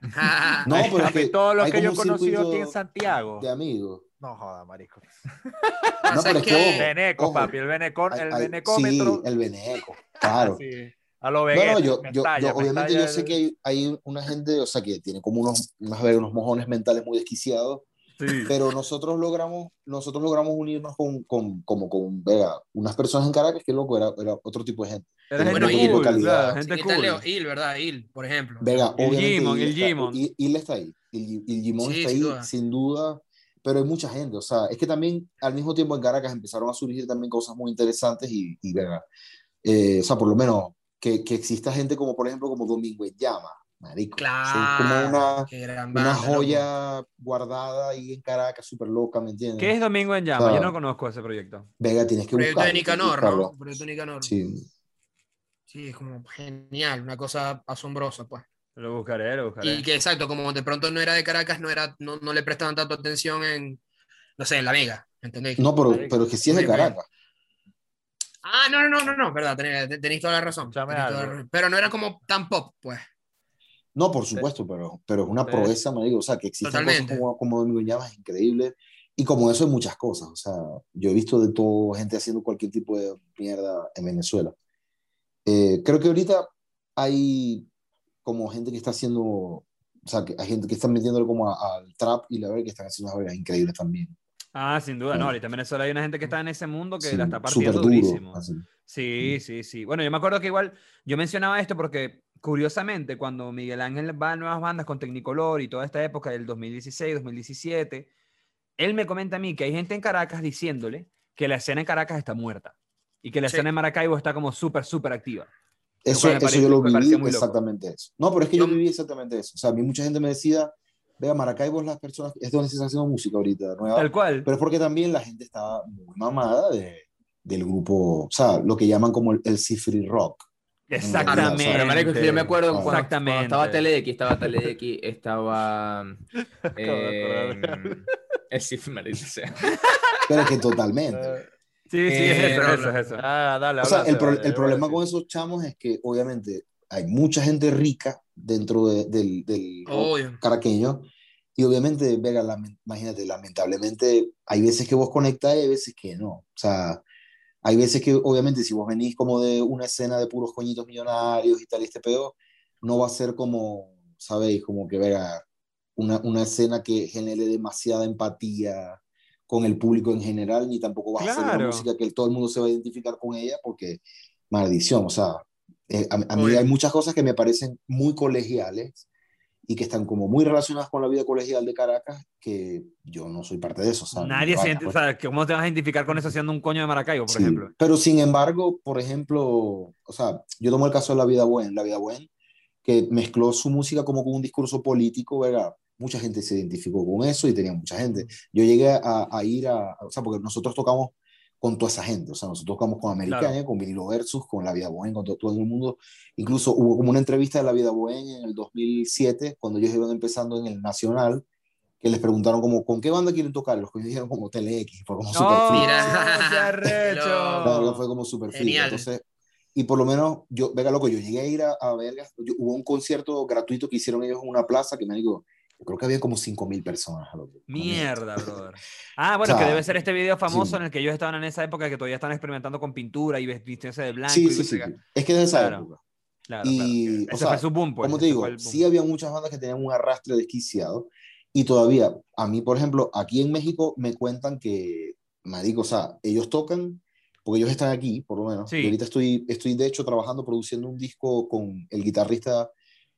No, pero es que todos los que yo he conocido aquí en Santiago. de amigos. No joda, marico. No, pero es que, ojo, papi, el hay- el venecómetro. Sí, el veneco, claro. Sí, A lo Vegeta, no, yo, yo, estalla, yo- me obviamente yo sé el- que hay, hay una gente, o sea, que tiene como unos, vergas, unos mojones mentales muy desquiciados, Sí. pero nosotros logramos, nosotros logramos unirnos con, con, como con, vega, unas personas en Caracas que loco, era, era otro tipo de gente. Era Bueno, gente y cool, localidad. claro, Sin gente quitarle cool. Il, ¿verdad? Il, por ejemplo. Vega, El obviamente. Jimon, Il el está- Jimon. Il- Il está ahí. Il, Il Jimon Sí, está ahí, duda. sin duda. Pero hay mucha gente. O sea, es que también al mismo tiempo en Caracas empezaron a surgir también cosas muy interesantes y, y verga. Eh, o sea, por lo menos que, que exista gente como, por ejemplo, como Domingo en Llama. Marico. Es Claro. como una, qué gran una loco. joya guardada ahí en Caracas, súper loca, ¿me entiendes? ¿Qué es Domingo en Llama? O sea, Yo no conozco ese proyecto. Vega, tienes que Proyecto buscarlo. de tienes que Nicanor, ¿no? Proyecto de Nicanor. Sí. Sí, es como genial, una cosa asombrosa, pues. Lo buscaré, lo buscaré. Y que exacto, como de pronto no era de Caracas, no, era, no, no le prestaban tanto atención en, no sé, en La Vega, ¿entendéis? No, pero, pero que sí es de bien. Caracas. Ah, no, no, no, no, no, verdad, tenéis, tenéis toda la razón. Toda la. Pero no era como tan pop, pues. No, por supuesto, pero, pero es una Sí. proeza, me digo, o sea, que existan cosas Totalmente. como, como Domingo es increíble. Y como eso hay muchas cosas, o sea, yo he visto de todo, gente haciendo cualquier tipo de mierda en Venezuela. Eh, creo que ahorita hay como gente que está haciendo, o sea, que hay gente que está metiéndole como a- al trap y la verdad que están haciendo unas vergas increíbles también. Ah, sin duda, no. Sí. Ahorita en Venezuela hay una gente que está en ese mundo que Sí, la está súper partiendo duro, durísimo. así. Sí, sí, sí. Bueno, yo me acuerdo que igual yo mencionaba esto porque curiosamente cuando Miguel Ángel va a nuevas bandas con Tecnicolor y toda esta época del 2016, 2017, él me comenta a mí que hay gente en Caracas diciéndole que la escena en Caracas está muerta y que la Sí. escena en Maracaibo está como súper, súper activa. Eso, eso yo lo viví loco. exactamente eso. No, pero es que yo Yo- viví exactamente eso. O sea, a mí mucha gente me decía, vea, Maracaibo es las personas, es donde se está haciendo música ahorita, nueva. Tal cual. Pero es porque también la gente estaba muy mamada de, del grupo, o sea, lo que llaman como el, el cifri rock. Exactamente. Marico, yo me acuerdo cuando, cuando Exactamente. estaba Telex, estaba Telex, estaba... eh, eh, sí, marico, o sea. Pero es que totalmente. Sí, sí, es Eh, eso, no, es eso, no. es eso. Ah, dale, O sea, el, pro- el problema con esos chamos es que obviamente hay mucha gente rica dentro de- del, del caraqueño y obviamente, Vega, lamen- imagínate, lamentablemente hay veces que vos conectás y hay veces que no. O sea, hay veces que, obviamente, si vos venís como de una escena de puros coñitos millonarios y tal, y este pedo, no va a ser como, ¿sabéis? Como que vea una, una escena que genere demasiada empatía con el público en general, ni tampoco va a ser una Claro. música que todo el mundo se va a identificar con ella, porque, maldición, o sea, eh, a, a mí hay muchas cosas que me parecen muy colegiales y que están como muy relacionadas con la vida colegial de Caracas, que yo no soy parte de eso. sea, Nadie ni se pues. o sea, ¿cómo te vas a identificar con eso siendo un coño de Maracaibo, por Sí, ejemplo? Pero sin embargo, por ejemplo, o sea, yo tomo el caso de La Vida Buena, La Vida Buena, que mezcló su música como con un discurso político, ¿verdad? Mucha gente se identificó con eso y tenía mucha gente. Yo llegué a, a ir a, o sea, porque nosotros tocamos con toda esa gente, o sea, nosotros tocamos con Americana, Claro. con Vinilo Versus, con La Vida Buena, con to- todo, el mundo. Incluso hubo como una entrevista de La Vida Buena en el 2007, cuando ellos iban empezando en el Nacional, que les preguntaron como, ¿con qué banda quieren tocar? Los que dijeron como TLX, fue como ¡Oh. Mira. verdad fue como. Genial. Entonces, y por lo menos, yo, venga loco, yo llegué a ir a, a Vergas, yo- hubo un concierto gratuito que hicieron ellos en una plaza que me digo, yo creo que había como 5.000 personas. Mierda, brother. Ah, bueno, O sea, que debe ser este video famoso sí. en el que ellos estaban en esa época que todavía están experimentando con pintura y vistiéndose de blanco. Sí, y sí, sí. Es que de esa Claro. época. Claro, Y, claro. o Ese sea, fue su boom, pues. Como te digo, boom. sí había muchas bandas que tenían un arrastre desquiciado y todavía, a mí, por ejemplo, aquí en México me cuentan que, me digo, o sea, ellos tocan, porque ellos están aquí, por lo menos. Sí. Y ahorita estoy, estoy, de hecho, trabajando, produciendo un disco con el guitarrista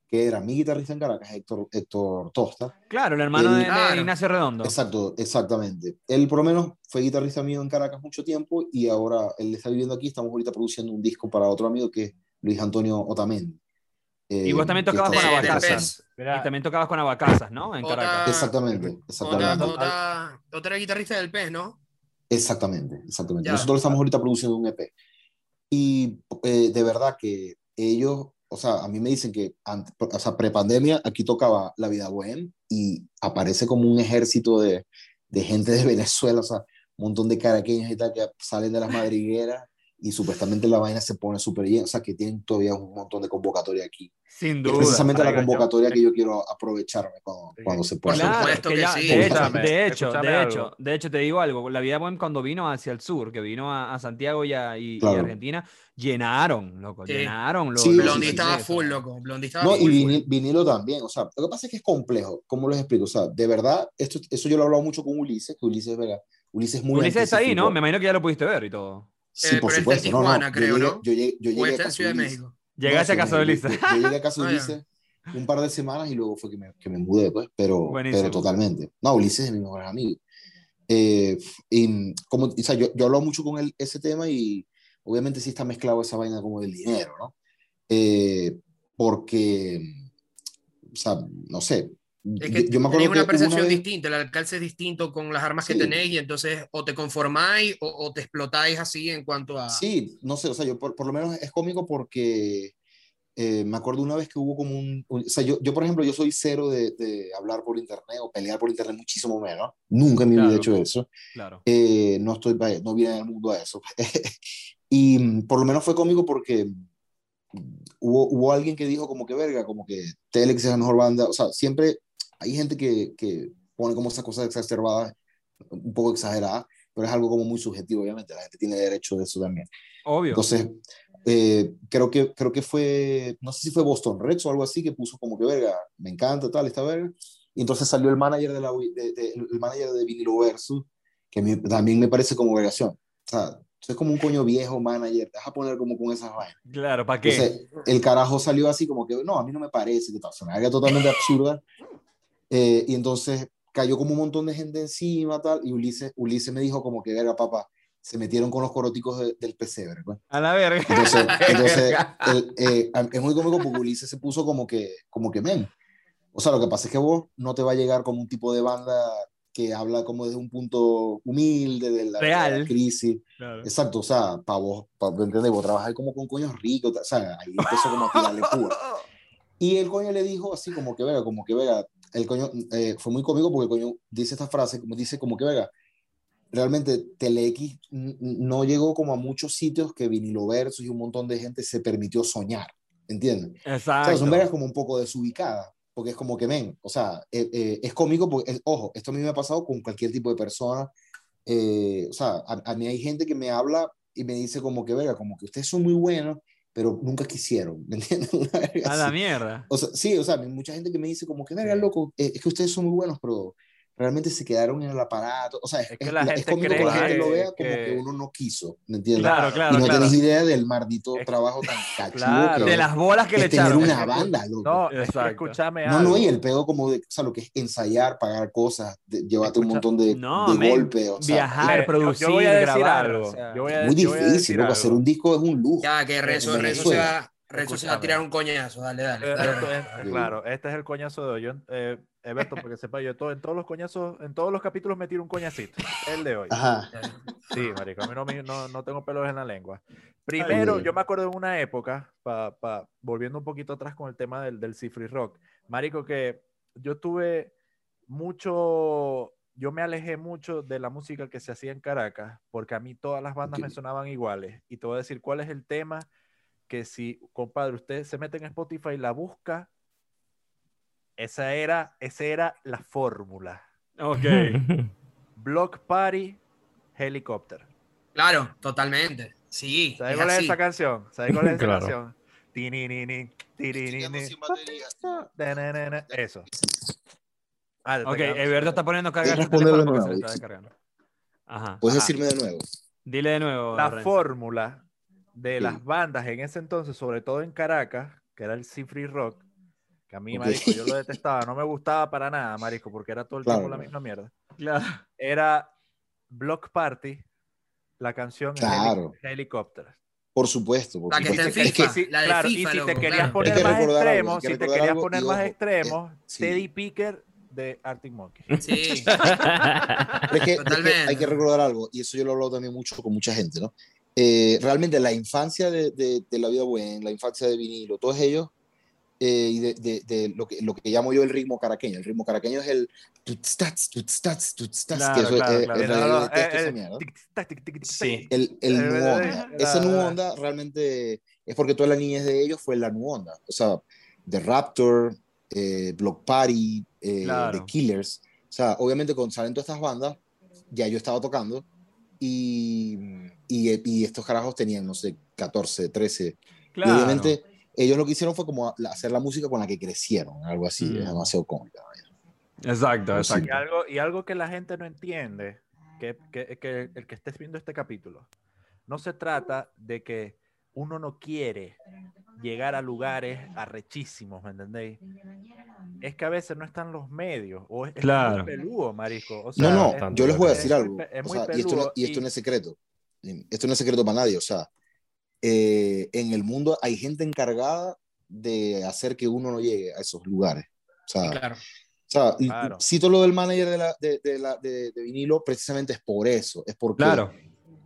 que era mi guitarrista en Caracas, Héctor, Héctor Tosta. Claro, el hermano el- de- de. Ignacio Redondo. Exacto, exactamente. Él por lo menos fue guitarrista mío en Caracas mucho tiempo y ahora él está viviendo aquí. Estamos ahorita produciendo un disco para otro amigo que es Luis Antonio Otamendi. Eh, Y vos también tocabas con pez. Y también tocabas con Abacasas, ¿no? En Otra- Caracas. Exactamente, exactamente. otra, otra guitarrista del pez, ¿no? Exactamente, exactamente. Ya. Nosotros estamos ahorita produciendo un EP. Y eh, de verdad que ellos, o sea, a mí me dicen que, ante- o sea, prepandemia, aquí tocaba La Vida Bohem y aparece como un ejército de, de gente de Venezuela, o sea, un montón de caraqueños y tal que salen de las madrigueras y supuestamente la vaina se pone súper llena, o sea, que tienen todavía un montón de convocatoria aquí. Sin Y es duda. precisamente la marico, yo- convocatoria que yo quiero aprovecharme cuando, Sí. cuando se pueda. Claro, supuesto que sí. De hecho, Escúchame, de hecho, escúchame de hecho, de hecho, te digo algo. La vida Bohem cuando vino hacia el sur, que vino a, a Santiago y, a, y- y Claro. Argentina, llenaron, loco, Sí. llenaron. Lo, Sí, lo- sí, Blondie sí, estaba full, loco. Blondie estaba No, full, y vinil- vinilo también, o sea, lo que pasa es que es complejo, ¿cómo les explico? O sea, de verdad, esto, eso yo lo he hablado mucho con Ulises, que Ulises, ¿verdad? Ulises es muy Ulises está ahí, ¿no? Me imagino que ya lo pudiste ver y todo. Sí, Eh, por pero supuesto, no, no, Tijuana, yo creo, llegué- ¿no? Yo llegué, yo llegué a Ciudad de. México. Llegaste No, a casa de sí, Ulises. Yo, yo llegué a casa de ya. Ulises un par de semanas y luego fue que me, que me mudé, pues, pero, Buenísimo. pero totalmente. No, Ulises es mi mejor amigo. Eh, y como, o sea, yo, yo hablo mucho con él ese tema y obviamente sí está mezclado esa vaina como del dinero, ¿no? Eh, porque, o sea, no sé. Es que yo, me acuerdo que una hubo percepción vez- distinta, el alcance es distinto con las armas que Sí. tenéis y entonces o te conformáis o, o te explotáis así en cuanto a... Sí, no sé, o sea, yo por, por lo menos es cómico porque eh, me acuerdo una vez que hubo como un, un- o sea, yo, yo por ejemplo, yo soy cero de, de hablar por internet o pelear por internet muchísimo menos, nunca en mi vida he Claro. hecho eso, Claro. Eh, no estoy, no vine en el mundo a eso, y mm, por lo menos fue cómico porque mm, hubo, hubo alguien que dijo como que verga, como que Telex es la mejor banda, o sea, siempre hay gente que, que pone como esas cosas exacerbadas, un poco exageradas, pero es algo como muy subjetivo, obviamente, la gente tiene derecho de eso también. Obvio. Entonces, eh, creo, que, creo que fue, no sé si fue Boston Red o algo así, que puso como que, verga, me encanta tal, esta verga. Y entonces salió el manager de, la, de, de- el manager de Vinilo Versus, que me- también me parece como vergación. O sea, es como un coño viejo manager, te vas a poner como con esas vainas. claro, ¿para qué? Entonces, el carajo salió así como que, no, a mí no me parece, que tal, se me haga totalmente absurda. Eh, y entonces cayó como un montón de gente encima, tal, y Ulises, Ulises me dijo como que, verga, papá, se metieron con los coroticos de- del pesebre, pues. A la verga. Entonces, entonces el- eh, es muy cómico porque Ulises se puso como que, como que, men. O sea, lo que pasa es que vos no te va a llegar como un tipo de banda que habla como desde un punto humilde, de la, de la Real. crisis. Claro. Exacto, o sea, para vos, para entender, vos trabajas como con coños ricos, o sea, ahí empezó como a tirarle púa. Y el coño le dijo así como que, vega, como que, vega, el coño, eh, fue muy cómico porque el coño dice esta frase, como dice como que, vega, realmente TeleX no llegó como a muchos sitios que Vinilo Versus y un montón de gente se permitió soñar, ¿entiendes? O sea, Exacto. son vegas como un poco desubicadas, porque es como que, ven, o sea, eh, eh, es cómico porque, es- ojo, esto a mí me ha pasado con cualquier tipo de persona, eh, o sea, a, a mí hay gente que me habla y me dice como que, verga, como que ustedes son muy buenos, pero nunca quisieron, ¿me entiendes? Una verga A la mierda. O sea, sí, o sea, mucha gente que me dice como que, verga, loco, eh, es que ustedes son muy buenos, pero realmente se quedaron en el aparato. O sea, es, Es que es- la es gente que la gente que- lo vea como que- que uno no quiso, ¿me entiendes? Claro, claro, y no claro. tenés idea del maldito trabajo tan cachivo Claro. que De las bolas que es le tener echaron. una banda, loco. No, que Exacto. escúchame No, no, y el pedo como de, o sea, lo que es ensayar, pagar cosas, de- llevarte un montón de, No, de men, golpes, o sea, viajar, es Yo- yo producir, voy a decir grabar. algo, o sea, yo voy a- muy yo voy a difícil, loco, hacer un disco es un lujo. Ya, que Rezo, Rezo se Venezuela. va, Rezo se va a tirar un coñazo. Dale, dale. Eh, dale. esto es- claro, este es el coñazo de hoy. Yo, eh, Eberto, porque sepa, yo todo, en todos los coñazos, en todos los capítulos me tiro un coñacito. El de hoy. Ajá. Sí, marico, a mí no, me- no, no tengo pelos en la lengua. Primero, bien. yo me acuerdo de una época, pa, pa- volviendo un poquito atrás con el tema del, del Cifri Rock, marico, que yo tuve mucho, yo me alejé mucho de la música que se hacía en Caracas, porque a mí todas las bandas me Ok. sonaban iguales. Y te voy a decir cuál es el tema, que si, compadre, usted se mete en Spotify y la busca, esa era, esa era la fórmula. Ok. Block Party, Helicopter. Claro, totalmente. Sí. ¿Sabes es cuál es esa canción? ¿Sabes cuál es esa Claro. canción? Tininini, tirinini, dananana, Eso. Ah, Ok, Alberto está poniendo carga ¿Puedes su responderlo teléfono porque se está descargando. Ajá. Puedes Ajá. decirme de nuevo. Dile de nuevo. La Renzo. fórmula de Sí. las bandas en ese entonces, sobre todo en Caracas, que era el Free Rock, que a mí, Ok. marico, yo lo detestaba, no me gustaba para nada, marico, porque era todo el tiempo Claro. la misma mierda. Claro. Era Block Party, la canción Claro. Helicopter. Por supuesto, por La que está supuesto. en Es que FIFA. Sí, la de claro, y FIFA, si te loco, querías claro. poner que más recordar algo, si te querías algo, poner y más ojo, extremos, eh, sí. Teddy Picker de Arctic Monkey. Sí. Es que, es que Totalmente. hay que recordar algo, y eso yo lo he hablado también mucho con mucha gente, ¿no? Eh, realmente la infancia de, de, de La Vida Buena, la infancia de vinilo, todos ellos, eh, y de, de, de lo, que, lo que llamo yo el ritmo caraqueño. El ritmo caraqueño es el tuts, tats, tuts, tats, tuts, tats, Claro, que eso es- claro, eh, claro. realidad no, yo detesto eh, esa eh, mierda. Sí. El, el nu onda. eh, Ese nu la- onda realmente es porque toda la niñez de ellos fue la nu onda. O sea, The Raptor, eh, Block Party, eh, Claro. The Killers. O sea, obviamente con salen todas estas bandas, ya yo estaba tocando y, y, y estos carajos tenían, no sé, 14, 13. Claro. Y obviamente ellos lo que hicieron fue como hacer la música con la que crecieron, algo así, Mm. es demasiado cómica. Exacto, exacto. Y algo, y algo que la gente no entiende, que, que, que el que estés viendo este capítulo, no se trata de que uno no quiere llegar a lugares arrechísimos, ¿me entendéis? Es que a veces no están los medios, o es, es Claro. muy peludo, marico. O No, sea, no, es- tanto yo les voy a es decir algo. es o sea, y, esto no, y esto y- no es secreto. Esto no es secreto para nadie. O sea, eh, en el mundo hay gente encargada de hacer que uno no llegue a esos lugares. O sea, Claro. o sea Claro. cito lo del manager de, la, de, de la, de, de vinilo precisamente es por eso. Es porque Claro.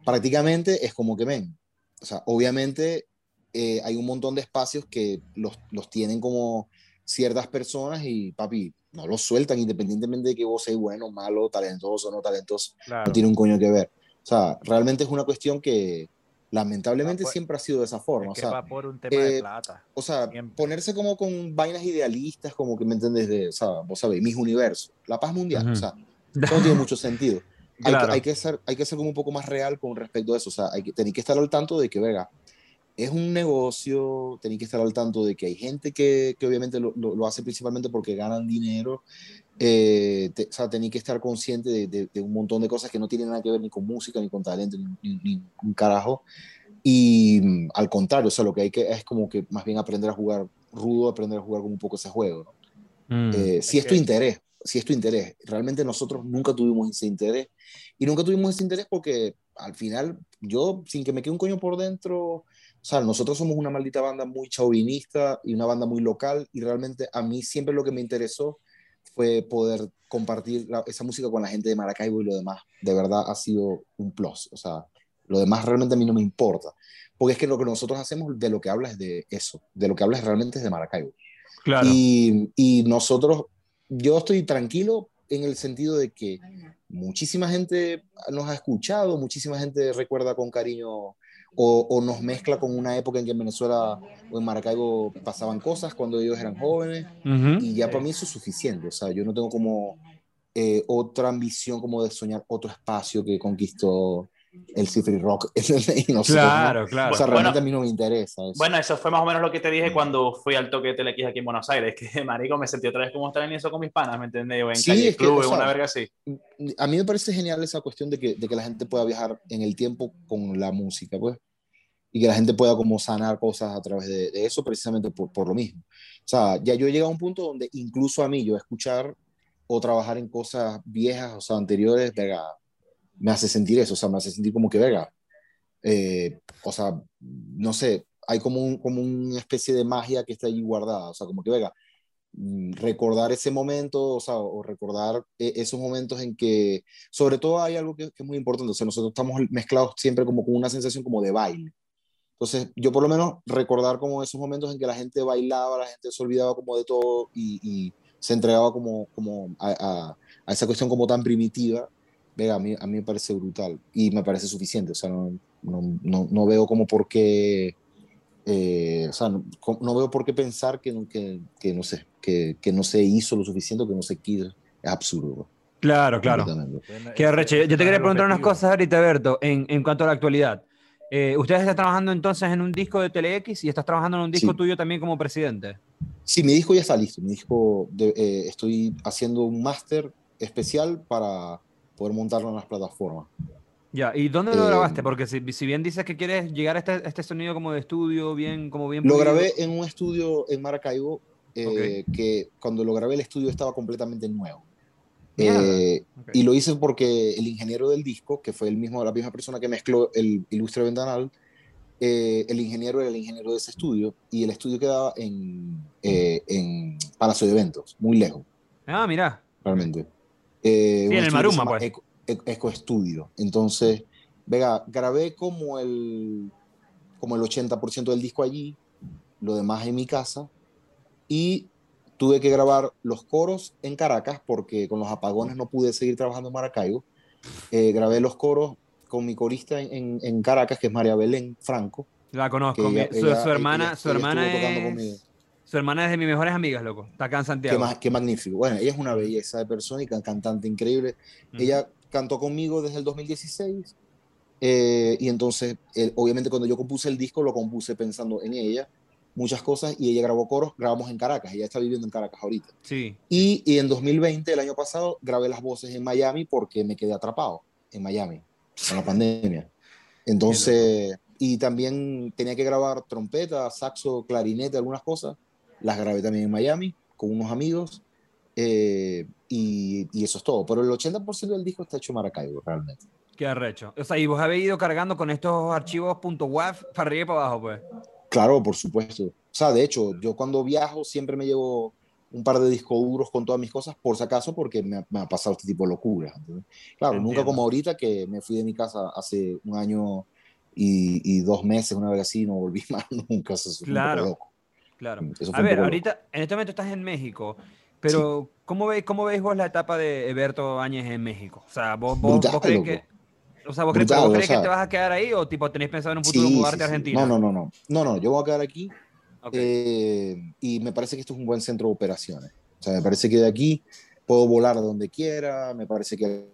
prácticamente es como que ven. O sea, obviamente eh, hay un montón de espacios que los, los tienen como ciertas personas y papi, no los sueltan independientemente de que vos seas bueno, malo, talentoso o no talentoso claro. no tiene un coño que ver. O sea, realmente es una cuestión que lamentablemente por- siempre ha sido de esa forma. O es que sea, va por un tema de eh, plata. o sea, Siempre. ponerse como con vainas idealistas, como que me entiendes, de, o sea, vos sabés, mis universos, la paz mundial, Ujú. o sea, no tiene mucho sentido. Hay, Claro. que, hay, que ser, hay que ser como un poco más real con respecto a eso, o sea, hay que, tenéis que estar al tanto de que, venga, es un negocio, tenéis que estar al tanto de que hay gente que, que obviamente lo, lo, lo hace principalmente porque ganan dinero, eh, te- o sea, tenéis que estar consciente de, de- de un montón de cosas que no tienen nada que ver ni con música, ni con talento, ni, ni- ni un carajo. Y mm, al contrario, o sea, lo que hay que es como que más bien aprender a jugar rudo, aprender a jugar como un poco ese juego. ¿no? Mm. Eh, si es tu interés, si es tu interés. Realmente nosotros nunca tuvimos ese interés. Y nunca tuvimos ese interés porque al final yo, sin que me quede un coño por dentro, o sea, nosotros somos una maldita banda muy chauvinista y una banda muy local y realmente a mí siempre lo que me interesó fue poder compartir la- esa música con la gente de Maracaibo y lo demás. De verdad ha sido un plus. O sea, lo demás realmente a mí no me importa. Porque es que lo que nosotros hacemos de lo que habla es de eso. De lo que habla es realmente es de Maracaibo. claro. Y, y nosotros, yo estoy tranquilo en el sentido de que muchísima gente nos ha escuchado, muchísima gente recuerda con cariño o, o nos mezcla con una época en que en Venezuela o en Maracaibo pasaban cosas cuando ellos eran jóvenes Ujú. y ya para mí eso es suficiente. O sea, yo no tengo como eh, otra ambición como de soñar otro espacio que conquistó el cifre rock. y nosotros, Claro, ¿no? claro. O sea, Bueno, realmente a mí no me interesa eso. Bueno, eso fue más o menos lo que te dije cuando fui al toque de TLX aquí en Buenos Aires, que marico me sentí otra vez como estar en eso con mis panas, ¿me entiendes? En Sí, calle es que, club, o en una verga así. a mí me parece genial esa cuestión de que, de que la gente pueda viajar en el tiempo con la música, pues, y que la gente pueda como sanar cosas a través de, de eso precisamente por, por lo mismo. O sea, ya yo he llegado a un punto donde incluso a mí yo escuchar o trabajar en cosas viejas, o sea, anteriores, verga, me hace sentir eso, o sea, me hace sentir como que, verga, eh, o sea, no sé, hay como, un, como una especie de magia que está ahí guardada, o sea, como que, verga, mm, recordar ese momento, o sea, o recordar eh, esos momentos en que, sobre todo hay algo que, que es muy importante, o sea, nosotros estamos mezclados siempre como con una sensación como de baile. Entonces, yo por lo menos recordar como esos momentos en que la gente bailaba, la gente se olvidaba como de todo y, y se entregaba como, como a, a, a esa cuestión como tan primitiva, venga, a mí, a mí me parece brutal y me parece suficiente, o sea, no, no, no, no veo como por qué, eh, o sea, no, no veo por qué pensar que, no- que, que no sé, que, que no se hizo lo suficiente, que no se quiso, es absurdo. Claro, claro. Qué arrecho. Yo te quería preguntar unas cosas ahorita, Berto, en, en cuanto a la actualidad. Eh, ¿Ustedes están trabajando entonces en un disco de TeleX y estás trabajando en un disco Sí. tuyo también como presidente? Sí, mi disco ya está listo. Mi disco, de- eh, estoy haciendo un máster especial para poder montarlo en las plataformas. Ya, ¿y dónde lo Eh, grabaste? Porque si, si bien dices que quieres llegar a este, a este sonido como de estudio, bien, como bien Lo grabé en un estudio en Maracaibo, eh, que cuando lo grabé el estudio estaba completamente nuevo. Eh, Ok. Y lo hice porque el ingeniero del disco, que fue el mismo, la misma persona que mezcló el Ilustre Ventanal, eh, el ingeniero era el ingeniero de ese estudio y el estudio quedaba en, eh, en Palacio de Eventos, muy lejos, Ah, mira. realmente. Eh, Sí, en el Maruma, pues. Eco, Eco- Studio. Entonces, vega, grabé como el, como el 80% del disco allí, lo demás en mi casa, y tuve que grabar los coros en Caracas porque con los apagones no pude seguir trabajando en Maracaibo. Eh, grabé los coros con mi corista en, en- en Caracas, que es María Belén Franco. La conozco. ella- su, ella- su hermana, ella- su hermana es. Su hermana es de mis mejores amigas, loco. Está acá en Qué, Santiago. ma- qué magnífico. Bueno, ella es una belleza de persona y can- cantante increíble. Ujú. Ella cantó conmigo desde el 2016 eh, y entonces, el- obviamente cuando yo compuse el disco, lo compuse pensando en ella, muchas cosas, y ella grabó coros, grabamos en Caracas, ella está viviendo en Caracas ahorita. Sí. Y, y en 2020, el año pasado, grabé las voces en Miami porque me quedé atrapado en Miami, en la pandemia. Entonces, y también tenía que grabar trompeta, saxo, clarinete, algunas cosas, las grabé también en Miami con unos amigos. eh, y, y eso es todo. Pero el 80% del disco está hecho en Maracaibo, realmente. Qué arrecho. O sea, y vos habéis ido cargando con estos archivos .waf para arriba y para abajo, pues. Claro, por supuesto. O sea, de hecho, yo cuando viajo siempre me llevo un par de discos duros con todas mis cosas, por si acaso, porque me ha, me ha pasado este tipo de locuras. Claro, nunca Entiendo. como ahorita que me fui de mi casa hace un año y, y dos meses, una vez así, no volví más nunca. Eso fue un poco Claro. loco. Claro. Eso fue A ver, ahorita, en este momento estás en México, pero ¿cómo veis, cómo veis vos la etapa de Eberto Áñez en México? O sea, vos, vos, Brutal, vos crees loco. que... O sea, ¿vos crees, Brutal, vos o crees que sea- te vas a quedar ahí o tipo tenéis pensado en un futuro Sí, mudarte sí, a sí. Argentina? No, no, no, no. No, no, yo voy a quedar aquí Ok. eh, y me parece que esto es un buen centro de operaciones. O sea, me parece que de aquí puedo volar donde quiera, me parece que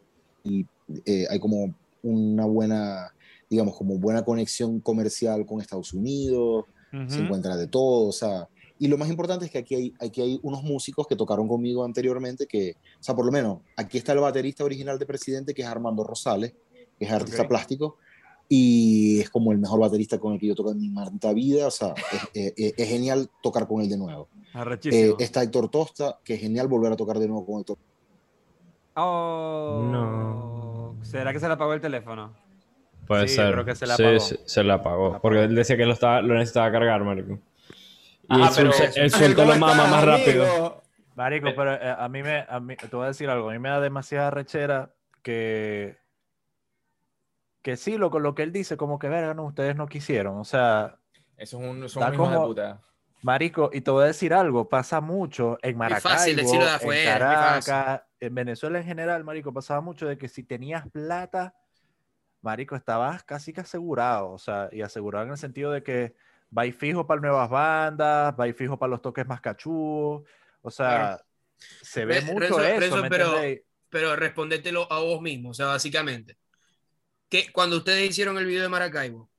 y, eh, hay como una buena, digamos, como buena conexión comercial con Estados Unidos, se Ujú. encuentra de todo, o sea, y lo más importante es que aquí hay, aquí hay unos músicos que tocaron conmigo anteriormente, que, o sea, por lo menos, aquí está el baterista original de Presidente, que es Armando Rosales, que es artista Ok. plástico, y es como el mejor baterista con el que yo toco en mi maldita vida, o sea, es, es- es genial tocar con él de nuevo. Eh, Arrechísimo. está Héctor Tosta, que es genial volver a tocar de nuevo con Héctor. Oh, No. ¿Será que se le apagó el teléfono? Puede Sí, yo ser. creo que se la Sí, apagó. se, se la apagó. La Porque él decía que lo, estaba, lo necesitaba cargar, marico. Y Ajá, él, pero- suel- él sueltó la mama más rápido. Marico, pero eh, a mí me, a mí, te voy a decir algo, a mí me da demasiada rechera que, que sí, lo, lo que él dice, como que, verga, no, ustedes no quisieron, o sea, Eso es un, son hijo de como- puta. Marico, y te voy a decir algo, pasa mucho en Maracaibo, fácil decirlo de en. Caracas, en Venezuela en general, Marico, pasaba mucho de que si tenías plata, Marico, estabas casi que asegurado, o sea, y asegurado en el sentido de que vais fijo para nuevas bandas, vais fijo para los toques más cachudos, o sea, Claro. se ve mucho eso, Renzo, ¿me pero-? Pero respondértelo a vos mismo, o sea, básicamente. que cuando ustedes hicieron el video de Maracaibo,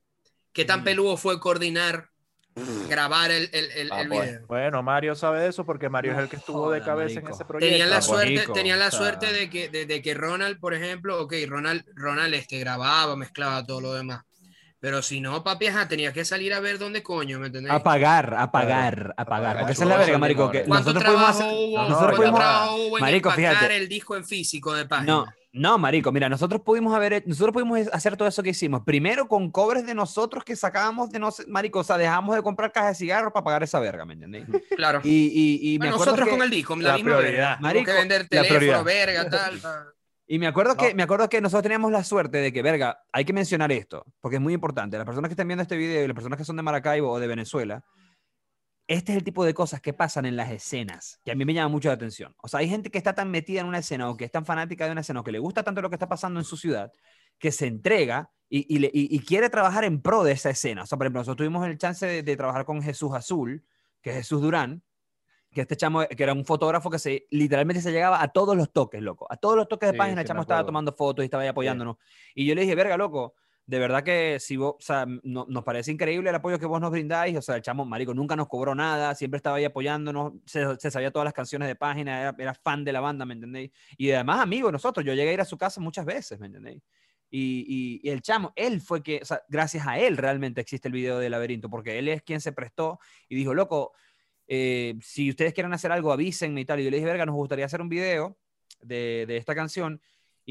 ¿qué tan Mm. peludo fue coordinar, grabar el, el, el, Ah, el pues. video? Bueno, Mario sabe de eso porque Mario es el que estuvo de Joda, cabeza en marico. ese proyecto. Tenían la pues, suerte, tenían la o sea. suerte de que, de, de que Ronald, por ejemplo, ok, Ronald, Ronald este, grababa, mezclaba todo lo demás. Pero si no, papi, ajá, tenía que salir a ver dónde coño, ¿me entendés? A pagar, a pagar, a pagar. Porque esa es la verga, marico. Que limones. ¿Cuánto nosotros pudimos trabajo hacer. hubo, no, cuánto pudimos- trabajo hubo en Marico, empacar fíjate. el disco en físico de página? No, no, marico, mira, nosotros pudimos haber, nosotros pudimos hacer todo eso que hicimos. Primero con cobres de nosotros que sacábamos de nosotros, marico, o sea, dejamos de comprar cajas de cigarros para pagar esa verga, ¿me entendés? Claro. Y, y, y me Bueno, nosotros que- con el disco, la, la misma prioridad. Marico, que vender la teléfono, prioridad. verga, tal. tal. Y me acuerdo, que, No. me acuerdo que nosotros teníamos la suerte de que, verga, hay que mencionar esto, porque es muy importante. Las personas que estén viendo este video y las personas que son de Maracaibo o de Venezuela, este es el tipo de cosas que pasan en las escenas, que a mí me llama mucho la atención. O sea, hay gente que está tan metida en una escena o que es tan fanática de una escena o que le gusta tanto lo que está pasando en su ciudad, que se entrega y, y le- y- y quiere trabajar en pro de esa escena. O sea, por ejemplo, nosotros tuvimos el chance de, de trabajar con Jesús Azul, que es Jesús Durán, que este chamo, que era un fotógrafo que se literalmente se llegaba a todos los toques, loco. A todos los toques de Sí, página, el sí chamo estaba tomando fotos y estaba ahí apoyándonos. Y yo le dije, verga, loco, de verdad que si vos, no- nos parece increíble el apoyo que vos nos brindáis. O sea, el chamo, marico, nunca nos cobró nada, siempre estaba ahí apoyándonos, se, sabía todas las canciones de página, era, era fan de la banda, ¿me entendéis? Y además, amigo nosotros, yo llegué a ir a su casa muchas veces, ¿me entendéis? Y, y- el chamo, él fue que, gracias a él realmente existe el video de Laberinto, porque él es quien se prestó y dijo, loco, eh, si ustedes quieren hacer algo, avísenme y tal. Y yo le dije, verga, nos gustaría hacer un video de, de esta canción.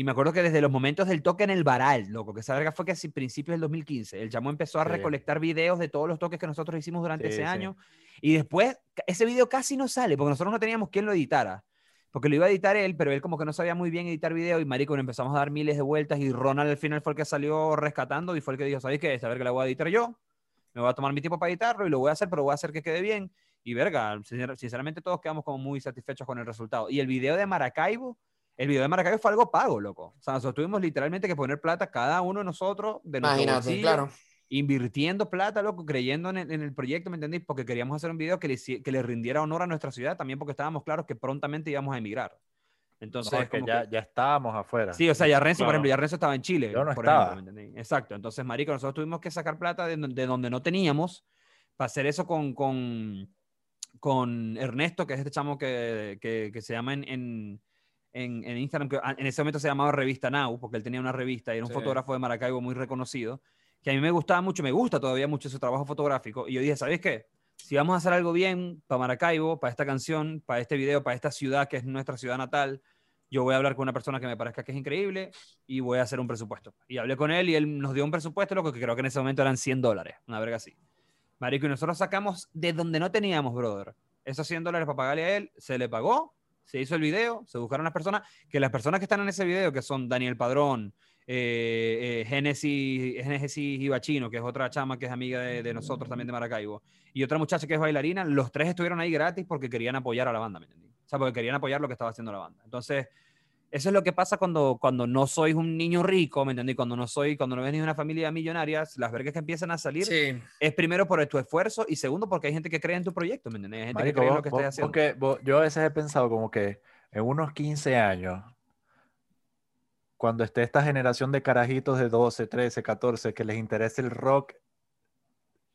Y me acuerdo que desde los momentos del toque en el Baral, loco, que esa verga fue que a principios del 2015, el chamo empezó a Sí. recolectar videos de todos los toques que nosotros hicimos durante Sí, ese sí. año. Y después, ese video casi no sale, porque nosotros no teníamos quien lo editara. Porque lo iba a editar él, pero él como que no sabía muy bien editar video y marico, le empezamos a dar miles de vueltas y Ronald al final fue el que salió rescatando y fue el que dijo, ¿sabéis qué? Esta verga la voy a editar yo, me voy a tomar mi tiempo para editarlo y lo voy a hacer, pero voy a hacer que quede bien. Y verga, sincer- sinceramente todos quedamos como muy satisfechos con el resultado. Y el video de Maracaibo, el video de Maracaibo fue algo pago, loco. O sea, nosotros tuvimos literalmente que poner plata cada uno de nosotros de nuestro Imagínate, bolsillo, claro. invirtiendo plata, loco, creyendo en el, en el proyecto, ¿me entendéis? Porque queríamos hacer un video que le, que le rindiera honor a nuestra ciudad, también porque estábamos claros que prontamente íbamos a emigrar. Entonces, No, es que como ya, que- ya estábamos afuera. Sí, o sea, ya Renzo, por Claro. ejemplo, ya Renzo estaba en Chile. Yo no por estaba. ejemplo, ¿me? Exacto. Entonces, marico, nosotros tuvimos que sacar plata de, de donde no teníamos para hacer eso con, con, con Ernesto, que es este chamo que, que, que se llama en, en, en, en Instagram, que a- en ese momento se llamaba Revista Now, porque él tenía una revista y era un Sí. fotógrafo de Maracaibo muy reconocido, que a mí me gustaba mucho, me gusta todavía mucho su trabajo fotográfico. Y yo dije, ¿sabes qué? Si vamos a hacer algo bien para Maracaibo, para esta canción, para este video, para esta ciudad que es nuestra ciudad natal, yo voy a hablar con una persona que me parezca que es increíble y voy a hacer un presupuesto. Y hablé con él y él nos dio un presupuesto, lo que creo que en ese momento eran 100 dólares, una verga así. Marico, y nosotros sacamos de donde no teníamos, brother. Esos 100 dólares para pagarle a él, se le pagó, se hizo el video, se buscaron las personas, que las personas que están en ese video, que son Daniel Padrón, eh, eh, Génesis, Génesis Ibachino, que es otra chama que es amiga de, de nosotros también de Maracaibo, y otra muchacha que es bailarina, los tres estuvieron ahí gratis porque querían apoyar a la banda, ¿me entendí? O sea, porque querían apoyar lo que estaba haciendo la banda. Entonces, eso es lo que pasa cuando, cuando no sois un niño rico, ¿me entendí? Cuando no soy, cuando no venís de una familia millonaria, las vergas que empiezan a salir Sí. es primero por tu esfuerzo y segundo porque hay gente que cree en tu proyecto, ¿me entiendes? Hay gente Marico, que cree en lo que vos- estás haciendo. vos que- vos- yo a veces he pensado como que en unos 15 años, cuando esté esta generación de carajitos de 12, 13, 14, que les interese el rock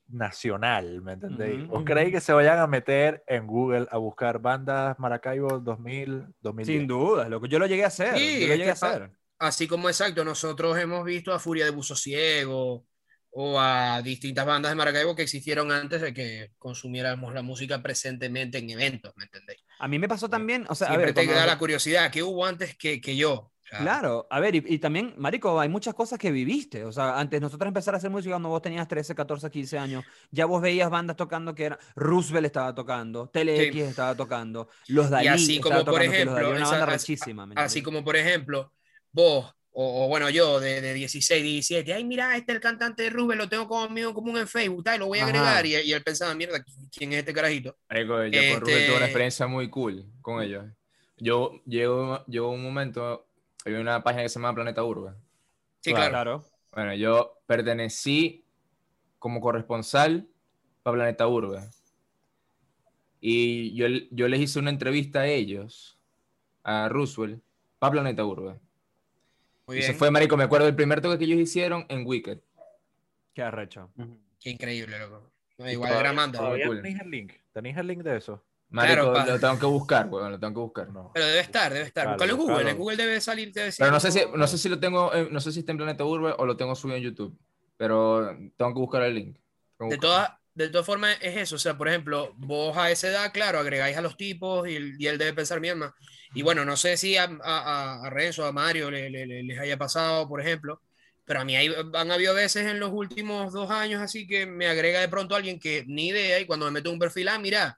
nacional, ¿me entendéis? Ujú, ¿Vos ujú. creéis que se vayan a meter en Google a buscar bandas Maracaibo 2000, 2010? Sin duda, lo que yo lo llegué a hacer. Sí, yo lo es llegué a que pa- hacer. Así como exacto, nosotros hemos visto a Furia de Buzo Ciego o a distintas bandas de Maracaibo que existieron antes de que consumiéramos la música presentemente en eventos, ¿me entendéis? A mí me pasó también, o sea, a Siempre ver, te cuando- da la curiosidad, ¿qué hubo antes que, que yo? Claro, a ver, y, y también, Marico, hay muchas cosas que viviste. O sea, antes nosotros empezar a hacer música cuando vos tenías 13, 14, 15 años, ya vos veías bandas tocando que era Roosevelt estaba tocando, TeleX Sí. estaba tocando, los Dalí así estaba como, por tocando, que los ejemplo, una esa- banda así- rechísima. ¿me Así como, por ejemplo, vos, o, o bueno, yo de, de 16, 17, ay, mira, este es el cantante de Rubén, lo tengo como amigo común en Facebook, tal, lo voy a Ajá. agregar. Y, y él pensaba, mierda, ¿quién es este carajito? Marico, yo con Rubén tuve Este- una experiencia muy cool con ellos. Yo llego, llegó un momento, había una página que se llama Planeta Urbe. Sí, Claro. Bueno, yo pertenecí como corresponsal para Planeta Urbe. Y yo, yo les hice una entrevista a ellos, a Roosevelt, para Planeta Urbe. Muy Y bien. Eso fue, marico, me acuerdo del primer toque que ellos hicieron en Wicked. Qué arrecho. Qué increíble, loco. No, igual todavía- era manda. todavía- ¿Todavía cool. tenéis el link? ¿Tenéis el link de eso? Marico, Claro, lo tengo que buscar, weón, lo tengo que buscar. No. Pero debe estar, debe estar. Claro, Búscalo en Google. claro. En Google debe salir, debe Pero no sé si, no sé si lo tengo, eh, no sé si está en Planeta Urbe o lo tengo subido en YouTube. Pero tengo que buscar el link. De todas, de todas formas es eso, o sea, por ejemplo, vos a esa edad, claro, agregáis a los tipos y, él- y él debe pensar mierda. Y bueno, no sé si a, a, a- a Renzo, a Mario le- le- le- les haya pasado, por ejemplo, pero a mí hay- han habido veces en los últimos dos años así que me agrega de pronto alguien que ni idea y cuando me meto en un perfil, ah, mira,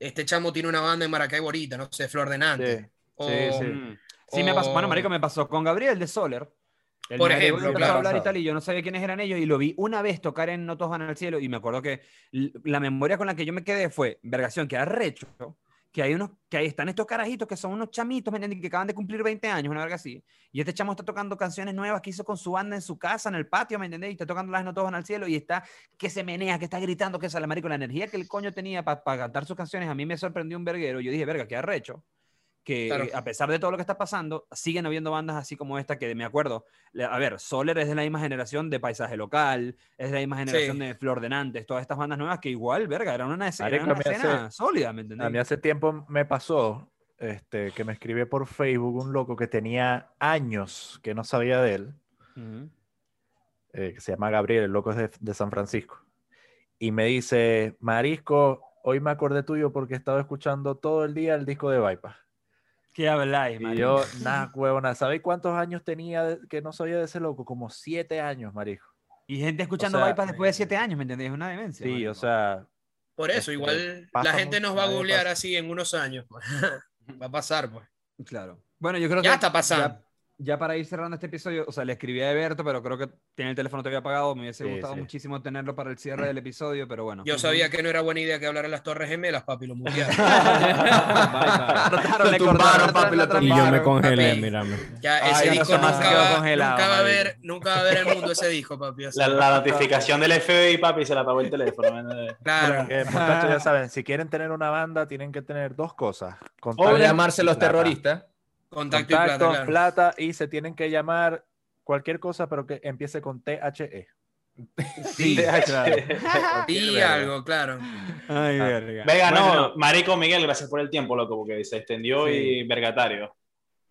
este chamo tiene una banda en Maracaibo ahorita, no sé, Flor de Nantes. Sí, O- sí, sí. Mm. Sí, me pasó, bueno, marico, me pasó con Gabriel de Soler. Él Por ejemplo, claro. a hablar y tal, y yo no sabía quiénes eran ellos, y lo vi una vez tocar en No Todos Van al Cielo, y me acuerdo que la memoria con la que yo me quedé fue, vergación, que arrecho, que hay unos, que ahí están estos carajitos que son unos chamitos, ¿me entiendes? Que acaban de cumplir 20 años, una verga así, y este chamo está tocando canciones nuevas que hizo con su banda en su casa, en el patio, ¿me entendés? Y está tocando las No Todos Van al Cielo, y está, que se menea, que está gritando, que sale, marico, la energía que el coño tenía para cantar sus canciones, a mí me sorprendió un verguero, yo dije, verga, qué arrecho que Claro. a pesar de todo lo que está pasando, siguen habiendo bandas así como esta que me acuerdo. A ver, Soler es de la misma generación de Paisaje Local, es de la misma generación Sí. de Flor de Nantes, todas estas bandas nuevas que igual, verga, eran una, escena, una hace- sólida, ¿me A mí entendés? hace tiempo me pasó este, que me escribió por Facebook un loco que tenía años que no sabía de él, eh, que se llama Gabriel, el loco es de, de San Francisco. Y me dice, Marisco, hoy me acordé tuyo porque estaba escuchando todo el día el disco de Bypass. ¿Qué habláis, Y marico? yo, nada, huevona, ¿sabéis cuántos años tenía que no sabía de ese loco? Como siete años, Marisco. Y gente escuchando sea, Bypass después de siete años, ¿me entendés? Es una demencia. Sí, marico. o sea, Por eso, Este, igual la gente nos va a googlear pasa. así en unos años. pues. va a pasar, pues. Claro. Bueno, yo creo Ya que. está pasando. Ya, ya para ir cerrando este episodio, o sea, le escribí a Eberto, pero creo que tiene el teléfono todavía apagado. Me hubiese Sí, gustado sí. muchísimo tenerlo para el cierre del episodio, pero bueno. Yo sabía que no era buena idea que hablara en las Torres Gemelas, papi, lo mutearon. Le cortaron, papi, lo. Y yo me Papi. congelé, mírame. Ya, Ay, ese ya disco no se nunca quedó va, congelado, nunca va a ver, nunca va a ver el mundo ese disco, papi. La, la notificación del FBI, papi, se la apagó el teléfono. man. Claro. que, muchachos, ya saben, si quieren tener una banda, tienen que tener dos cosas. Contacto llamarse los plata. terroristas. Contacto y plata, Contacto, claro. plata, y se tienen que llamar cualquier cosa, pero que empiece con THE. Sí, claro. Y algo, claro. Ay, verga. Venga, Bueno, no, Marico Miguel, gracias por el tiempo, loco, porque se extendió Sí. y vergatario.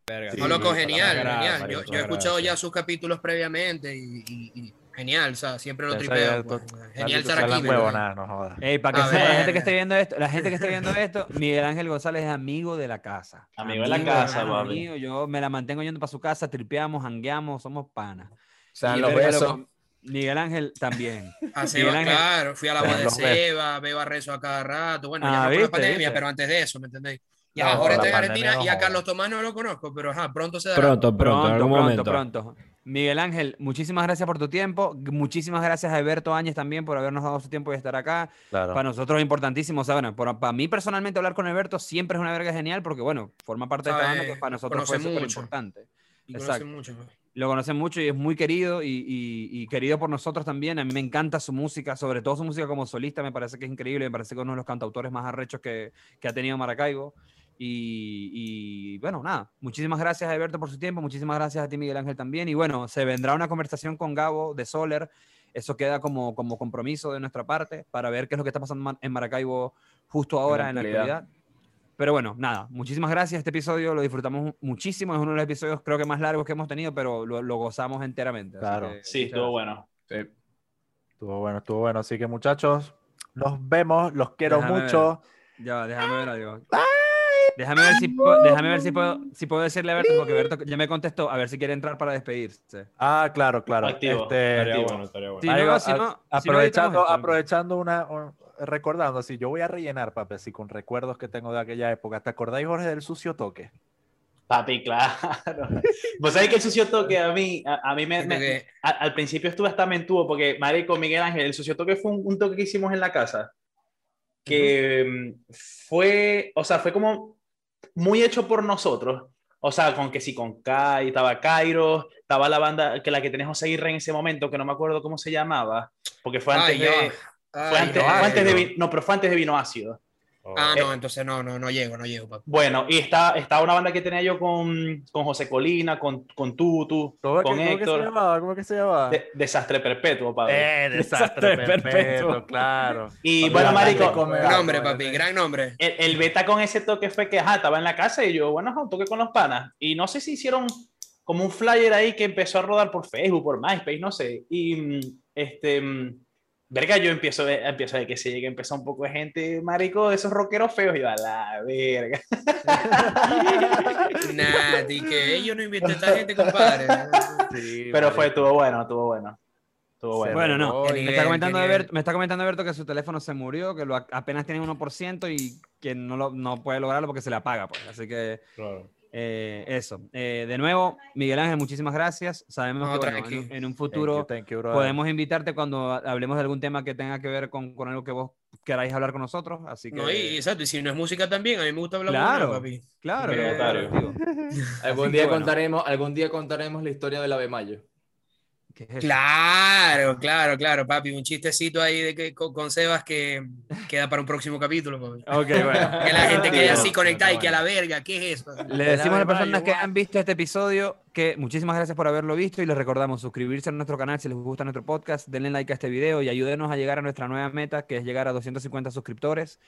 Verga, No, loco, genial, genial. marico, Yo, yo he gracias. escuchado ya sus capítulos previamente y, y- y genial, o sea, siempre lo tripeo. pues. Genial estar aquí. huevonada, no jodas. Ey, para que A sepa, la gente que esté viendo esto, la gente que esté viendo esto, Miguel Ángel González es amigo de la casa. Amigo de la casa, papi. mío, Yo me la mantengo yendo para su casa, tripeamos, hangueamos, somos panas. O sea, Y los besos. Miguel Ángel también. A Miguel Seba, Ángel. claro, fui a la voz de. Seba, veo a Rezo a cada rato. Bueno, Ah, ya no con la pandemia, ¿viste? pero antes de eso, ¿me entendéis? Y No, la está en pandemia Argentina no y a. Carlos Tomás no lo conozco, pero ajá, pronto se dará. Pronto, pronto, en algún pronto, momento. pronto. Miguel Ángel, muchísimas gracias por tu tiempo. Muchísimas gracias a Alberto Áñez también por habernos dado su tiempo y estar acá. Claro. Para nosotros es importantísimo. O sea, bueno, por- para mí personalmente hablar con Alberto siempre es una verga genial porque, bueno, forma parte de esta banda que para nosotros fue súper importante. Exacto. mucho. Lo conocen mucho y es muy querido y, y- y querido por nosotros también. A mí me encanta su música, sobre todo su música como solista, me parece que es increíble, me parece que es uno de los cantautores más arrechos que, que ha tenido Maracaibo. Y, y, bueno, nada, muchísimas gracias Alberto por su tiempo, muchísimas gracias a ti Miguel Ángel también. Y bueno, se vendrá una conversación con Gabo de Soler, eso queda como, como compromiso de nuestra parte para ver qué es lo que está pasando en Maracaibo justo ahora en la actualidad. actualidad. Pero bueno, nada, muchísimas gracias. Este episodio lo disfrutamos muchísimo. Es uno de los episodios creo que más largos que hemos tenido, pero lo, lo gozamos enteramente. Claro. que Sí, estuvo gracias. bueno. Sí. Estuvo bueno, estuvo bueno. Así que muchachos, nos vemos, los quiero Déjame mucho. Ya, déjame ver algo. Déjame ver si puedo, déjame ver si puedo, si puedo decirle a Berto, porque Berto ya me contestó, a ver si quiere entrar para despedirse. Ah, claro, claro. Activo, Este, Estaría Activo. bueno, va, si a- no- si no, aprovechando, aprovechando una, un- recordando, así, yo voy a rellenar, papi, así con recuerdos que tengo de aquella época. ¿Te acordáis, Jorge, del sucio toque? Papi, claro. Vos sabés que el sucio toque a mí, a, a mí me, a- al principio estuve hasta mentudo porque, marico, Miguel Ángel, el sucio toque fue un, un toque que hicimos en la casa. Que mm, fue, o sea, fue como muy hecho por nosotros. O sea, con que sí, con Kai, estaba Cairo, estaba la banda, que la que tenés José Aguirre en ese momento, que no me acuerdo cómo se llamaba, porque fue antes Ay, de... va. Fue Ay, antes, fue de no, pero fue antes de vino ácido. Oh. Ah, Eh, no, entonces no, no, no llego, no llego, papi. Bueno, y está, está una banda que tenía yo con, con José Colina, con, con Tutu, ¿Cómo, con que, cómo que se Héctor. llamaba? ¿Cómo que se llamaba? De- Desastre Perpetuo, padre. Eh, desastre Desastre perpetuo, perpetuo. claro. y Papi, bueno, marico, Gran nombre, como papi, gran nombre. el, el beta con ese toque fue que, ajá, estaba en la casa y yo, bueno, ajá, un toque con los panas. Y no sé si hicieron como un flyer ahí que empezó a rodar por Facebook, por MySpace, no sé. Y, mm, este, mm, verga, yo empiezo, a- empiezo a ver que se llega, empezó un poco de gente, marico, de esos rockeros feos. Y yo, a la verga. Nah, di que "Ey, yo no invité a esta gente, compadre. Sí, Pero fue, estuvo bueno, estuvo bueno. Estuvo bueno. Bueno, no. Qué Me está, comentando. Alberto, me está comentando Alberto que su teléfono se murió, que lo, apenas tiene 1% y que no, lo, no puede lograrlo porque se le apaga. Pues. Así que Claro. Eh, eso. Eh, de nuevo, Miguel Ángel, muchísimas gracias. Sabemos No, que bueno, en, en un Thank futuro you, thank you, brother. podemos invitarte cuando hablemos de algún tema que tenga que ver con, con algo que vos queráis hablar con nosotros. Así que, No, y, exacto, y si no es música también, a mí me gusta hablar Claro. con papi. claro, eh, claro. Algún día, bueno. contaremos, algún día contaremos la historia del Ave Mayo. ¿Qué es eso? Claro, claro, claro, papi. Un chistecito ahí de que, con, con Sebas que queda para un próximo capítulo, papi. Ok, bueno. Que la gente quede así conectada y que a la verga, ¿qué es eso? Le decimos a las personas que han visto este episodio que muchísimas gracias por haberlo visto y les recordamos suscribirse a nuestro canal si les gusta nuestro podcast, denle like a este video y ayúdenos a llegar a nuestra nueva meta que es llegar a 250 suscriptores.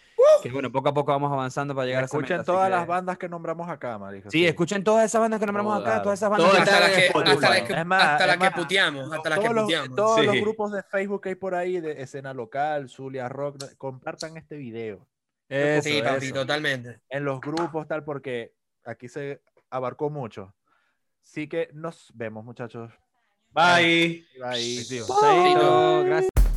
Que bueno, poco a poco vamos avanzando para llegar a esa Escuchen meta, así todas que- las bandas que nombramos acá, marico. Sí, escuchen todas esas bandas que nombramos acá, Todas. esas bandas. Todas que- Hasta en que, Spotify. hasta las que, Es más, hasta las es que más, puteamos, hasta que los, puteamos. todos los Sí. grupos de Facebook que hay por ahí de escena local, Zulia Rock, compartan este video Eso, sí, papi, eso. totalmente. en los grupos, tal, porque aquí se abarcó mucho. Así que nos vemos, muchos. Bye. Bye. Positivo. Chaito. Gracias.